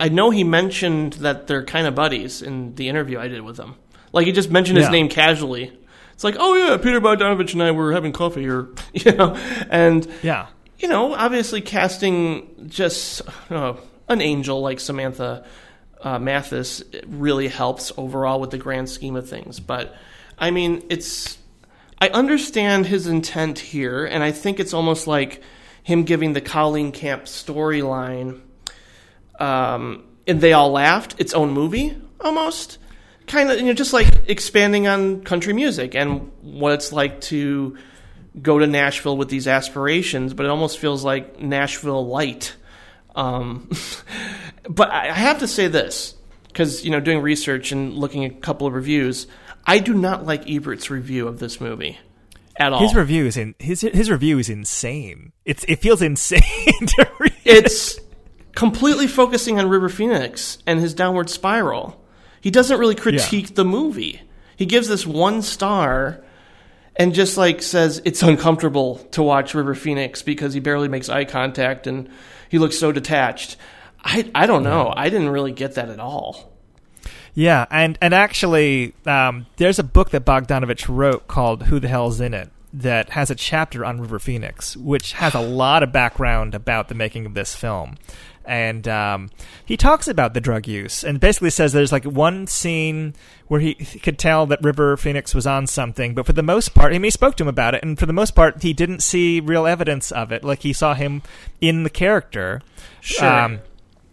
I know he mentioned that they're kind of buddies in the interview I did with him. Like he just mentioned his Yeah. name casually. It's like, oh yeah, Peter Bogdanovich and I were having coffee, or [LAUGHS] you know, and Yeah. You know, obviously casting just uh, an angel like Samantha uh, Mathis really helps overall with the grand scheme of things. But I mean, it's I understand his intent here, and I think it's almost like him giving the Colleen Camp storyline, um, and they all laughed its own movie almost. Kind of, you know, just like expanding on country music and what it's like to go to Nashville with these aspirations, but it almost feels like Nashville light. Um, [LAUGHS] but I have to say this because you know, doing research and looking at a couple of reviews, I do not like Ebert's review of this movie at all. His review is in his his review is insane. It's it feels [LAUGHS] insane to read. it's completely focusing on River Phoenix and his downward spiral. He doesn't really critique the movie. He gives this one star and just like says it's uncomfortable to watch River Phoenix because he barely makes eye contact and he looks so detached. I I don't know. I didn't really get that at all. Yeah, and and actually, um, there's a book that Bogdanovich wrote called "Who the Hell's in It" that has a chapter on River Phoenix, which has a lot of background about the making of this film. And um, he talks about the drug use and basically says there's like one scene where he, he could tell that River Phoenix was on something, but for the most part, I mean, he spoke to him about it, and for the most part, he didn't see real evidence of it. Like he saw him in the character, Sure.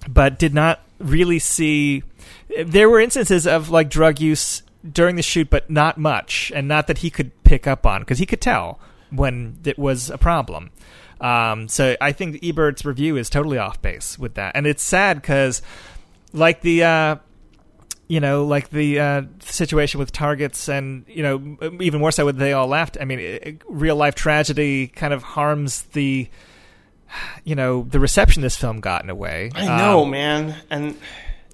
but did not really see. There were instances of like drug use during the shoot, but not much, and not that he could pick up on because he could tell when it was a problem. Um, so I think Ebert's review is totally off base with that, and it's sad because, like the, uh, you know, like the uh, situation with targets, and you know, even more so with they all left. I mean, it, real life tragedy kind of harms the, you know, the reception this film got in a way. I know, Um, man, and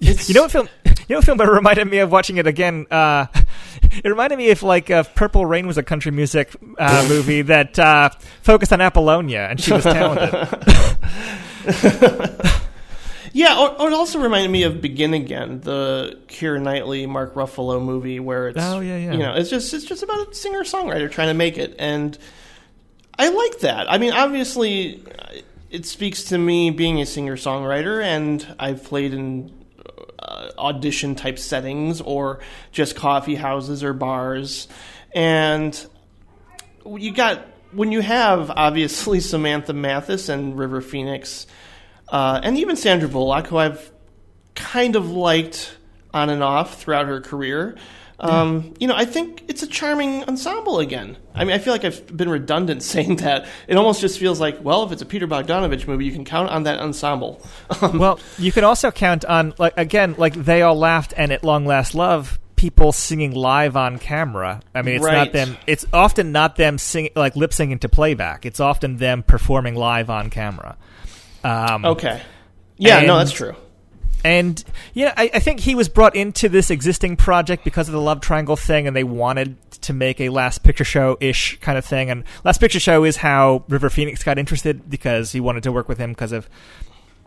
[LAUGHS] you know what film? You know what film that reminded me of watching it again? Uh, [LAUGHS] it reminded me of like uh, Purple Rain was a country music uh, [LAUGHS] movie that uh, focused on Apollonia, and she was talented. Yeah, or, or it also reminded me of Begin Again, the Keira Knightley, Mark Ruffalo movie, where it's Oh, yeah, yeah. you know it's just it's just about a singer songwriter trying to make it, and I like that. I mean, obviously, it speaks to me being a singer songwriter, and I've played in uh, audition type settings or just coffee houses or bars, and you got when you have obviously [LAUGHS] Samantha Mathis and River Phoenix, uh, and even Sandra Bullock, who I've kind of liked on and off throughout her career. Um, you know, I think it's a charming ensemble again. I mean, I feel like I've been redundant [LAUGHS] saying that. It almost just feels like, well, if it's a Peter Bogdanovich movie, you can count on that ensemble. well, you can also count on like again, like they all laughed and at long last love. People singing live on camera. I mean, it's Right. not them. It's often not them singing like lip syncing to playback. It's often them performing live on camera. Um, Okay. Yeah, no, that's true. And yeah, I, I think he was brought into this existing project because of the love triangle thing, and they wanted to make a Last Picture Show ish kind of thing. And Last Picture Show is how River Phoenix got interested because he wanted to work with him because of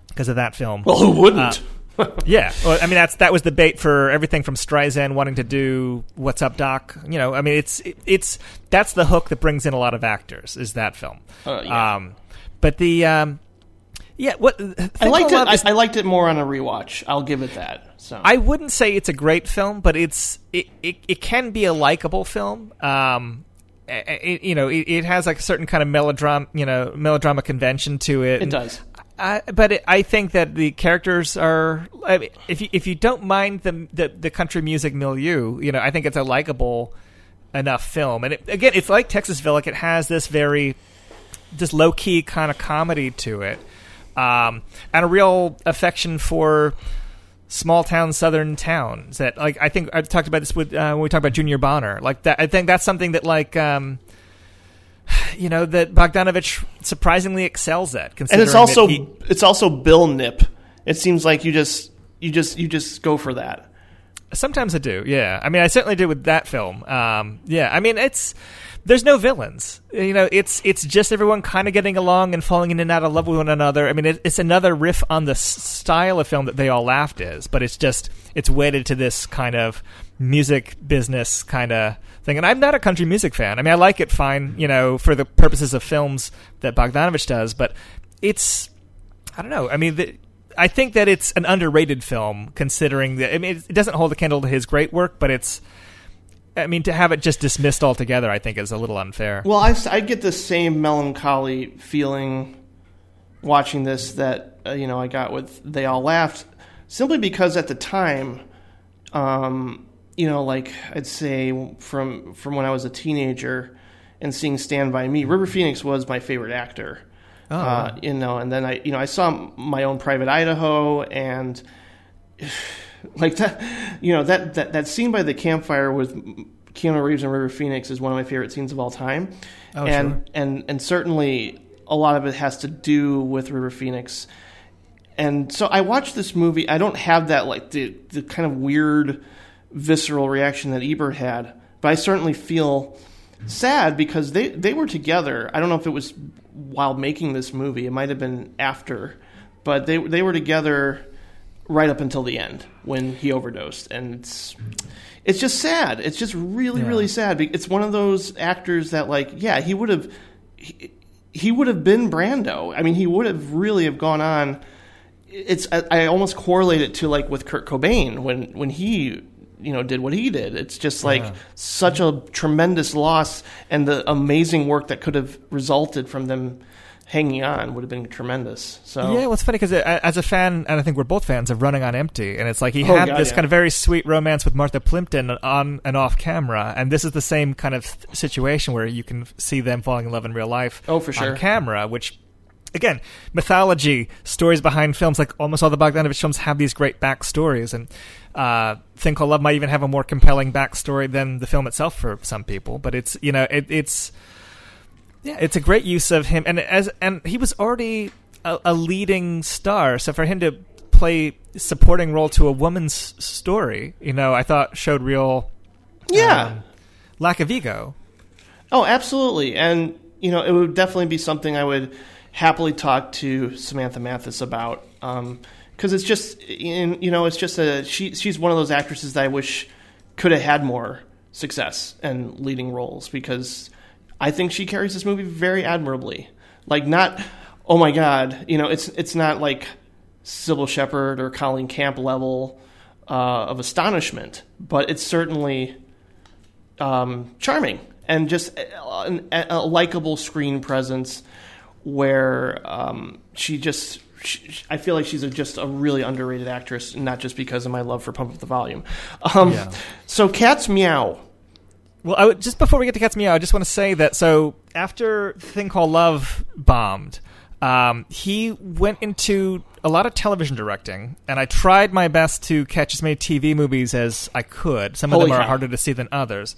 because of that film. Well, who wouldn't? Uh, yeah, well, I mean that's that was the bait for everything from Streisand wanting to do "What's Up, Doc." You know, I mean it's it, it's that's the hook that brings in a lot of actors is that film. Uh, yeah. Um, but the um, yeah, what I liked it. I, is- I liked it more on a rewatch. I'll give it that. So I wouldn't say it's a great film, but it's it, it, it can be a likable film. Um, it, you know, it, it has like a certain kind of melodrama, you know, melodrama convention to it. It And does. I, but it, I think that the characters are. I mean, if you if you don't mind the, the the country music milieu, you know, I think it's a likable enough film. And it, again, it's like Texasville. Like it has this very just low key kind of comedy to it, um, and a real affection for small town southern towns. That like I think I talked about this with uh, when we talked about Junior Bonner. Like that, I think that's something that like. Um, you know that Bogdanovich surprisingly excels at, and it's also he, it's also Bill Nip. It seems like you just you just you just go for that. Sometimes I do, yeah. I mean, I certainly did with that film. Um, yeah, I mean, it's there's no villains. You know, it's it's just everyone kind of getting along and falling in and out of love with one another. I mean, it, it's another riff on the style of film that they all laughed is, but it's just it's wedded to this kind of music business kind of thing. And I'm not a country music fan. I mean, I like it fine, you know, for the purposes of films that Bogdanovich does, but it's I don't know. I mean, the, I think that it's an underrated film, considering that. I mean, it doesn't hold a candle to his great work, but it's. I mean, to have it just dismissed altogether, I think, is a little unfair. Well, I, I get the same melancholy feeling watching this that uh, you know I got with They All Laughed, simply because at the time, um, you know, like I'd say from from when I was a teenager and seeing Stand by Me, River Phoenix was my favorite actor. Oh, uh, you know, and then I, you know, I saw my own Private Idaho, and [SIGHS] [LAUGHS] like that, you know, that that that scene by the campfire with Keanu Reeves and River Phoenix is one of my favorite scenes of all time, Oh, and sure. and and certainly a lot of it has to do with River Phoenix. And so I watched this movie. I don't have that like the the kind of weird visceral reaction that Ebert had, but I certainly feel sad because they they were together. I don't know if it was while making this movie. It might have been after, but they they were together right up until the end when he overdosed, and it's it's just sad. It's just really Yeah. really sad. It's one of those actors that like yeah he would have he, he would have been Brando. I mean he would have really have gone on it's I, I almost correlate it to like with Kurt Cobain when when he you know did what he did. It's just like Yeah. such a tremendous loss, and the amazing work that could have resulted from them hanging on would have been tremendous. So Yeah, well, it's funny because as a fan, and I think we're both fans of Running on Empty, and it's like he Oh, had God, this yeah. kind of very sweet romance with Martha Plimpton on and off camera, and this is the same kind of th- situation where you can see them falling in love in real life. Oh, for sure. on camera, which. Again, mythology, stories behind films, like almost all the Bogdanovich films have these great backstories, and uh, Thing Called Love might even have a more compelling backstory than the film itself for some people. But it's you know it, it's yeah, it's a great use of him, and as and he was already a, a leading star, so for him to play supporting role to a woman's story, you know, I thought showed real Yeah. um, lack of ego. Oh, absolutely. And, you know, it would definitely be something I would happily talk to Samantha Mathis about. Because it's just, in, you know, it's just a, she, she's one of those actresses that I wish could have had more success and leading roles because I think she carries this movie very admirably. Like, not, oh my God, you know, it's, it's not like Cybill Shepherd or Colleen Camp level uh, of astonishment, but it's certainly um, charming and just a, a, a likable screen presence where um, she just she, I feel like she's a, just a really underrated actress, not just because of my love for Pump Up the Volume. Um, Yeah. So, Cat's Meow. Well, I would, just before we get to Cat's Meow, I just want to say that so after the thing called Love bombed, um, he went into a lot of television directing, and I tried my best to catch as many TV movies as I could. Some of them are cow. harder to see than others,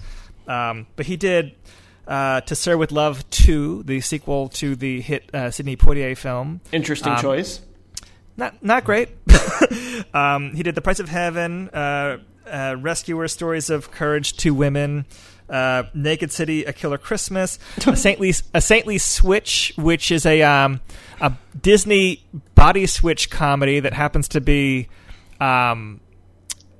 um, but he did. Uh, to Sir with Love 2, the sequel to the hit uh, Sidney Poitier film. Interesting Um, choice. Not not great. [LAUGHS] um, he did The Price of Heaven, uh, uh, Rescuer Stories of Courage, Two Women, uh, Naked City, A Killer Christmas, a Saintly a Saintly Switch, which is a um, a Disney body switch comedy that happens to be. Um,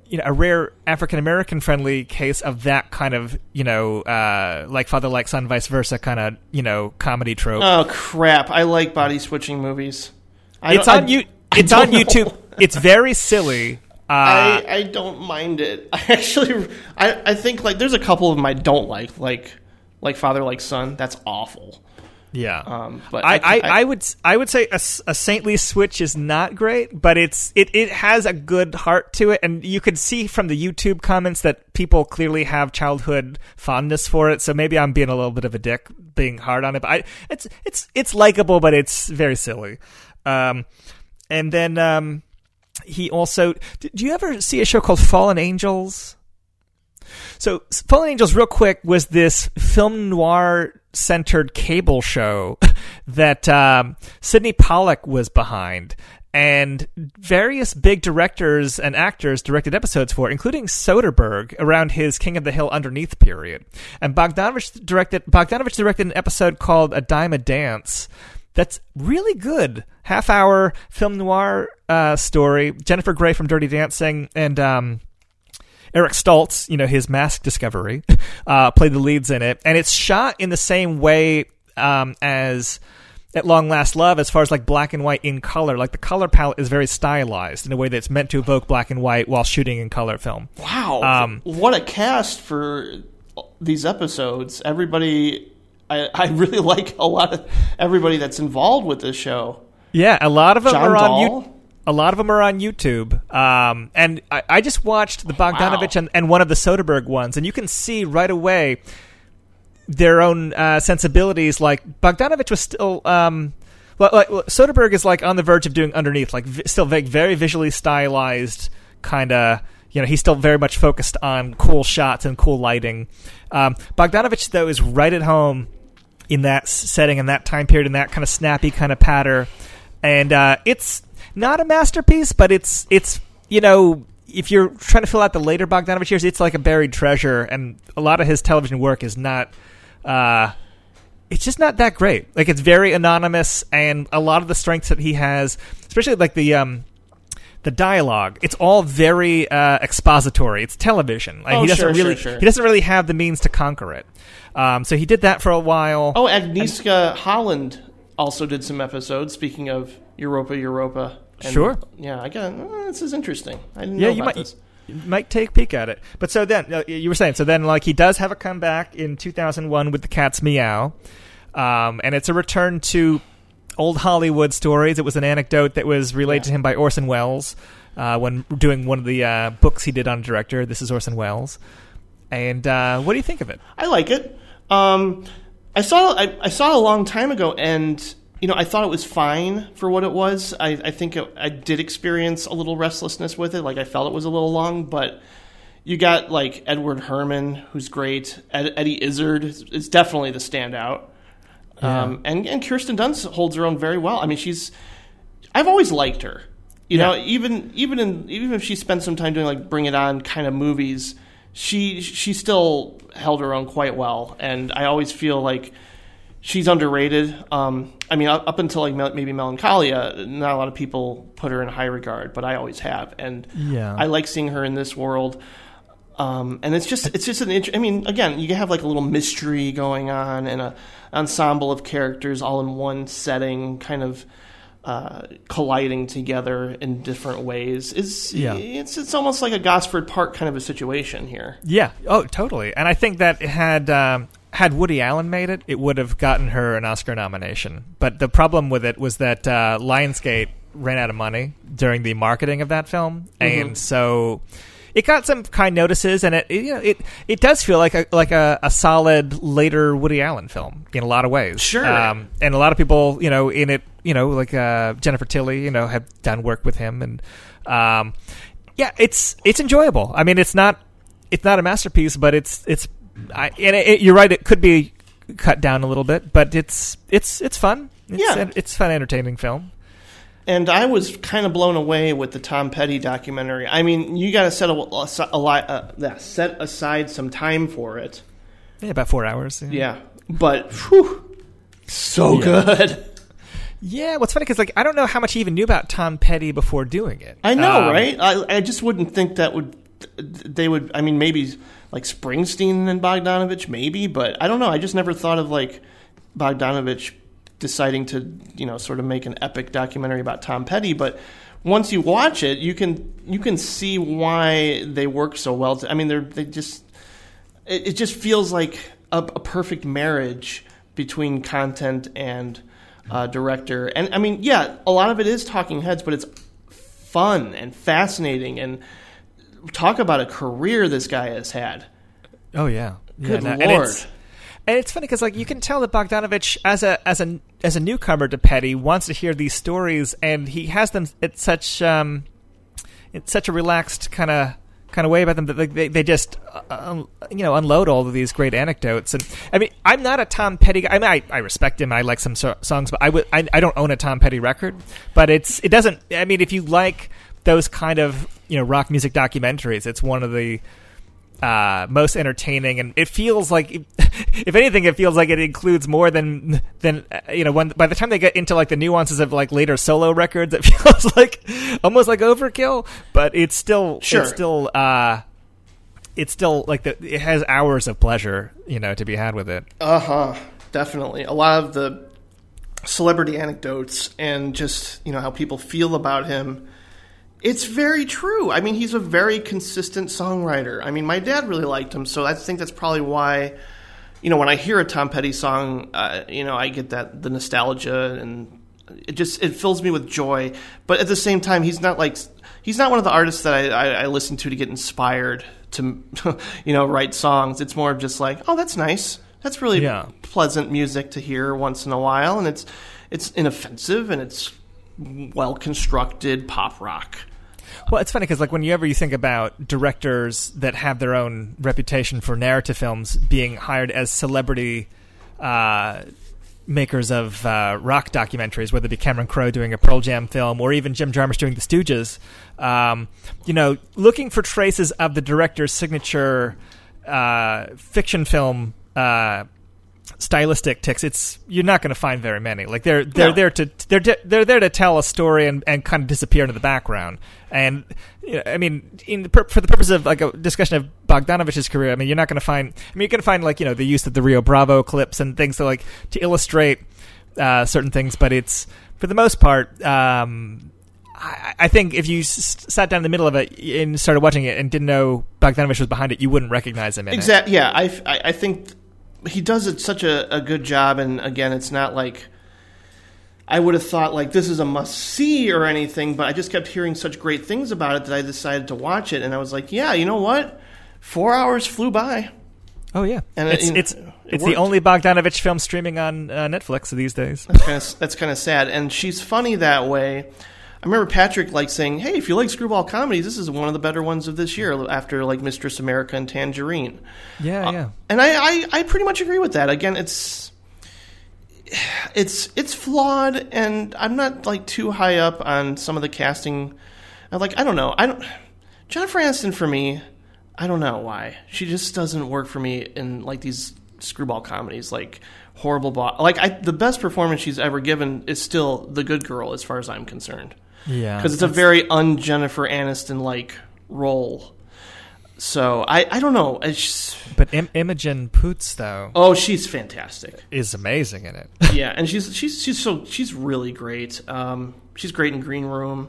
you know, a rare African American friendly case of that kind of, you know, uh, like father, like son, vice versa kind of, you know, comedy trope. Oh crap! I like body switching movies. I it's on you. It's on know. YouTube. It's very silly. Uh, I, I don't mind it. [LAUGHS] I actually, I, I think like there's a couple of them I don't like, like like Father Like Son. That's awful. yeah, Um, but I, I I, I, I- would I would say a saintly switch is not great, but it's it, it has a good heart to it, and you can see from the YouTube comments that people clearly have childhood fondness for it. So maybe I'm being a little bit of a dick, being hard on it. But I, it's it's it's likable, but it's very silly. Um, and then um, he also. Do you ever see a show called Fallen Angels? So, Fallen Angels, real quick, was this film noir centered cable show [LAUGHS] that um, Sydney Pollack was behind. And various big directors and actors directed episodes for, including Soderbergh around his King of the Hill Underneath period. And Bogdanovich directed Bogdanovich directed an episode called A Dime a Dance, that's really good. Half hour film noir uh, story. Jennifer Grey from Dirty Dancing and um, Eric Stoltz, you know, his mask discovery, [LAUGHS] uh, played the leads in it. And it's shot in the same way um, as At Long Last Love, as far as like black and white in color. Like the color palette is very stylized in a way that's meant to evoke black and white while shooting in color film. Wow, Um, what a cast for these episodes! Everybody, I, I really [LAUGHS] like a lot of everybody that's involved with this show. Yeah, a lot of them John are on Dahl? you. A lot of them are on YouTube. Um, and I, I just watched the Bogdanovich and, and one of the Soderbergh ones, and you can see right away their own uh, sensibilities. Like Bogdanovich was still. Um, well, like, well, Soderbergh is like on the verge of doing underneath, like vi- still very, very visually stylized, kind of. You know, he's still very much focused on cool shots and cool lighting. Um, Bogdanovich, though, is right at home in that setting, and that time period, in that kind of snappy kind of patter, and uh, it's not a masterpiece, but it's it's you know if you're trying to fill out the later Bogdanovich years, it's like a buried treasure, and a lot of his television work is not. Uh, it's just not that great. Like it's very anonymous, and a lot of the strengths that he has, especially like the um, the dialogue, it's all very uh, expository. It's television. Like Oh, he doesn't sure, sure, really sure. he doesn't really have the means to conquer it. Um, so he did that for a while. Oh, Agnieszka Holland also did some episodes. Speaking of Europa, Europa. And, Sure. Yeah, I got. Oh, this is interesting. I didn't yeah, know you about might this. you might take a peek at it. But so then uh, you were saying so then like he does have a comeback in 2001 with the Cat's Meow, um, and it's a return to old Hollywood stories. It was an anecdote that was relayed to him by Orson Welles uh, when doing one of the uh, books he did on director. This is Orson Welles. And uh, what do you think of it? I like it. Um, I saw I, I saw it a long time ago, and you know I thought it was fine for what it was. I, I think it, I did experience a little restlessness with it. Like I felt it was a little long, but you got like Edward Herrmann, who's great. Ed, Eddie Izzard is, definitely the standout. Um, and and Kirsten Dunst holds her own very well. I mean, she's I've always liked her. You Yeah. know, even even in even if she spent some time doing like Bring It On kind of movies, she she still held her own quite well. And I always feel like she's underrated. Um, I mean, up, up until like maybe Melancholia, not a lot of people put her in high regard, but I always have. And Yeah. I like seeing her in this world. Um, and it's just it's just an int- I mean again you have like a little mystery going on and a ensemble of characters all in one setting kind of uh, colliding together in different ways is Yeah. it's it's almost like a Gosford Park kind of a situation here Yeah. Oh, totally. And I think that had um, had Woody Allen made it, it would have gotten her an Oscar nomination. But the problem with it was that uh, Lionsgate ran out of money during the marketing of that film, and Mhm. so it got some kind notices, and it it, you know, it it does feel like a like a, a solid later Woody Allen film in a lot of ways. Sure. Um, and a lot of people, you know, in it, you know, like uh, Jennifer Tilly, you know, have done work with him, and um, yeah, it's it's enjoyable. I mean, it's not it's not a masterpiece, but it's it's I, and it, you're right. It could be cut down a little bit, but it's it's it's fun. It's, Yeah. it's fun, entertaining film. And I was kind of blown away with the Tom Petty documentary I mean you got to set a, a, a, uh, yeah, set aside some time for it Yeah, about four hours. yeah but whew, so Yeah. good Yeah, what's funny because like I don't know how much he even knew about Tom Petty before doing it. I know, Um, right? I, I just wouldn't think that would they would. I mean, maybe like Springsteen and Bogdanovich, maybe, but I don't know. I just never thought of like Bogdanovich deciding to you know sort of make an epic documentary about Tom Petty, but. Once you watch it, you can you can see why they work so well. I mean, they're they just it, it just feels like a, a perfect marriage between content and uh, director. And I mean, yeah, a lot of it is talking heads, but it's fun and fascinating. And talk about a career this guy has had. Oh yeah, Good yeah, lord. And it's, funny because like you can tell that Bogdanovich, as a as a as a newcomer to Petty, wants to hear these stories, and he has them at such um, such a relaxed kind of kind of way about them that they they just uh, you know unload all of these great anecdotes. And I mean, I'm not a Tom Petty guy. I mean, I, I respect him. I like some so- songs, but I would I, I don't own a Tom Petty record. But it's it doesn't. I mean, if you like those kind of you know rock music documentaries, it's one of the uh, most entertaining, and it feels like, [LAUGHS] if anything, it feels like it includes more than than uh, you know. When by the time they get into like the nuances of like later solo records, [LAUGHS] it feels like almost like overkill. But it's still Sure. it's still uh, it's still like the, it has hours of pleasure, you know, to be had with it. Uh huh. Definitely. A lot of the celebrity anecdotes and just, you know, how people feel about him. It's very true. I mean, he's a very consistent songwriter. I mean, my dad really liked him, so I think that's probably why, you know, when I hear a Tom Petty song, uh, you know, I get that the nostalgia and it just it fills me with joy. But at the same time, he's not like he's not one of the artists that I, I, I listen to to get inspired to, [LAUGHS] you know, write songs. It's more of just like, oh, that's nice. That's really Yeah. pleasant music to hear once in a while, and it's it's inoffensive and it's well constructed pop rock. Well, it's funny because like whenever you think about directors that have their own reputation for narrative films being hired as celebrity uh, makers of uh, rock documentaries, whether it be Cameron Crowe doing a Pearl Jam film or even Jim Jarmusch doing The Stooges, um, you know, looking for traces of the director's signature uh, fiction film. Uh, stylistic ticks it's you're not going to find very many like they're they're No. there to they're de- they're there to tell a story and, and kind of disappear into the background and you know, i mean in the for the purpose of like a discussion of bogdanovich's career i mean you're not going to find i mean you're going to find like you know the use of the rio bravo clips and things to like to illustrate uh, certain things but it's for the most part um I, I think if you s- sat down in the middle of it and started watching it and didn't know Bogdanovich was behind it, you wouldn't recognize him. Exactly. Yeah, I, I, I think he does it such a, a good job, and again, it's not like I would have thought like this is a must see or anything, but I just kept hearing such great things about it that I decided to watch it, and I was like, yeah, you know what? Four hours flew by. Oh yeah, And it- it's you know, it's it it's the only Bogdanovich film streaming on uh, Netflix these days. That's kind of that's kind of sad, and she's funny that way. I remember Patrick like saying, "Hey, if you like screwball comedies, this is one of the better ones of this year." After like Mistress America and Tangerine, Yeah, uh, yeah. and I, I, I pretty much agree with that. Again, it's it's it's flawed, and I'm not like too high up on some of the casting. I Like I don't know, I don't. Jennifer Aniston for me, I don't know why she just doesn't work for me in like these screwball comedies, like horrible. Bo- like I, the best performance she's ever given is still The Good Girl, as far as I'm concerned. Yeah, because it's a very un Jennifer Aniston like role. So I, I don't know. It's just- But Im- Imogen Poots though, oh, she's fantastic. is amazing in it. [LAUGHS] yeah, and she's she's she's so she's really great. Um, she's great in Green Room.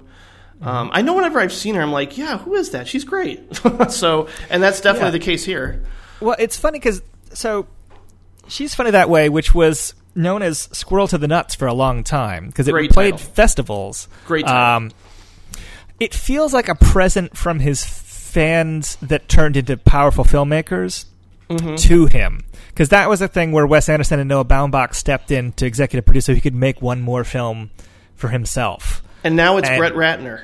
Um, I know whenever I've seen her, I'm like, yeah, who is that? She's great. [LAUGHS] so, and that's definitely Yeah. the case here. Well, it's funny because so she's funny that way, which was known as Squirrel to the Nuts for a long time because it Great played title. festivals. Great title. Um, it feels like a present from his fans that turned into powerful filmmakers Mhm. to him. Because that was a thing where Wes Anderson and Noah Baumbach stepped in to executive produce so he could make one more film for himself. And now it's And- Brett Ratner.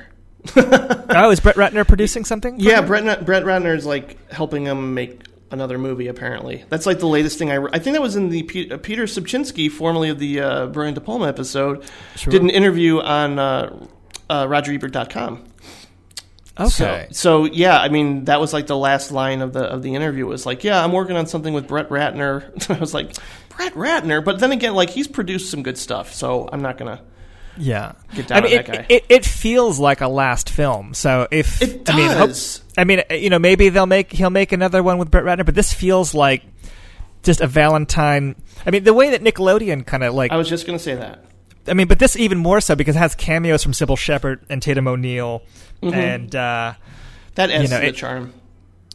oh, is Brett Ratner producing something? Yeah, him? Brett Brett Ratner is like helping him make another movie. Apparently, that's like the latest thing I. Re- I think that was in the Pe- uh, Peter Sobczynski, formerly of the uh, Brian De Palma episode, Sure. did an interview on uh, uh, RogerEbert.com. Okay. So, so yeah, I mean that was like the last line of the of the interview was like, yeah, I'm working on something with Brett Ratner. [LAUGHS] I was like, Brett Ratner, but then again, like he's produced some good stuff, so I'm not gonna. Yeah, Get down I mean, on it, that guy. It, it feels like a last film. So if It I mean, hope- does. I mean, you know, maybe they'll make he'll make another one with Brett Ratner, but this feels like just a Valentine. I mean, the way that Nickelodeon kind of like. I was just gonna say that. I mean, but this even more so because it has cameos from Cybill Shepherd and Tatum O'Neal, Mhm. and uh, That adds you know, to the it- charm.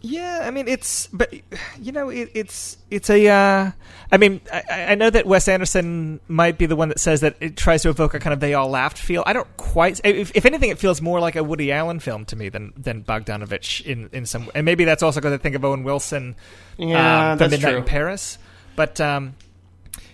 Yeah, I mean it's, but you know it, it's it's a. Uh, I mean, I, I know that Wes Anderson might be the one that says that it tries to evoke a kind of they all laughed feel. I don't quite. If, if anything, it feels more like a Woody Allen film to me than than Bogdanovich in in some. And maybe that's also because I think of Owen Wilson, Yeah, um, Midnight true. in Paris, but. Um,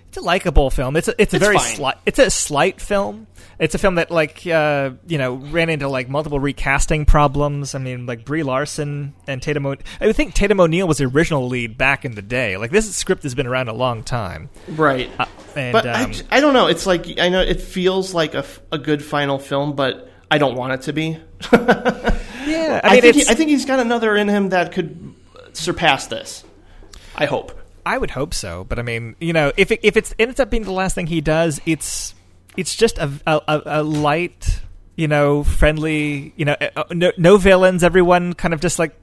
it's a likable film. It's a, it's a It's very slight. It's a slight film. It's a film that like uh, you know ran into like multiple recasting problems. I mean, like Brie Larson and Tatum. O- I think Tatum O'Neal was the original lead back in the day. Like this script has been around a long time, Right. Uh, and but um, I, I don't know. It's like I know it feels like a, f- a good final film, but I don't want it to be. [LAUGHS] yeah, I, I think he, I think he's got another in him that could surpass this. I hope. I would hope so, but I mean, you know, if it, if it's ends up being the last thing he does, it's it's just a a, a, light, you know, friendly, you know, uh, no, no villains. Everyone kind of just like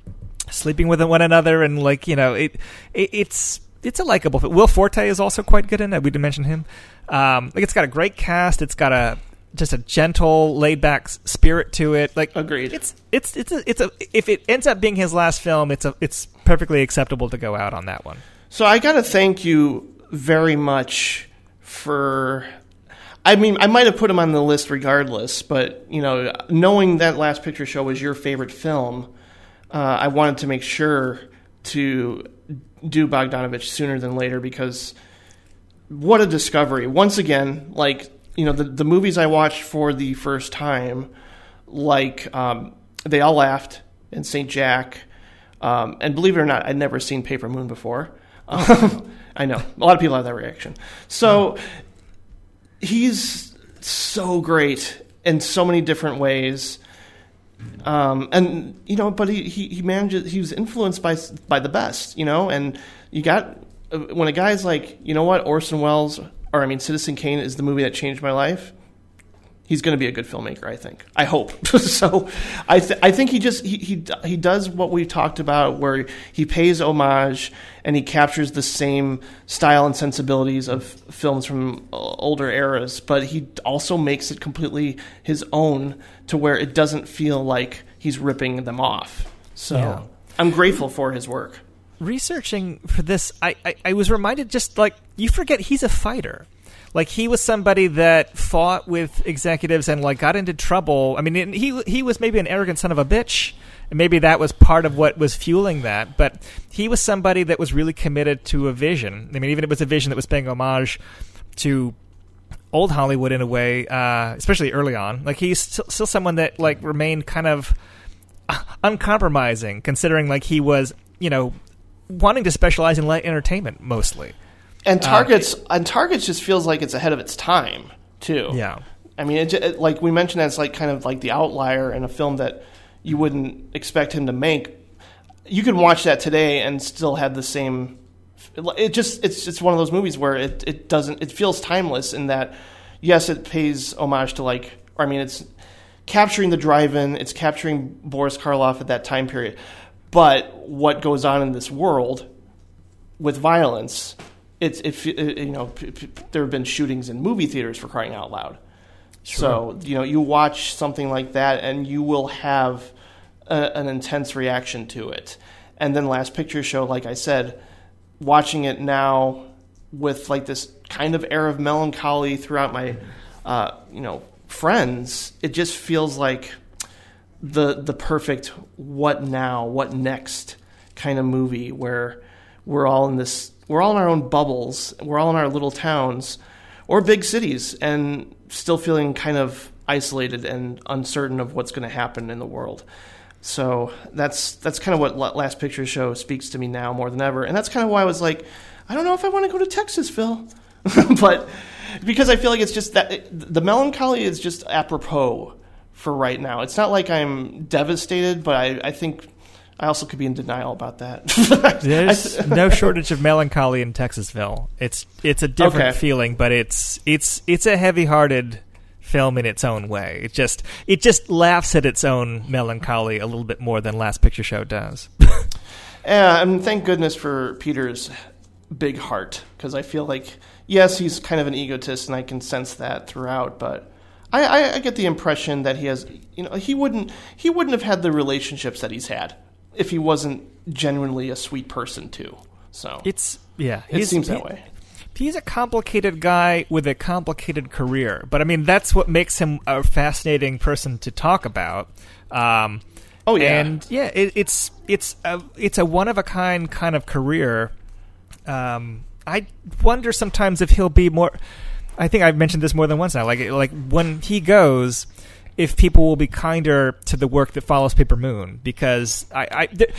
sleeping with one another, and like you know, it, it it's it's a likable. film. Will Forte is also quite good in it. We didn't mention him. Um, like it's got a great cast. It's got a just a gentle, laid back spirit to it. Like agreed. It's it's it's a, it's a if it ends up being his last film, it's a it's perfectly acceptable to go out on that one. So I got to thank you very much for. I mean, I might have put him on the list regardless, but you know, knowing that Last Picture Show was your favorite film, uh, I wanted to make sure to do Bogdanovich sooner than later because what a discovery! Once again, like you know, the the movies I watched for the first time, like um, they all laughed and Saint Jack, um, and believe it or not, I'd never seen Paper Moon before. Um, [LAUGHS] I know a lot of people have that reaction. So he's so great in so many different ways. Um, and you know, but he, he, he manages. He was influenced by by the best, you know. And you got uh, when a guy's like, you know what, Orson Welles, or I mean, Citizen Kane is the movie that changed my life. He's going to be a good filmmaker. I think. I hope. [LAUGHS] so, I th- I think he just he, he he does what we've talked about, where he pays homage and he captures the same style and sensibilities of films from uh, older eras, but he also makes it completely his own to where it doesn't feel like he's ripping them off. So, Yeah. I'm grateful for his work. researching for this, I, I, I was reminded just like you forget he's a fighter. Like he was somebody that fought with executives and like got into trouble. I mean, he he was maybe an arrogant son of a bitch, and maybe that was part of what was fueling that. But he was somebody that was really committed to a vision. I mean, even if it was a vision that was paying homage to old Hollywood in a way, uh, especially early on. Like he's still, still someone that like remained kind of uh, uncompromising, considering like he was, you know, wanting to specialize in light entertainment mostly. And Uh, Targets and Targets just feels like it's ahead of its time too. Yeah. I mean, it, it, like we mentioned, as like kind of like the outlier in a film that you wouldn't expect him to make. You can watch that today and still have the same. It just it's it's one of those movies where it it doesn't it feels timeless in that yes it pays homage to like or I mean it's capturing the drive-in it's capturing Boris Karloff at that time period, but what goes on in this world with violence it's if it, you know there have been shootings in movie theaters for crying out loud. So you know you watch something like that and you will have a, an intense reaction to it. And then Last Picture Show, like I said, watching it now with like this kind of air of melancholy throughout my uh, you know friends, it just feels like the the perfect what now, what next kind of movie where we're all in this we're all in our own bubbles, we're all in our little towns or big cities and still feeling kind of isolated and uncertain of what's going to happen in the world. So that's that's kind of what Last Picture Show speaks to me now more than ever, and that's kind of why I was like, I don't know if I want to go to Texasville, [LAUGHS] but because I feel like it's just that the melancholy is just apropos for right now. It's not like I'm devastated, but I, I think I also could be in denial about that. [LAUGHS] There's [LAUGHS] no shortage of melancholy in Texasville. It's it's a different Okay. feeling, but it's it's it's a heavy-hearted film in its own way. It just it just laughs at its own melancholy a little bit more than Last Picture Show does. [LAUGHS] Yeah, and thank goodness for Peter's big heart because I feel like yes, he's kind of an egotist, and I can sense that throughout. But I, I, I get the impression that he has, you know, he wouldn't he wouldn't have had the relationships that he's had if he wasn't genuinely a sweet person too. So It's yeah, it he's- seems that he- way. He's a complicated guy with a complicated career, but I mean that's what makes him a fascinating person to talk about. Um, oh yeah, and yeah, it, it's it's a it's a one of a kind kind of career. Um, I wonder sometimes if he'll be more. I think I've mentioned this more than once now. Like like when he goes, if people will be kinder to the work that follows Paper Moon, because I, I th-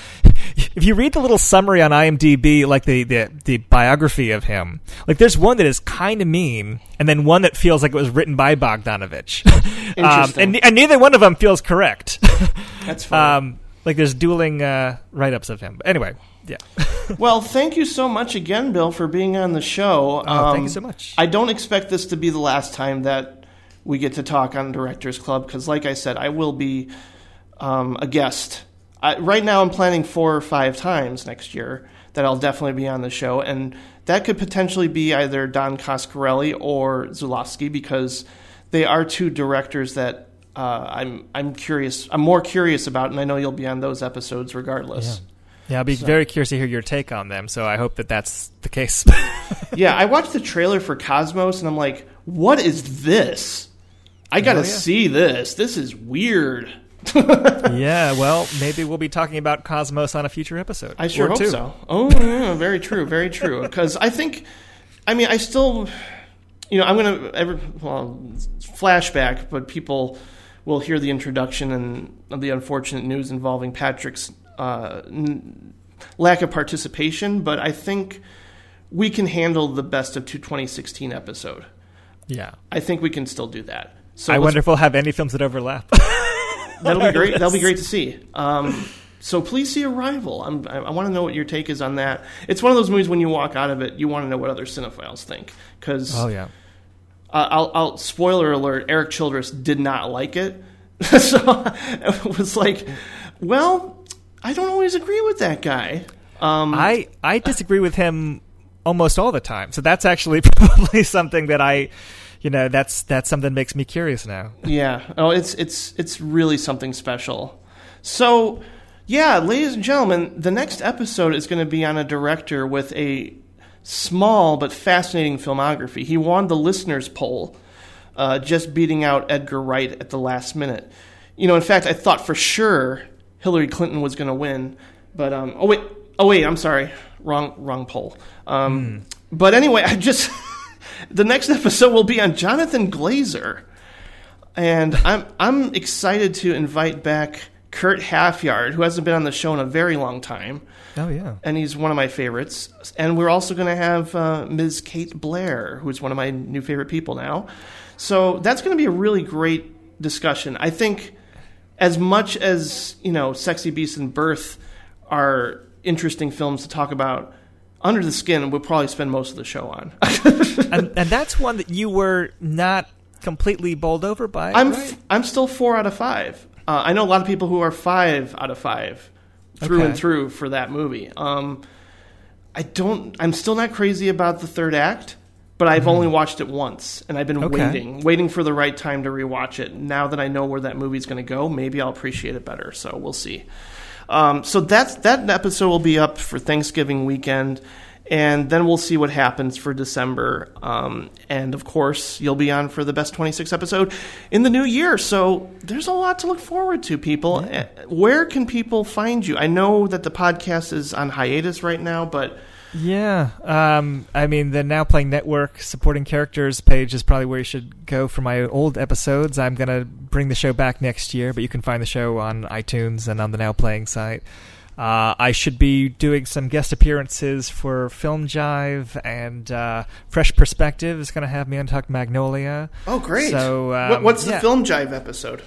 if you read the little summary on IMDb, like the the, the biography of him, like there's one that is kind of mean, and then one that feels like it was written by Bogdanovich. [LAUGHS] [LAUGHS] um, and, and neither one of them feels correct. [LAUGHS] That's funny. Um, like there's dueling uh, write ups of him. But anyway, yeah. well, thank you so much again, Bill, for being on the show. Oh, thank you so much. I don't expect this to be the last time that we get to talk on Directors Club because, like I said, I will be um, a guest. I, right now, I'm planning four or five times next year that I'll definitely be on the show, and that could potentially be either Don Coscarelli or Zulawski because they are two directors that uh, I'm I'm curious. I'm more curious about, and I know you'll be on those episodes regardless. Yeah, I'll be So- very curious to hear your take on them. So I hope that that's the case. [LAUGHS] yeah, I watched the trailer for Cosmos and I'm like, what is this? I got to Oh, yeah. see this. This is weird. [LAUGHS] yeah, well, maybe we'll be talking about Cosmos on a future episode. I sure Or hope two. so. Oh, yeah, very true, very true. [LAUGHS] Because I think, I mean, I still, you know, I'm going to, every, well, flashback, but people will hear the introduction and the unfortunate news involving Patrick's uh, n- lack of participation. But I think we can handle the best of 2016 episode. Yeah. I think we can still do that. So I wonder if we'll have any films that overlap. [LAUGHS] That'll be great. That'll be great to see. Um, so please see Arrival. I'm, I, I want to know what your take is on that. It's one of those movies when you walk out of it, you want to know what other cinephiles think because Oh, yeah. uh, I'll, I'll spoiler alert. Eric Childress did not like it, [LAUGHS] so it was like, well, I don't always agree with that guy. Um, I I disagree with him almost all the time. So that's actually [LAUGHS] probably something that I, you know, that's that's something that makes me curious now. Yeah. Oh, it's it's it's really something special. So, yeah, ladies and gentlemen, the next episode is going to be on a director with a small but fascinating filmography. He won the listeners' poll, uh, just beating out Edgar Wright at the last minute. You know, in fact, I thought for sure Hillary Clinton was going to win, but um, oh wait, oh wait, I'm sorry, wrong wrong poll. Um, But anyway, [LAUGHS] I just the next [LAUGHS] episode will be on Jonathan Glazer, and I'm I'm excited to invite back Kurt Halfyard, who hasn't been on the show in a very long time. Oh yeah. And he's one of my favorites. And we're also going to have uh, Ms. Kate Blair, who's one of my new favorite people now. So that's going to be a really great discussion. I think as much as, you know, Sexy Beast and Birth are interesting films to talk about, Under the Skin we'll probably spend most of the show on. [LAUGHS] and, and that's one that you were not completely bowled over by. I'm right? f- I'm still four out of five. Uh, I know a lot of people who are five out of five through Okay. and through for that movie. Um, I don't. I'm still not crazy about the third act, but I've only watched it once, and I've been Mm-hmm. Okay. waiting, waiting for the right time to rewatch it. Now that I know where that movie's going to go, maybe I'll appreciate it better. So we'll see. Um, so that's that episode will be up for Thanksgiving weekend, and then we'll see what happens for December. Um, and of course, you'll be on for the best 26 episode in the new year. So there's a lot to look forward to, people. Uh, Where can people find you? I know that the podcast is on hiatus right now, but Yeah, um, I mean the Now Playing Network supporting characters page is probably where you should go for my old episodes. I'm gonna bring the show back next year, but you can find the show on iTunes and on the Now Playing site. Uh, I should be doing some guest appearances for Film Jive and uh, Fresh Perspective is going to have me on Talk Magnolia. oh, great! So um, What- what's the yeah. film jive episode?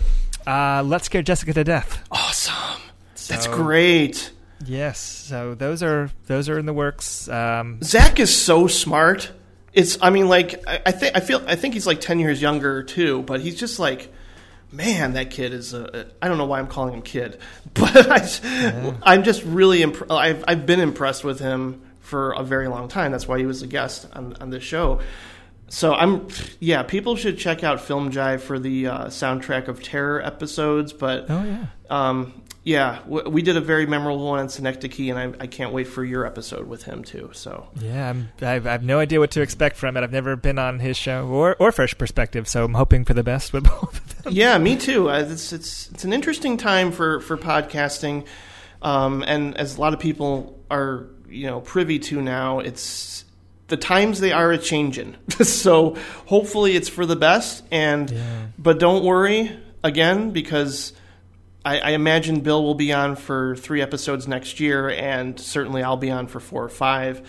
Uh, Let's Scare Jessica to Death. Awesome. That's great. Yes, so those are those are in the works. Um, Zach is so smart. It's I mean like I, I think I feel I think he's like ten years younger too, but he's just like man, that kid is a, I don't know why I'm calling him kid, [LAUGHS] but I, I'm just really imp- I've I've been impressed with him for a very long time. That's why he was a guest on on this show. So I'm yeah, people should check out Film Jive for the uh, soundtrack of terror episodes, but Oh, yeah. um, yeah, we did a very memorable one on Synecdoche, and I, I can't wait for your episode with him too. So Yeah, I'm, I've, I have no idea what to expect from it. I've never been on his show or, or Fresh Perspective, so I'm hoping for the best with [LAUGHS] both of them. yeah, me too. Uh, It's it's it's an interesting time for for podcasting, um, and as a lot of people are you know privy to now, it's the times they are a changing. [LAUGHS] so hopefully it's for the best. And but don't worry again because. I, I imagine Bill will be on for three episodes next year, and certainly I'll be on for four or five.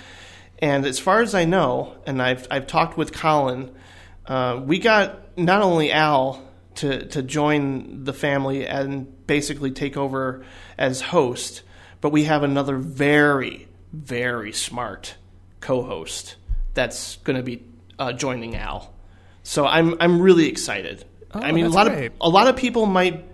And as far as I know, and I've I've talked with Colin, uh, we got not only Al to to join the family and basically take over as host, but we have another very very smart co-host that's going to be uh, joining Al. So I'm I'm really excited. Oh, I mean, a lot great. of a lot of people might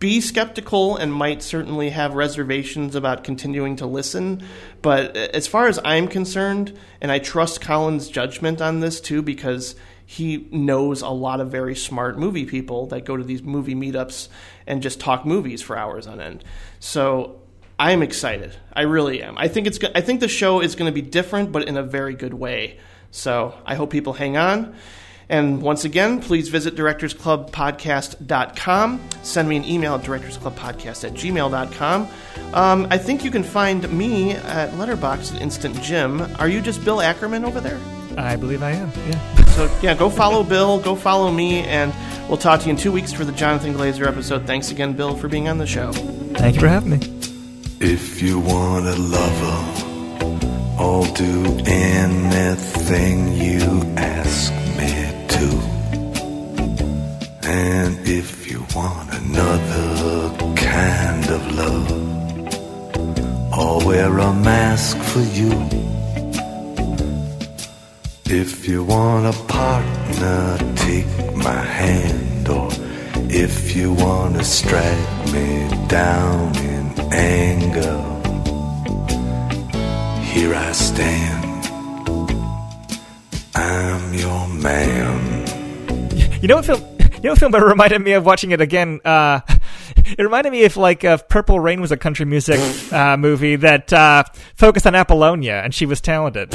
be skeptical and might certainly have reservations about continuing to listen. But as far as I'm concerned, and I trust Colin's judgment on this too, because he knows a lot of very smart movie people that go to these movie meetups and just talk movies for hours on end. So I'm excited. I really am. I think it's. I think the show is going to be different, but in a very good way. So I hope people hang on. And once again, please visit directorsclubpodcast.com. Send me an email at directorsclubpodcast at gmail.com. Um, I think you can find me at Letterboxd at Instant Jim. Are you just Bill Ackerman over there? I believe I am, yeah. So, yeah, go follow Bill, go follow me, and we'll talk to you in two weeks for the Jonathan Glazer episode. Thanks again, Bill, for being on the show. Thank you for having me. If you want a lover, I'll do anything you ask me to. And if you want another kind of love, I'll wear a mask for you. If you want a partner, take my hand. Or if you want to strike me down in anger, here I stand. I'm your man. You know what film? You know film? It reminded me of watching it again. Uh, [LAUGHS] it reminded me if like uh, Purple Rain was a country music uh, movie that uh, focused on Apollonia, and she was talented. [LAUGHS]